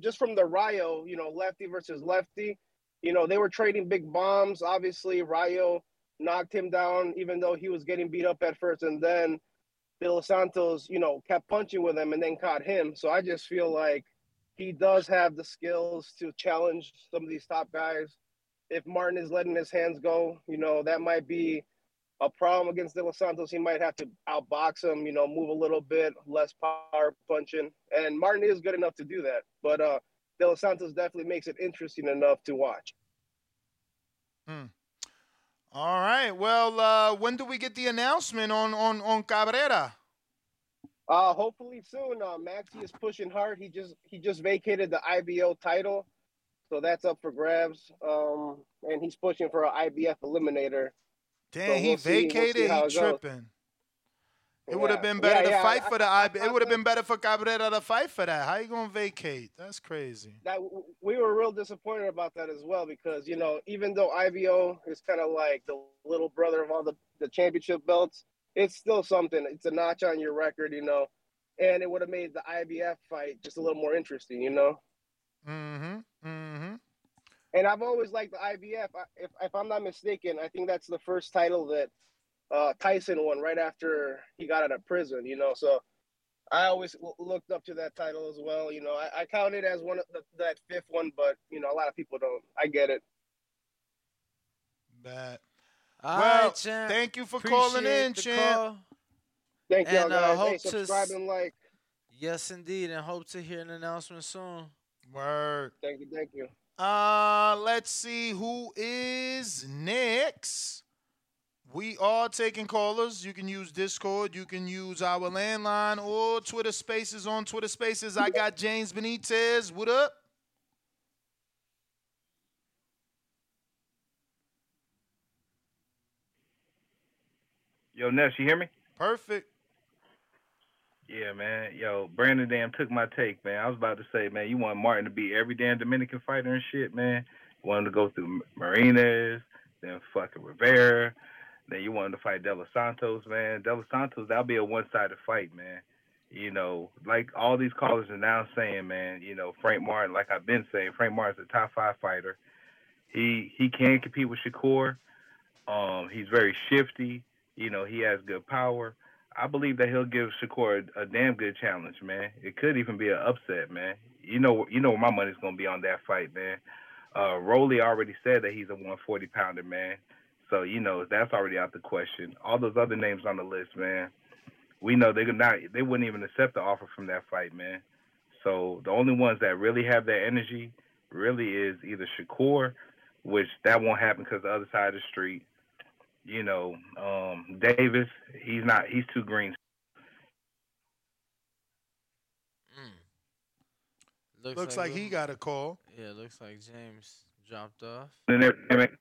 just from the Rayo, you know, lefty versus lefty, you know, they were trading big bombs. Obviously, Rayo knocked him down, even though he was getting beat up at first, and then De Los Santos, you know, kept punching with him and then caught him. So I just feel like he does have the skills to challenge some of these top guys. If Martin is letting his hands go, you know, that might be a problem against De Los Santos. He might have to outbox him, you know, move a little bit, less power punching. And Martin is good enough to do that. But uh De Los Santos definitely makes it interesting enough to watch. Hmm. All right. Well, uh, when do we get the announcement on on on Cabrera? Uh, hopefully soon. Uh, Maxi is pushing hard. He just he just vacated the IBO title, so that's up for grabs. Um, and he's pushing for an IBF eliminator. Damn, So he we'll we'll vacated. he tripping. It would have been better Yeah, to yeah, fight I- for the I- IB. It would have been better for Cabrera to fight for that. How you gonna vacate? That's crazy. that we were real disappointed about that as well because you know even though IBO is kind of like the little brother of all the, the championship belts, it's still something. It's a notch on your record, you know, and it would have made the IBF fight just a little more interesting, you know. Mm-hmm. Mm-hmm. And I've always liked the IBF. If if I'm not mistaken, I think that's the first title that uh, Tyson won right after he got out of prison. You know, so I always l- looked up to that title as well. You know, I, I count it as one of the, that fifth one, but you know, a lot of people don't. I get it. Bad. All well, right, champ. thank you for calling in, the champ. call. Thank y'all And, uh, guys. hope hey, to subscribe s- and like. Yes, indeed, and hope to hear an announcement soon. Word. Thank you. Thank you. Uh, let's see who is next. We are taking callers. You can use Discord. You can use our landline or Twitter Spaces. On Twitter Spaces, I got James Benitez. What up? Yo, Ness, you hear me? Perfect. Yeah, man. Yo, Brandon damn took my take, man. I was about to say, man, you want Martin to be every damn Dominican fighter and shit, man. You want him to go through Martinez, then fucking Rivera, then you want him to fight De Los Santos, man. De Los Santos, that'll be a one-sided fight, man. You know, like all these callers are now saying, man. You know, Frank Martin, like I've been saying, Frank Martin's a top five fighter. He he can compete with Shakur. Um, he's very shifty. You know, he has good power. I believe that he'll give Shakur a, a damn good challenge, man. It could even be an upset, man. You know, you know my money's gonna be on that fight, man. Uh, already said that he's a 140 pounder, man. So you know that's already out the question. All those other names on the list, man. We know they're not. They wouldn't even accept the offer from that fight, man. So the only ones that really have that energy really is either Shakur, which that won't happen because the other side of the street. You know, um, Davis, he's not. He's too green. Looks, like, he got a call. Yeah, looks like James dropped off. And everything,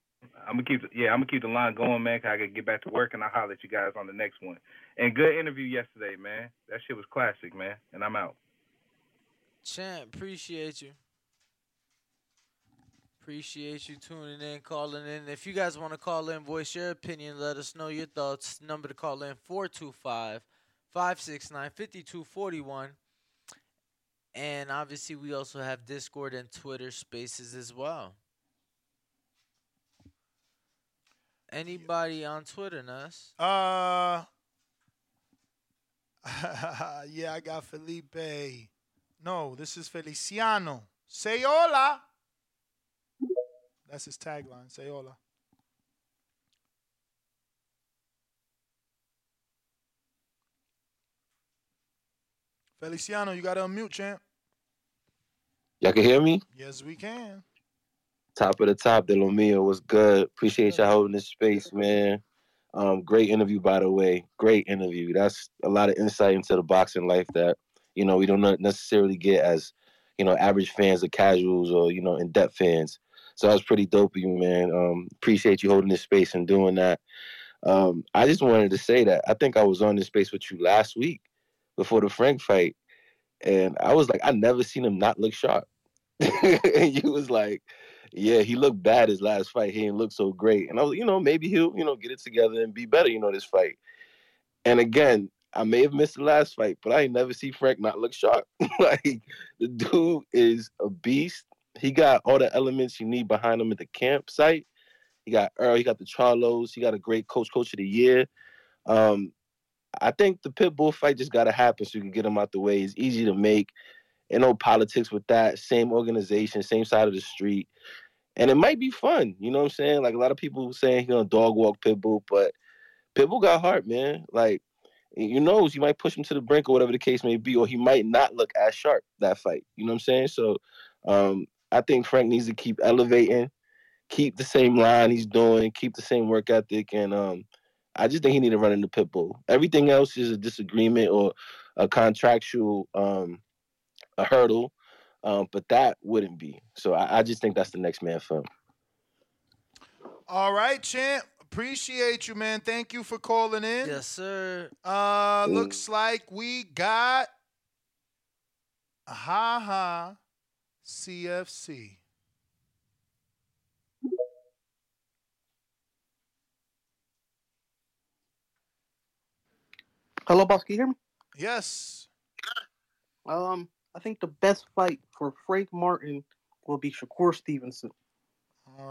I'm gonna keep. Yeah, I'm gonna keep the line going, man. 'cause I gotta get back to work, and I'll holler at you guys on the next one. And good interview yesterday, man. That shit was classic, man. And I'm out. Champ, appreciate you. Appreciate you tuning in, calling in. If you guys want to call in, voice your opinion, let us know your thoughts. Number to call in 425 569 5241. And obviously, we also have Discord and Twitter spaces as well. Anybody on Twitter, Nuss? Uh, [laughs] yeah, I got Felipe. No, this is Feliciano. Say hola. That's his tagline, Say hola, Feliciano, you got to unmute, champ. Y'all can hear me? Yes, we can. Top of the top, Delomio was good. Appreciate y'all holding this space, man. Um, great interview, by the way. Great interview. That's a lot of insight into the boxing life that you know we don't necessarily get as you know average fans or casuals or you know in depth fans. So that was pretty dope of you, man. Um, appreciate you holding this space and doing that. Um, I just wanted to say that I think I was on this space with you last week before the Frank fight, and I was like, I never seen him not look sharp. [laughs] and you was like, yeah, he looked bad his last fight. He didn't look so great. And I was, you know, maybe he'll, you know, get it together and be better, you know, this fight. And again, I may have missed the last fight, but I ain't never see Frank not look sharp. [laughs] like the dude is a beast. He got all the elements you need behind him at the campsite. He got Errol, he got the Charlos, he got a great coach, coach of the year. Um, I think the Pitbull fight just gotta happen so you can get him out the way. It's easy to make. And no politics with that. Same organization, same side of the street. And it might be fun. You know what I'm saying? Like a lot of people saying he's gonna dog walk Pitbull, but Pitbull got heart, man. Like you knows you might push him to the brink or whatever the case may be, or he might not look as sharp that fight. You know what I'm saying? So um, I think Frank needs to keep elevating, keep the same line he's doing, keep the same work ethic, and um, I just think he need to run into Pitbull. Everything else is a disagreement or a contractual um, a hurdle, um, but that wouldn't be. So I, I just think that's the next man for him. All right, champ. Appreciate you, man. Thank you for calling in. Yes, sir. Uh, looks like we got ha ha CFC. Hello, boss. Can you hear me? Yes. Um, I think the best fight for Frank Martin will be Shakur Stevenson.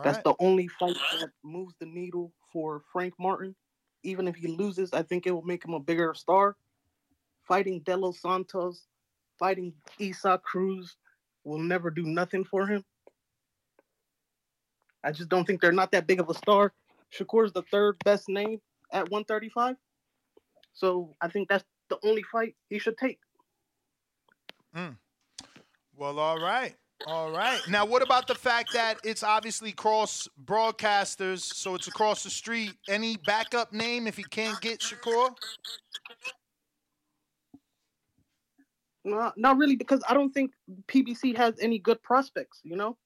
That's the only fight that moves the needle for Frank Martin. Even if he loses, I think it will make him a bigger star. Fighting De Los Santos, fighting Isa Cruz will never do nothing for him. I just don't think they're not that big of a star. Shakur's the third best name at 135. So I think that's the only fight he should take. Mm. Well, all right. All right. Now, what about the fact that it's obviously cross broadcasters, so it's across the street? Any backup name if he can't get Shakur? No, not really, because I don't think PBC has any good prospects. You know,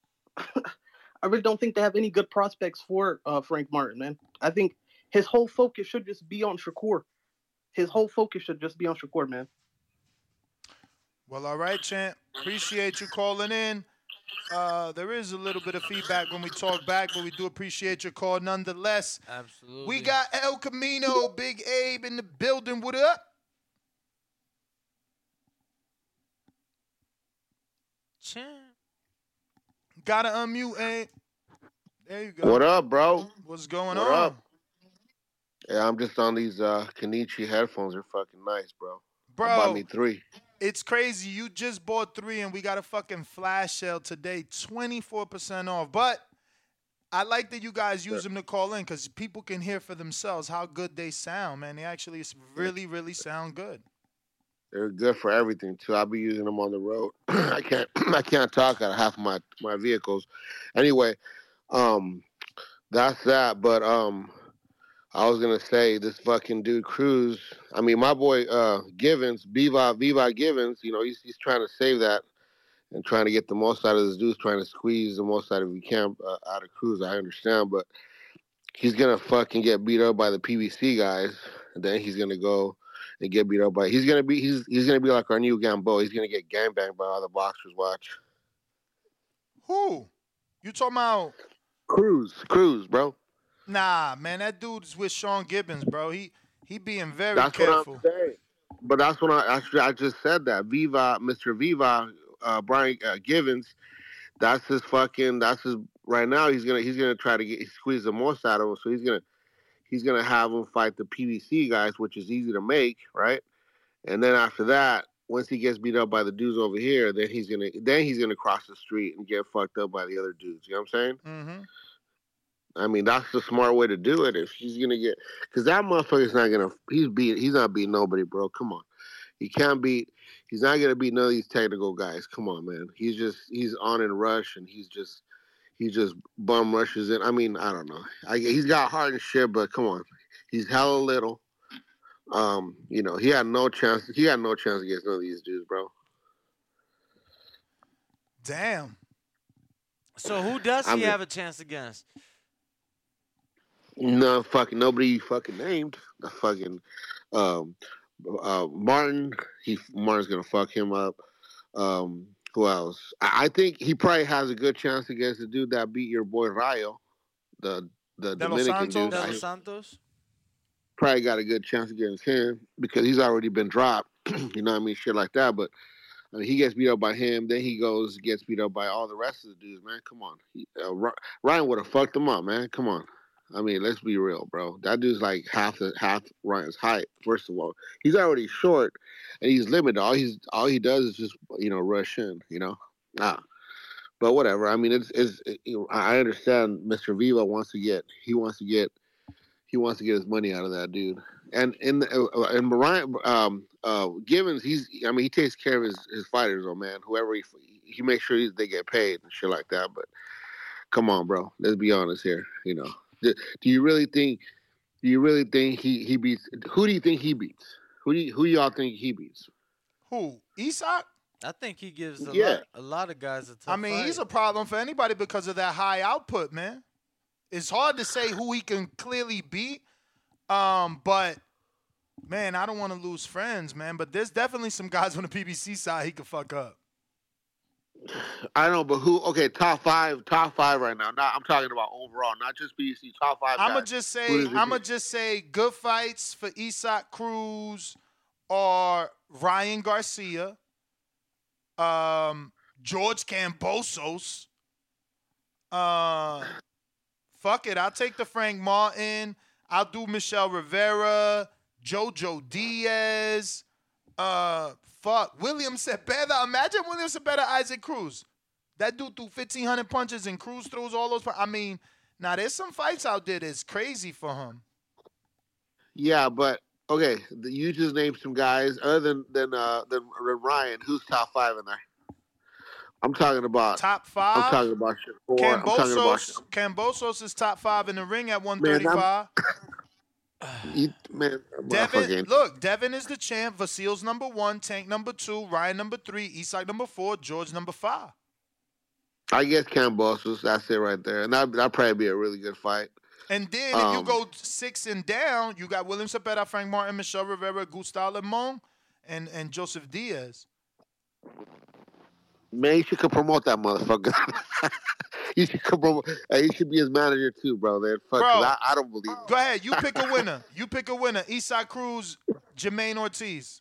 [laughs] I really don't think they have any good prospects for uh, Frank Martin. Man, I think his whole focus should just be on Shakur. His whole focus should just be on Shakur, man. Well, all right, champ. Appreciate you calling in. Uh, there is a little bit of feedback when we talk back, but we do appreciate your call nonetheless. Absolutely. We got El Camino, Big Abe in the building. What up? Gotta unmute, Abe. There you go. What up, bro? What's going What on? up? Yeah, I'm just on these uh Kenichi headphones. They're fucking nice, bro. I Bro. bought me three. It's crazy. You just bought three, and we got a fucking flash sale today, twenty four percent off. But I like that you guys use them to call in because people can hear for themselves how good they sound. Man, they actually really, really sound good. They're good for everything too. I'll be using them on the road. [clears throat] I can't [clears throat] I can't talk out of half my my vehicles. Anyway, um that's that. But um I was gonna say this fucking dude Cruz. I mean my boy uh Gibbons, Viva Viva Gibbons, you know, he's he's trying to save that and trying to get the most out of this dude, trying to squeeze the most out of he can uh, out of Cruz. I understand, but he's gonna fucking get beat up by the PBC guys, and then he's gonna go and get beat up by. He's gonna be he's he's gonna be like our new Gambo. He's gonna get gang banged by all the boxers. Watch. Who? You talking about? Cruz, Cruz, bro. Nah, man, that dude's with Sean Gibbons, bro. He he being very That's careful. what I'm saying. But that's what I actually I just said that Viva, Mr. Viva, uh, Brian uh, Gibbons. That's his fucking. That's his. Right now, he's gonna he's gonna try to get squeeze the most out of him. So he's gonna he's gonna have him fight the PBC guys, which is easy to make, right? And then after that, once he gets beat up by the dudes over here, then he's gonna then he's gonna cross the street and get fucked up by the other dudes. You know what I'm saying? Mm-hmm. I mean, that's the smart way to do it. If he's gonna get, because that motherfucker's not gonna. He's beat. He's not beating nobody, bro. Come on. He can't beat. He's not gonna beat none of these technical guys. Come on, man. He's just he's on and rush, and he's just he just bum rushes in. I mean, I don't know. I, he's got heart and shit, but come on, he's hella little. Um, you know, he had no chance. He had no chance against none of these dudes, bro. Damn. So who does he I mean- have a chance against? No fucking nobody fucking named the fucking um uh Martin. He Martin's gonna fuck him up. Um who else? I, think he probably has a good chance against the dude that beat your boy Rayo, the the De Dominican Santos. dude. De Los Santos. probably got a good chance against him because he's already been dropped. [clears throat] you know what I mean? Shit like that. But I mean, he gets beat up by him. Then he goes gets beat up by all the rest of the dudes. Man, come on. He, uh, Ryan would have fucked him up, man. Come on. I mean, let's be real, bro. That dude's like half the half Ryan's height. First of all, he's already short, and he's limited. All he's all he does is just you know rush in. You know, ah. But whatever. I mean, it's it's. It, I understand. Mr. Viva wants to get. He wants to get he wants to get his money out of that dude. And in the, uh, and Mariah, um, uh, Gibbons, he's I mean he takes care of his, his fighters, oh man. Whoever he he makes sure they get paid and shit like that. But come on, bro, let's be honest here. You know, do, do you really think? Do you really think he he beats? Who do you think he beats? Who do you, who y'all think he beats? Who? Isaac? I think he gives a Yeah. lot, a lot of guys a tough I mean, fight. he's a problem for anybody because of that high output, man. It's hard to say who he can clearly beat. Um, but man, I don't want to lose friends, man. But there's definitely some guys on the PBC side he could fuck up. [sighs] I don't know, but who? Okay, top five, top five right now. Not I'm talking about overall, not just BC. Top five. I'm gonna just say I'm gonna just say good fights for Isaac Cruz or Ryan Garcia, um, George Kambosos. Uh, fuck it, I'll take the Frank Martin. I'll do Michel Rivera, Jojo Diaz. Uh, fuck William Cepeda. Imagine William Cepeda, Isaac Cruz. That dude threw 1,500 punches and Cruz throws all those. I mean, now there's some fights out there that's crazy for him. Yeah, but okay, you just named some guys other than than uh than, Ryan. Who's top five in there? I'm talking about top five. I'm talking about Shakur. I'm talking about Kambosos, Kambosos is top five in the ring at Man, [laughs] [sighs] 135. man. Devin, look, Devin is the champ. Vasyl's number one, Tank number two, Ryan number three, Isaac number four, George number five. I guess Kambosos. That's it right there, and that that probably be a really good fight. And then if you Um, go six and down, you got William Cepeda, Frank Martin, Michel Rivera, Gustavo Lemos, and and Joseph Diaz. Man, you should could promote that motherfucker. [laughs] you should could promote. Hey, you should be his manager too, bro. Man, fuck, Bro. I, I don't believe. it. Go ahead, you pick a winner. you pick a winner. Isaac Cruz, Jermaine Ortiz.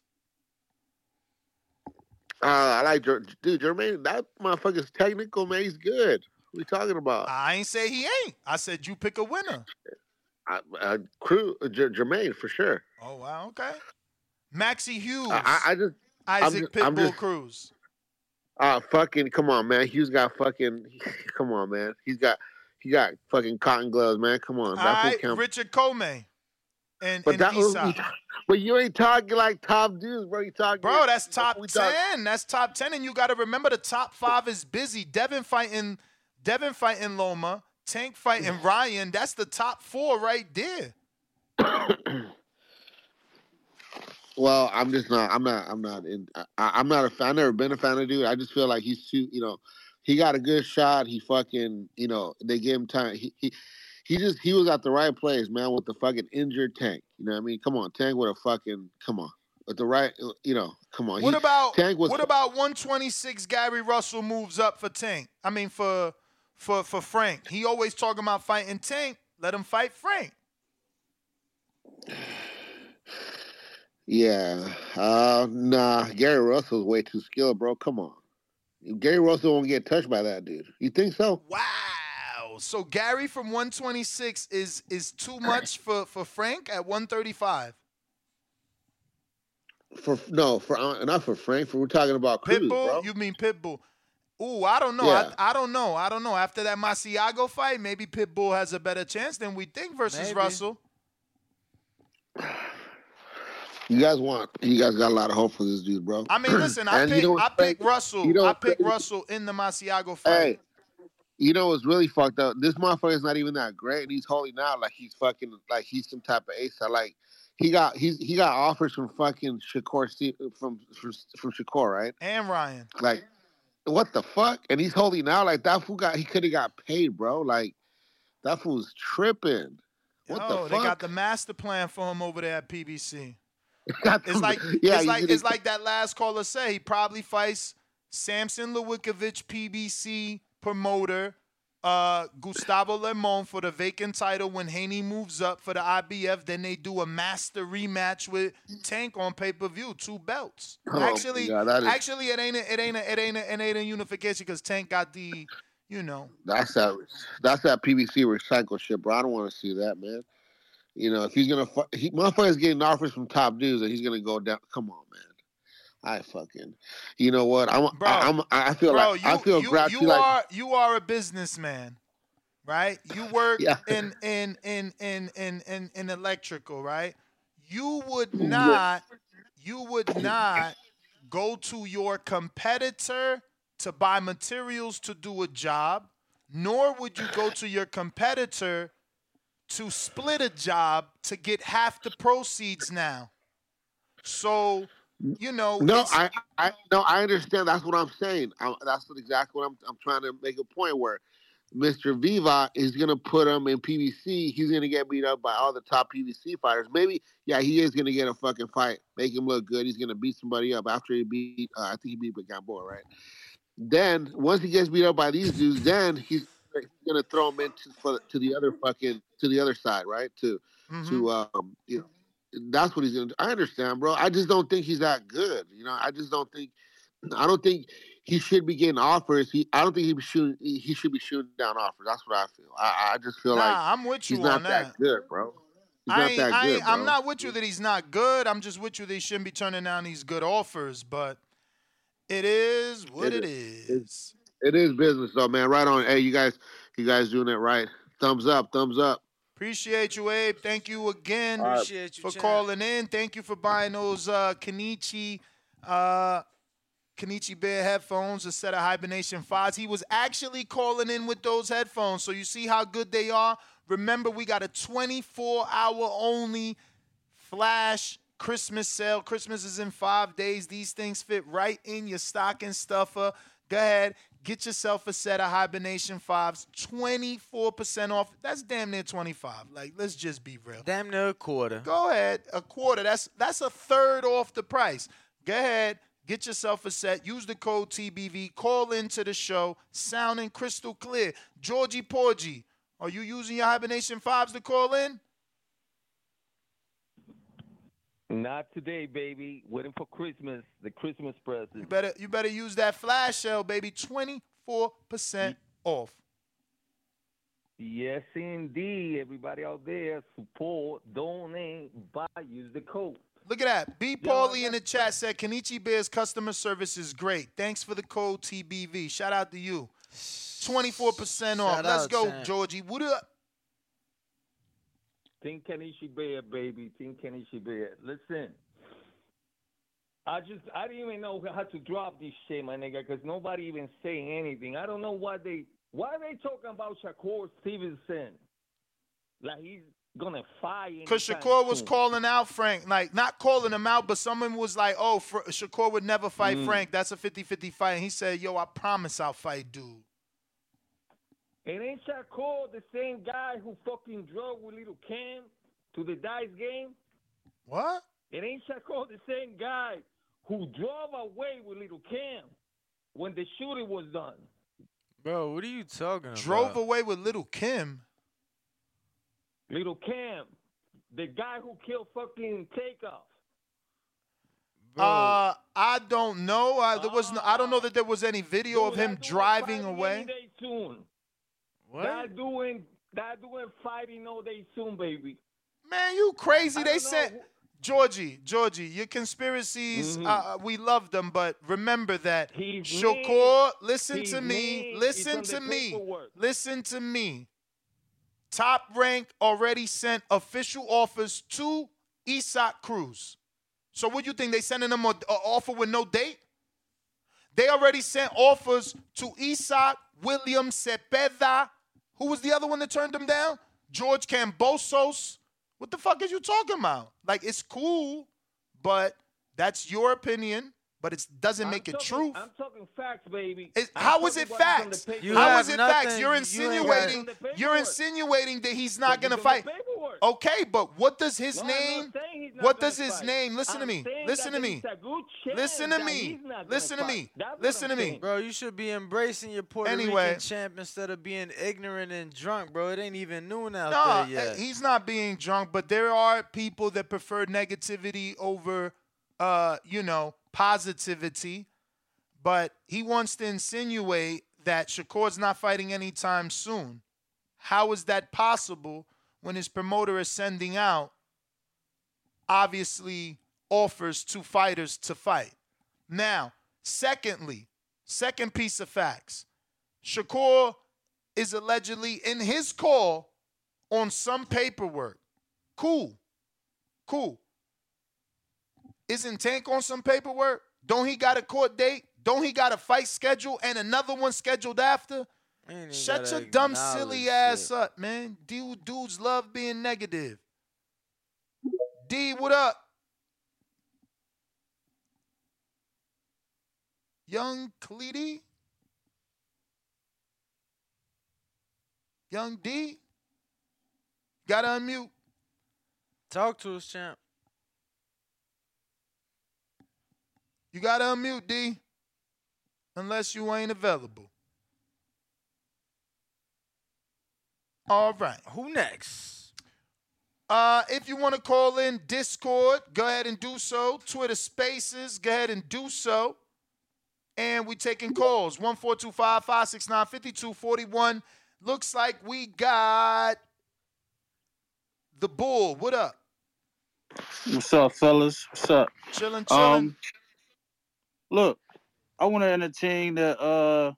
Uh, I like Jer- dude Jermaine. That motherfucker's technical, man. He's good. What you talking about? I ain't say he ain't. I said you pick a winner. I, uh, crew Jer- Jermaine for sure. Oh wow, okay. Maxi Hughes, I, I- I just I'm Isaac just- Pitbull just- Cruz. Uh, fucking come on, man. Hughes got fucking. Come on, man. He's got he got fucking cotton gloves, man. Come on. That's what right. Richard Commey. And, But and that was, but you ain't talking like top dudes, bro. You talking, Bro, that's top ten. talk- That's top ten, and you got to remember the top five is busy. Devin fighting, Devin fighting Loma, Tank fighting [coughs] Ryan. That's the top four right there. [coughs] Well, I'm just not. I'm not. I'm not. In, I, I'm not a fan. I've never been a fan of dude. I just feel like he's too. You know, he got a good shot. He fucking. You know, they gave him time. He he, he just he was at the right place, man, with the fucking injured tank. You know what I mean? Come on, tank with a fucking. Come on, with the right. You know, come on. What He- about tank was? what about 126? Gary Russell moves up for Tank. I mean for for for Frank. He always talking about fighting Tank. Let him fight Frank. Yeah. Uh, nah. Gary Russell's way too skilled, bro. Come on. Gary Russell won't get touched by that dude. You think so? Wow. So Gary from 126 is is too much for for Frank at 135. For no, for uh, not for Frank. For we're talking about Cruz, Pitbull, bro. you mean Pitbull? Ooh, I don't know. Yeah. I, I don't know. I don't know. After that Magsayo fight, maybe Pitbull has a better chance than we think versus Maybe. Russell. [sighs] [sighs] [sighs] You guys want? You guys got a lot of hope for this dude, bro. I mean, listen, I [clears throat] And you know I crazy? Russell. You know I picked? Russell in the Magsayo fight. Hey, you know what's really fucked up? This motherfucker is not even that great, and he's holding out like he's fucking like he's some type of ace. I like he got he's he got offers from fucking Shakur from from from Shakur, right? And Ryan. Like what the fuck? And he's holding out like that fool got he could have got paid, bro. Like that fool's tripping. What Yo, the Oh, they got the master plan for him over there at PBC. [laughs] It's like yeah, it's like it's like that last caller said. He probably fights Samson Lewickovich, PBC promoter, uh, Gustavo Lemos for the vacant title when Haney moves up for the IBF. Then they do a master rematch with Tank on pay per view, two belts. Oh actually, God, is- actually, it ain't a, it ain't a, it ain't a, it ain't a unification because Tank got the, you know, That's that. That's that PBC recycle shit, bro. I don't want to see that, man. You know, if he's gonna, fu- he, motherfuckers getting offers from top dudes, and he's gonna go down. Come on, man. I fucking, you know what? I'm, Bro, I, I'm, I feel bro, like you, I feel you, grouchy. you like are you are a businessman, right? You work Yeah. in, in in in in in in electrical, right? You would [laughs] not you would not go to your competitor to buy materials to do a job, nor would you go to your competitor to split a job to get half the proceeds now. So, you know, no, I, I, no, I understand. That's what I'm saying. I, that's what exactly what I'm, I'm trying to make a point where Mr. Viva is gonna put him in PBC. He's gonna get beat up by all the top PBC fighters. Maybe, yeah, he is gonna get a fucking fight, make him look good. He's gonna beat somebody up after he beat. Uh, I think he beat Gamboa, right? Then once he gets beat up by these dudes, then he's gonna throw him into for, to the other fucking to the other side, right? To to um, you know, that's what he's gonna do. I understand, bro. I just don't think he's that good. You know, I just don't think. I don't think he should be getting offers. He, I don't think he be shooting. He should be shooting down offers. That's what I feel. I, I just feel Nah, like I'm with you he's not on that. that. good, bro. He's I not I good, ain't, I'm not with you that he's not good. I'm just with you that he shouldn't be turning down these good offers. But it is what It it is. is. It is business, though, man. Right on. Hey, you guys, you guys doing it right. Thumbs up, thumbs up. Appreciate you, Abe. Thank you again All right. Appreciate you, for champ. calling in. Thank you for buying those uh, Kenichi uh, Kenichi Bear headphones, a set of Hibernation fives. He was actually calling in with those headphones, so you see how good they are. Remember, we got a 24 hour only flash Christmas sale. Christmas is in five days. These things fit right in your stocking stuffer. Go ahead, get yourself a set of Hibernation fives. 24% off. That's damn near 25. Like, let's just be real. Damn near a quarter. Go ahead, a quarter. That's that's a third off the price. Go ahead, get yourself a set. Use the code TBV. Call into the show, sounding crystal clear. Georgie Porgy, are you using your hibernation fives to call in? Not today, baby. Waiting for Christmas, the Christmas present. You better you better use that flash sale, baby. 24% off. Yes, indeed. Everybody out there, support, donate, buy, use the code. Look at that. B. Paulie in the chat said Kenichi Bears customer service is great. Thanks for the code TBV. Shout out to you. 24% off. Let's out, go, champ. Georgie. What up? Team Kenichi Bear, baby. Team Kenichi Bear. Listen. I just, I didn't even know how to drop this shit, my nigga, because nobody even saying anything. I don't know why they, why are they talking about Shakur Stevenson? Like he's gonna fire. Because Shakur was soon. calling out Frank, like not calling him out, but someone was like, oh, Fr- Shakur would never fight Mm. Frank. That's a 50 50 fight. And he said, yo, I promise I'll fight dude. It ain't Shakur the same guy who fucking drove with little Cam to the dice game. What? It ain't Shakur the same guy who drove away with little Cam when the shooting was done. Bro, what are you talking about? Drove away with little Kim. Little Cam, the guy who killed fucking Takeoff. Uh, I don't know. I, there was no, I don't know that there was any video of him driving away. Any day soon. What? That doing, that doing fighting all day soon, baby. Man, you crazy. I They don't said, Georgie, Georgie, your conspiracies, Mhm. uh, we love them, but remember that He's Shakur, me. listen He's to me, me. listen It's to me, paperwork. listen to me. Top Rank already sent official offers to Isaac Cruz. So what do you think they sending them an offer with no date? They already sent offers to Isaac William Cepeda. Who was the other one that turned them down? George Kambosos. What the fuck is you talking about? Like it's cool, but that's your opinion. But it doesn't I'm make it talking- truth. I'm talking facts, baby. It's- I'm how is it what's on the facts? paper. You How have is it nothing- facts? You're you ain't got- insinuating. You're insinuating that he's not gonna fight. Okay, but what does his No, name? not saying he's not What does his fight. name? Listen to I'm me. Listen to me. it's a good chance Listen to me. he's not gonna Listen to me. Listen to me. Bro, you should be embracing your Puerto Anyway. Rican champ instead of being ignorant and drunk, bro. It ain't even noon out No, there yet. he's not being drunk, but there are people that prefer negativity over, uh, you know, positivity. But he wants to insinuate that Shakur's not fighting anytime soon. How is that possible when his promoter is sending out, obviously, offers to fighters to fight? Now, secondly, second piece of facts Shakur is allegedly in his call on some paperwork. Cool. Cool. Isn't Tank on some paperwork? Don't he got a court date? Don't he got a fight schedule and another one scheduled after? Shut your dumb, silly ass up, man. Dude, dudes love being negative. D, what up? Young Cleety? Young D? Gotta unmute. Talk to us, champ. You gotta unmute, D. Unless you ain't available. All right. Who next? Uh, if you want to call in Discord, go ahead and do so. Twitter Spaces, go ahead and do so. And we taking calls. 14255695241. Looks like we got the bull. What up? What's up, fellas? What's up? Chillin', chillin'. Um, look, I want to entertain that. Uh,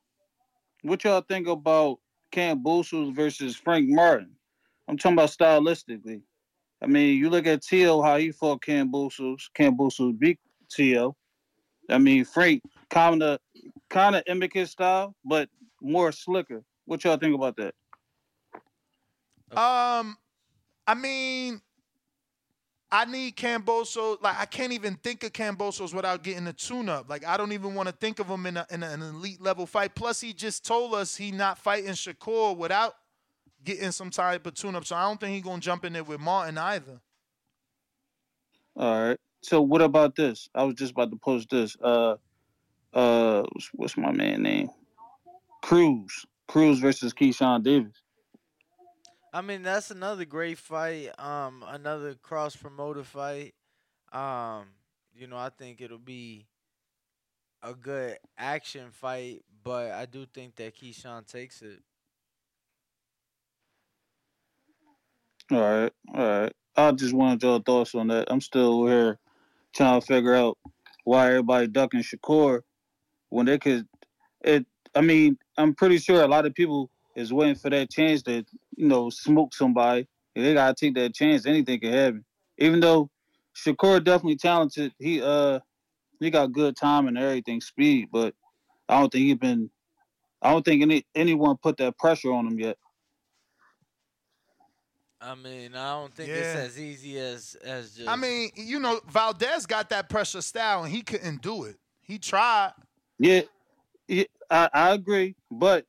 what y'all think about Kambosos versus Frank Martin? I'm talking about stylistically. I mean, you look at Teo, how he fought Kambosos. Cam Bosos beat Teo. I mean, Frank kind of kind of his style, but more slicker. What y'all think about that? Um, I mean, I need Camboso. Like, I can't even think of Kambosos without getting a tune-up. Like, I don't even want to think of him in, a, in a- an elite level fight. Plus, he just told us he not fighting Shakur without getting some type of tune-up. So I don't think he gonna jump in there with Martin either. All right. So what about this? I was just about to post this. Uh, uh, what's, what's my man name? Cruz. Cruz versus Keyshawn Davis. I mean, that's another great fight. Um, another cross promoter fight. Um, you know, I think it'll be a good action fight, but I do think that Keyshawn takes it. All right, all right. I just wanted your thoughts on that. I'm still here trying to figure out why everybody ducking Shakur when they could. It. I mean, I'm pretty sure a lot of people is waiting for that chance to, you know, smoke somebody. They gotta take that chance. Anything can happen. Even though Shakur definitely talented, he uh he got good time and everything, speed, but I don't think he been. I don't think any anyone put that pressure on him yet. I mean, I don't think it's as easy as as just. I mean, you know, Valdez got that pressure style and he couldn't do it. He tried. Yeah, yeah I, I agree. But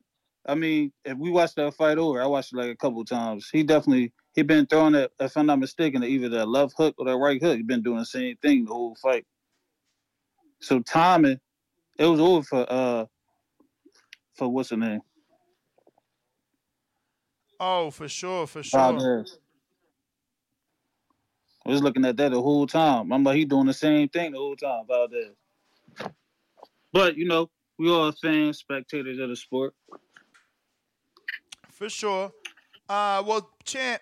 I mean, if we watched that fight over, I watched it like a couple times. He definitely he been throwing that. If I'm not mistaken, either that left hook or that right hook. He been doing the same thing the whole fight. So timing, it was over for uh for what's her name? Oh, for sure, for sure. Valdez. I was looking at that the whole time. I'm like, he doing the same thing the whole time, Valdez. But you know, we all fans, spectators of the sport for sure. Uh, well, champ,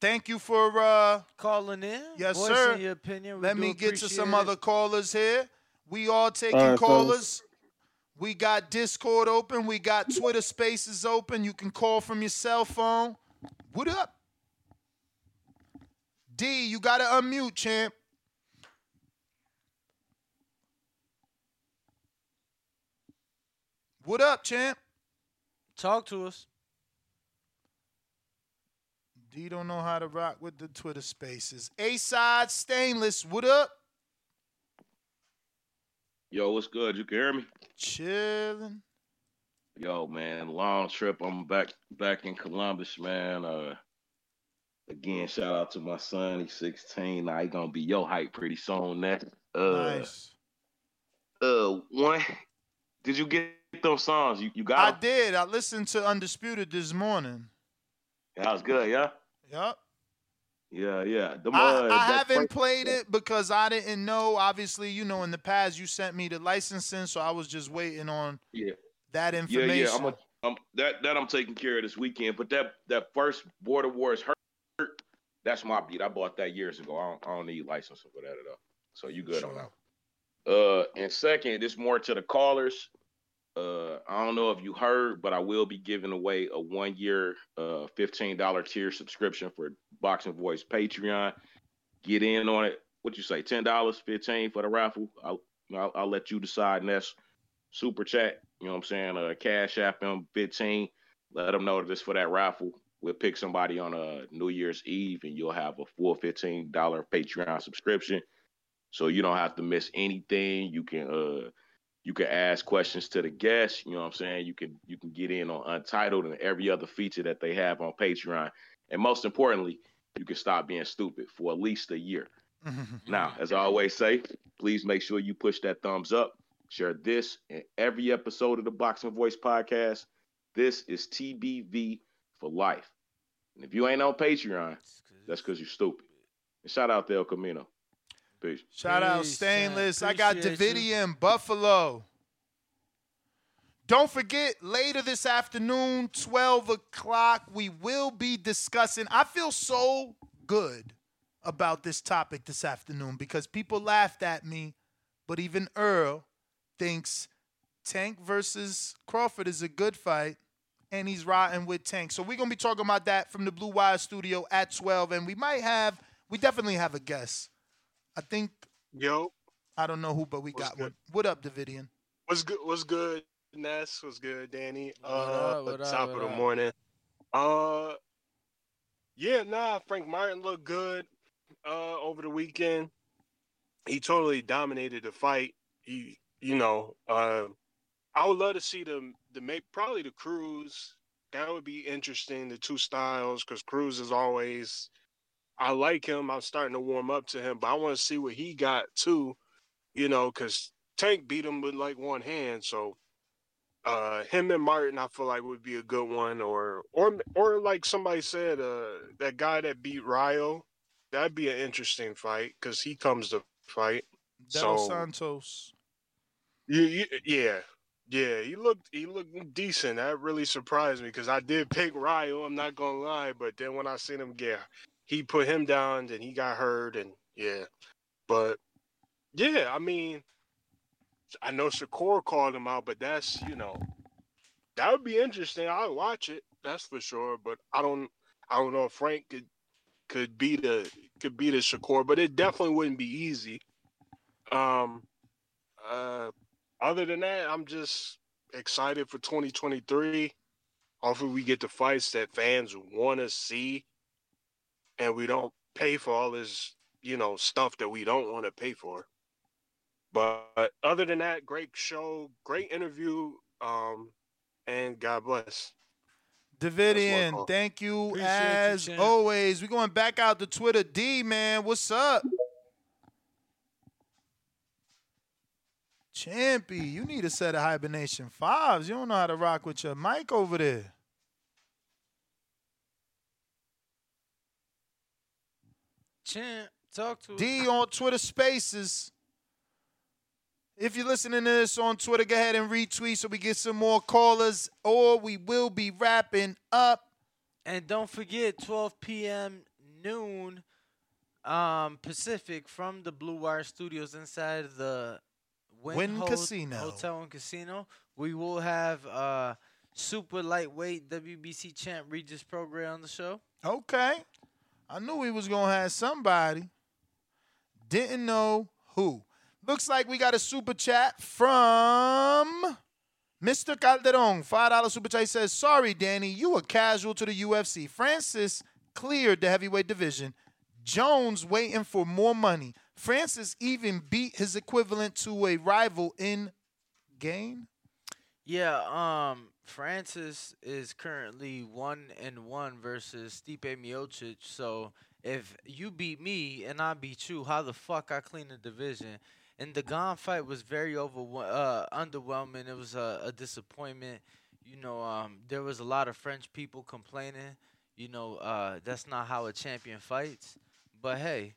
thank you for uh, calling in. Yes, Voicing sir. Your opinion. We Let me get to some it. other callers here. We all taking all right, callers. We got Discord open. We got Twitter Spaces open. You can call from your cell phone. What up? D, you gotta unmute, champ. What up, champ? Talk to us. D don't know how to rock with the Twitter spaces. A side stainless. What up? Yo, what's good? You can hear me? Chilling. Yo, man, long trip. I'm back back in Columbus, man. Uh again, shout out to my son. He's 16. Now he gonna be your height pretty soon. That uh Nice. uh one. Did you get those songs? You you got I 'em? did. I listened to Undisputed this morning. That was good, yeah? Yup. Yeah, yeah. Them, I, uh, I that haven't Frank- played it because I didn't know. Obviously, you know, in the past you sent me the licensing, so I was just waiting on Yeah. that information. yeah. I'm, a, I'm that that I'm taking care of this weekend. But that that first Border Wars hurt. That's my beat. I bought that years ago. I don't, I don't need licensing for that at all. So you good on that. Uh, and second, this more to the callers. Uh, I don't know if you heard, but I will be giving away a one year, uh, fifteen dollar tier subscription for Boxing Voice Patreon. Get in on it. What you say? Ten dollars, fifteen for the raffle. I'll, I'll I'll let you decide. And that's super chat. You know what I'm saying? Uh, cash app them fifteen. Let them know that it's for that raffle. We'll pick somebody on a New Year's Eve, and you'll have a full fifteen dollar Patreon subscription. So you don't have to miss anything. You can uh you can ask questions to the guests. You know what I'm saying? You can you can get in on Untitled and every other feature that they have on Patreon. And most importantly, you can stop being stupid for at least a year. [laughs] Now, as I always say, please make sure you push that thumbs up. Share this and every episode of the Boxing Voice podcast. This is TBV for life. And if you ain't on Patreon, that's because you're stupid. And shout out to El Camino. Peace. Shout out Peace, Stainless. I got Appreciate you. Davidia in Buffalo. Don't forget, later this afternoon, 12 o'clock, we will be discussing. I feel so good about this topic this afternoon because people laughed at me, but even Errol thinks Tank versus Crawford is a good fight, and he's riding with Tank. So we're gonna be talking about that from the Blue Wire Studio at 12, and we might have, we definitely have a guest. I think. Yo. I don't know who, but we got good? one. What up, Davidian? What's good? What's good, Ness? What's good, Danny? What uh, up, what up, top what of the up? morning. Uh, yeah, nah. Frank Martin looked good. Uh, over the weekend, he totally dominated the fight. He, you know, uh, I would love to see them. The make probably the Cruz. That would be interesting. The two styles, because Cruz is always. I like him. I'm starting to warm up to him, but I want to see what he got too. You know, because Tank beat him with like one hand. So uh him and Martin I feel like would be a good one or or or like somebody said uh that guy that beat Rayo that'd be an interesting fight cuz he comes to fight. Del so Santos. you, you, yeah. Yeah, he looked he looked decent. That really surprised me cuz I did pick Rayo, I'm not going to lie, but then when I seen him yeah, he put him down and he got hurt and yeah. But yeah, I mean I know Shakur called him out, but that's you know that would be interesting. I'd watch it, that's for sure. But I don't I don't know if Frank could could beat a could beat a Shakur, but it definitely wouldn't be easy. Um uh other than that, I'm just excited for 2023. Hopefully we get the fights that fans want to see and we don't pay for all this, you know, stuff that we don't want to pay for. But other than that, great show, great interview, um, and God bless. Davidian, thank you Appreciate as champ. always. We're going back out to Twitter. D, man, what's up? Champy, you need a set of hibernation fives. You don't know how to rock with your mic over there. Champ, talk to us. D on Twitter Spaces. If you're listening to this on Twitter, go ahead and retweet so we get some more callers, or we will be wrapping up. And don't forget, 12 p.m. noon um, Pacific from the Blue Wire Studios inside the Wynn, Wynn Ho- Casino. Hotel and Casino. We will have uh, super lightweight WBC champ Regis Prograis on the show. Okay. I knew we was gonna have somebody. Didn't know who. Looks like we got a super chat from Mr. Calderon, $5 super chat says, Sorry, Danny, you were casual to the UFC. Francis cleared the heavyweight division. Jones waiting for more money. Francis even beat his equivalent to a rival in gain. Yeah, um, Francis is currently one and one versus Stipe Miocic. So if you beat me and I beat you, how the fuck I clean the division? And the Gane fight was very over uh, underwhelming. It was a, a disappointment. You know, um, there was a lot of French people complaining. You know, uh, that's not how a champion fights. But hey,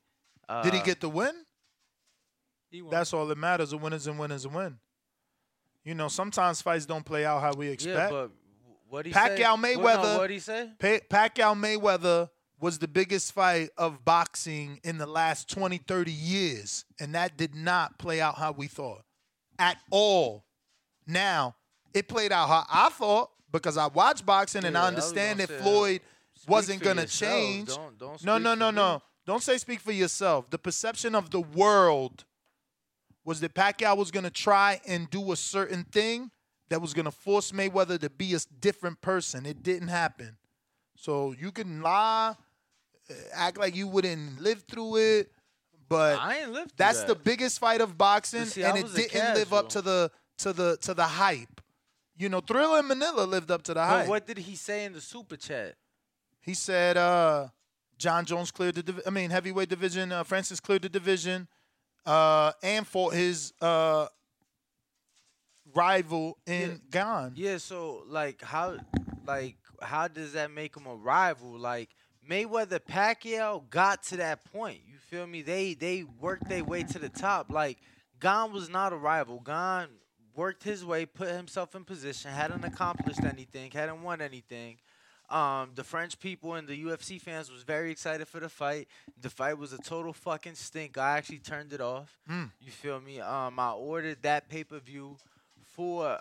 uh, Did he get the win? He won. That's all that matters. A win is a win is a win. You know, sometimes fights don't play out how we expect. Yeah, but what he Pacquiao say? What- Mayweather. no, what he say? Pa- Pacquiao Mayweather was the biggest fight of boxing in the last 20, 30 years. And that did not play out how we thought at all. Now, it played out how I thought because I watched boxing and Yeah, I I understand gonna that Floyd wasn't going to change. Don't- don't no, no, no, no. Don't say speak for yourself. The perception of the world was that Pacquiao was going to try and do a certain thing that was going to force Mayweather to be a different person. It didn't happen. So you can lie, uh, act like you wouldn't live through it, but I ain't lived through that's that. the biggest fight of boxing, see, and it didn't live up to the to the to the hype. You know, Thrilla in Manila lived up to the But hype. what did he say in the super chat? He said uh, Jon Jones cleared the div- I mean heavyweight division. Uh, Francis cleared the division, uh, and for his uh, rival in Ghana. Yeah, so like how like how does that make him a rival? Like Mayweather Pacquiao got to that point. You feel me? They they worked their way to the top. Like Gane was not a rival. Gane worked his way, put himself in position, hadn't accomplished anything, hadn't won anything. Um, the French people and the UFC fans was very excited for the fight. The fight was a total fucking stink. I actually turned it off. Mm. You feel me? Um, I ordered that pay per view for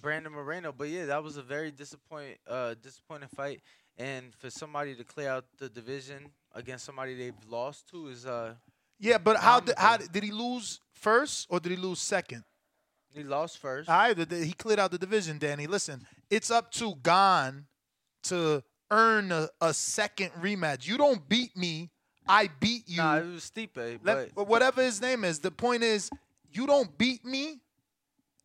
Brandon Moreno, but yeah, that was a very disappoint, uh, disappointing fight. And for somebody to clear out the division against somebody they've lost to is uh, Yeah, but how did, how did, he lose first or did he lose second? he lost first. All right, he cleared out the division, Danny. Listen, it's up to Gane to earn a, a second rematch. You don't beat me, I beat you. Nah, it was Stipe, Let- but whatever his name is, the point is, you don't beat me,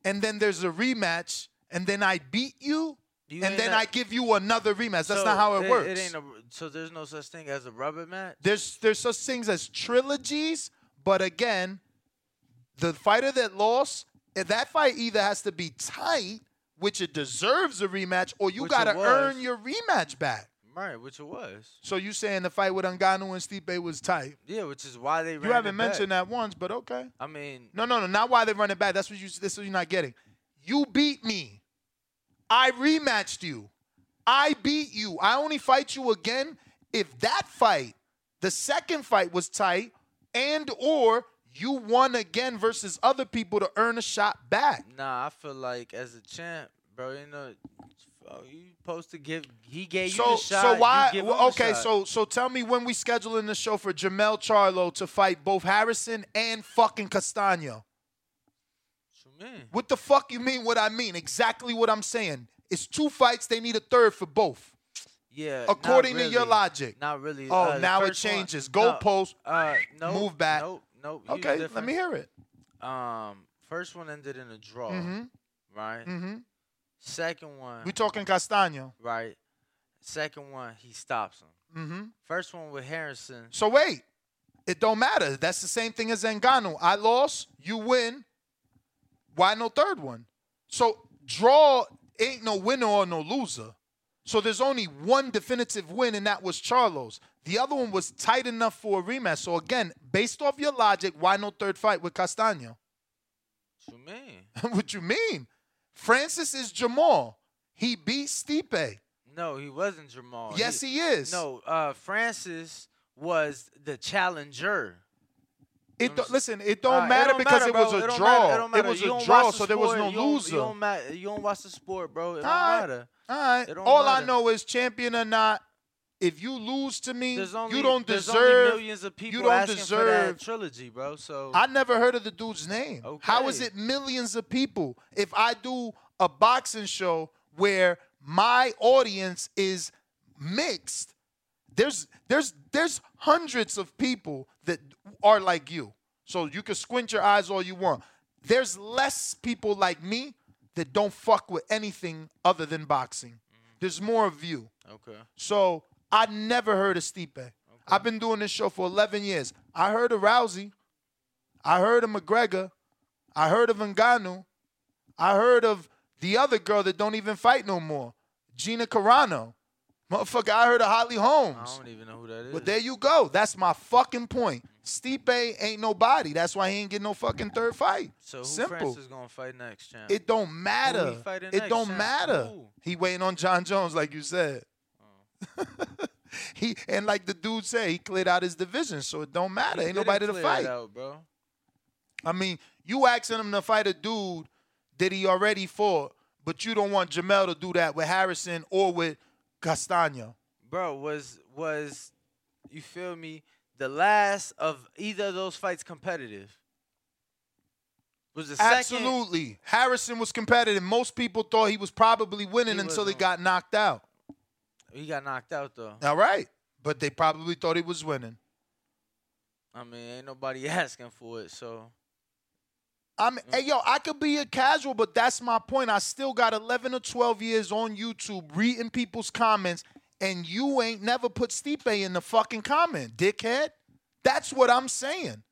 and then there's a rematch, and then I beat you, You and then I give you another rematch. That's So not how it, works. It ain't a, so there's no such thing as a rubber match. There's there's such things as trilogies, but again, the fighter that lost, if that fight either has to be tight, which it deserves a rematch, or you Which gotta earn your rematch back. Right, which it was. So you saying the fight with Ngannou and Stipe was tight? Yeah, which is why they You ran haven't it back. mentioned that once, but okay. I mean, No, no, no, not why they run it back. That's what you. This is what you're not getting. You beat me. I rematched you. I beat you. I only fight you again if that fight, the second fight, was tight, and or you won again versus other people to earn a shot back. nah, I feel like as a champ, bro, you know, oh, you supposed to give. He gave you So, the shot. so you why? well, okay, so so tell me when we scheduling the show for Jermell Charlo to fight both Harrison and fucking Castano. What the fuck you mean? What I mean? Exactly what I'm saying. It's two fights. They need a third for both. Yeah. According not to your logic. Not really. Oh, Uh, now it first one- changes. no, post. Uh, no. Move back. Nope. Okay, let me hear it. Um, first one ended in a draw. Mhm. Right. Mhm. Second one. We talking Castano. Right. Second one, he stops him. Mm-hmm. First one with Harrison. So wait, it don't matter. That's the same thing as Ngannou. I lost, you win. Why no third one? So draw ain't no winner or no loser. So there's only one definitive win, and that was Charlo's. The other one was tight enough for a rematch. So again, based off your logic, why no third fight with Castano? [laughs] What you mean? what you mean? Francis is Jamal. He beat Stipe. No, he wasn't Jamal. Yes, he is. No, uh, Francis was the challenger. It listen. It don't Uh, matter don't because matter, it was bro. a It draw. matter. It, It was You a draw, the so there was no You don't- loser. You don't, ma- you don't watch the sport, bro. It don't All right. matter. All right. It don't All I know is champion or not. If you lose to me, only, you don't deserve. millions of people you don't asking for that deserve. trilogy, bro. So I never heard of the dude's name. How is it millions of people? If I do a boxing show where my audience is mixed, there's there's there's hundreds of people that are like you. So you can squint your eyes all you want. There's less people like me that don't fuck with anything other than boxing. Mm. There's more of you. Okay. So I never heard of Stipe. I've been doing this show for 11 years. I heard of Rousey. I heard of McGregor. I heard of Ngannou. I heard of the other girl that don't even fight no more, Gina Carano. Motherfucker, I heard of Holly Holmes. I don't even know who that is. Well, there you go. That's my fucking point. Stipe ain't nobody. That's why he ain't getting no fucking third fight. So who Simple. Francis gonna fight next, champ? It don't matter. Who he fighting It next, don't champ? matter. He waiting on Jon Jones, like you said. [laughs] he and like the dude said, he cleared out his division, so it don't matter. He Ain't nobody to fight. out, bro. I mean, you asking him to fight a dude that he already fought, but you don't want Jamel to do that with Harrison or with Castaño. Bro, was was you feel me? The last of either of those fights competitive? Was the second? Absolutely. Harrison was competitive. Most people thought he was probably winning He until he got knocked out. He got knocked out though. All right. But they probably thought he was winning. I mean, ain't nobody [laughs] asking for it, so I mean, hey, yo, I could be a casual, but that's my point. I still got 11 or 12 years on YouTube reading people's comments, and you ain't never put Stipe in the fucking comment, dickhead. That's what I'm saying.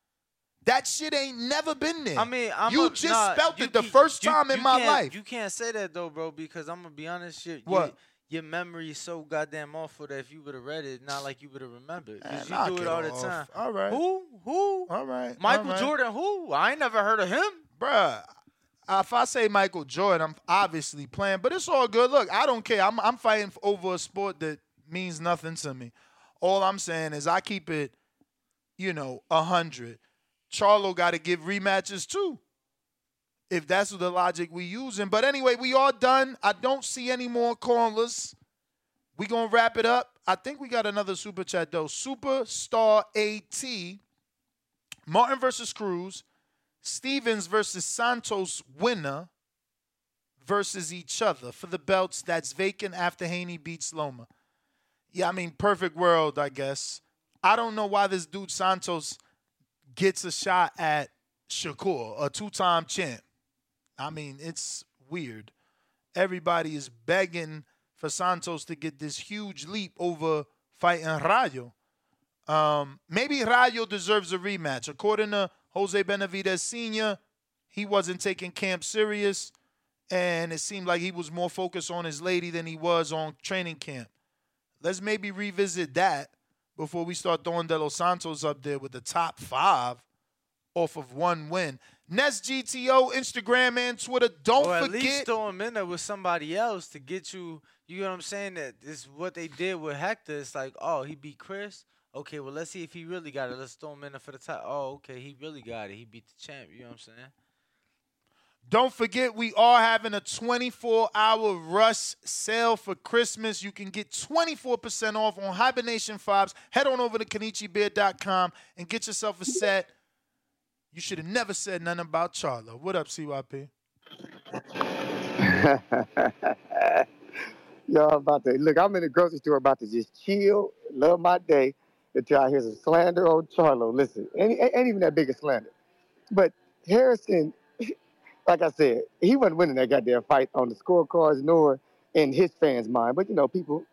That shit ain't never been there. I mean, I'm you a- just nah, spelt you it the first you- time in my life. You can't say that though, bro, because I'm gonna be honest. Your, What? Your, memory is so goddamn awful that if you would have read it, not like you would have remembered. Man, Because you do it it all the time. All right. Who? Who? All right. Michael all right. Jordan? Who? I ain't never heard of him. Bruh, if I say Michael Jordan, I'm obviously playing, but it's all good. Look, I don't care. I'm, I'm fighting over a sport that means nothing to me. All I'm saying is I keep it, you know, 100. Charlo got to give rematches too, if that's the logic we using. But anyway, we all done. I don't see any more callers. We to wrap it up. I think we got another super chat, though. Superstar AT. Martin versus Cruz. Stevens versus Santos winner versus each other for the belts that's vacant after Haney beats Loma. Yeah, I mean, perfect world, I guess. I don't know why this dude Santos gets a shot at Shakur, a two time champ. I mean, it's weird. Everybody is begging for Santos to get this huge leap over fighting Rayo. Um, maybe Rayo deserves a rematch. According to Jose Benavidez Sr., he wasn't taking camp serious, and it seemed like he was more focused on his lady than he was on training camp. Let's maybe revisit that before we start throwing De Los Santos up there with the top five off of one win. Nest GTO, Instagram and Twitter. Don't or at forget. least throw him in there with somebody else to get you. You know what I'm saying? That this what they did with Hector. It's like, oh, he beat Chris. Okay, well let's see if he really got it. Let's throw him in there for the top. Oh, okay, he really got it. He beat the champ. You know what I'm saying? Don't forget, we are having a 24 hour rush sale for Christmas. You can get 24% off on Hibernation Fobs. Head on over to KenichiBeer.com and get yourself a set. You should have never said nothing about Charlo. What up, CYP? [laughs] Y'all about to look. I'm in the grocery store about to just chill, love my day until I hear some slander on Charlo. Listen, ain't, ain't even that big a slander. But Harrison, [laughs] like I said, he wasn't winning that goddamn fight on the scorecards nor in his fans' mind. But you know, people,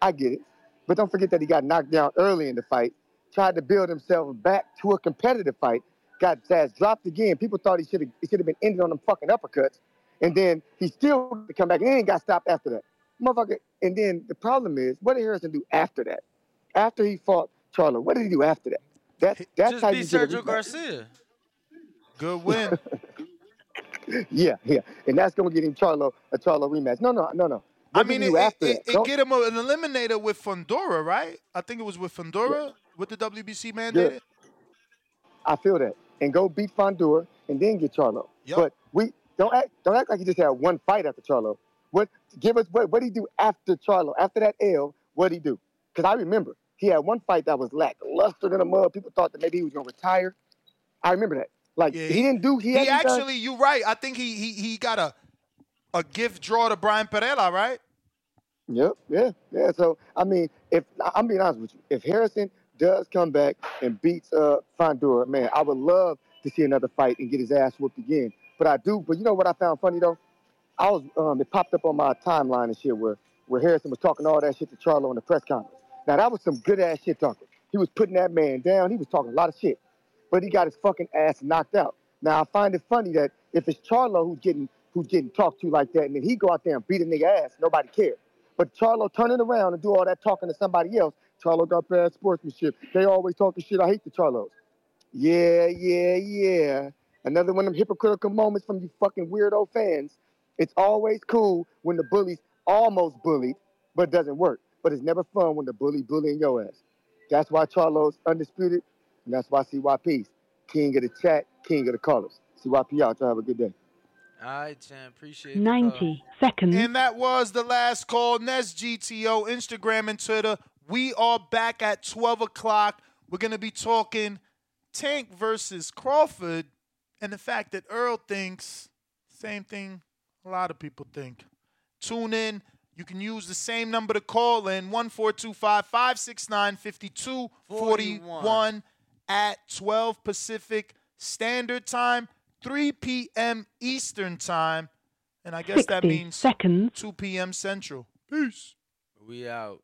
I get it. But don't forget that he got knocked down early in the fight, tried to build himself back to a competitive fight, got his ass dropped again. People thought he should have he should have been ended on them fucking uppercuts. And then he still come back and then got stopped after that. Motherfucker. And then the problem is, what did Harrison do after that? After he fought Charlo, what did he do after that? That that's Just how beat you get a Sergio rematch. Garcia. Good win. [laughs] Yeah, yeah. And that's gonna get him Charlo a Charlo rematch. No, no, no, no. I mean, he it, do it, it, it get him a- an eliminator with Fundora, right? I think it was with Fundora, with the WBC mandated. I feel that. And go beat Fundora and then get Charlo. But we don't act don't act like he just had one fight after Charlo. What give us what what he do after Charlo? After that L, what he do? Because I remember he had one fight that was lackluster than a mud. People thought that maybe he was gonna retire. I remember that. Like Yeah, he didn't do he, He hadn't done- actually, you're right. I think he he he got a a gift draw to Bryant Perrella, right? Yep, yeah, yeah. So I mean, if I'm being honest with you, if Harrison does come back and beats uh Fundora, man, I would love to see another fight and get his ass whooped again. But I do. But you know what I found funny though? I was um, it popped up on my timeline and shit where where Harrison was talking all that shit to Charlo in the press conference. Now that was some good ass shit talking. He was putting that man down. He was talking a lot of shit, but he got his fucking ass knocked out. Now I find it funny that if it's Charlo who's getting who's getting talked to like that, and then he go out there and beat a nigga ass, nobody cares. But Charlo turning around and do all that talking to somebody else, Charlo got bad sportsmanship. They always talking shit. I hate the Charlos. Yeah, yeah, yeah. Another one of them hypocritical moments from you fucking weirdo fans. It's always cool when the bully's almost bullied, but doesn't work. But it's never fun when the bully bullying your ass. That's why Charlo's undisputed, and that's why CYP's king of the chat, king of the callers. CYP out. Y'all have a good day. All right, Chan. Appreciate it. 90 seconds. And that was the last call. Nest GTO, Instagram and Twitter. We are back at 12 o'clock. We're going to be talking Tank versus Crawford and the fact that Earl thinks same thing a lot of people think. Tune in. You can use the same number to call in 1425 569 5241 at 12 Pacific Standard Time, 3 p.m. Eastern Time. And I guess that means seconds. 2 p.m. Central. Peace. We out.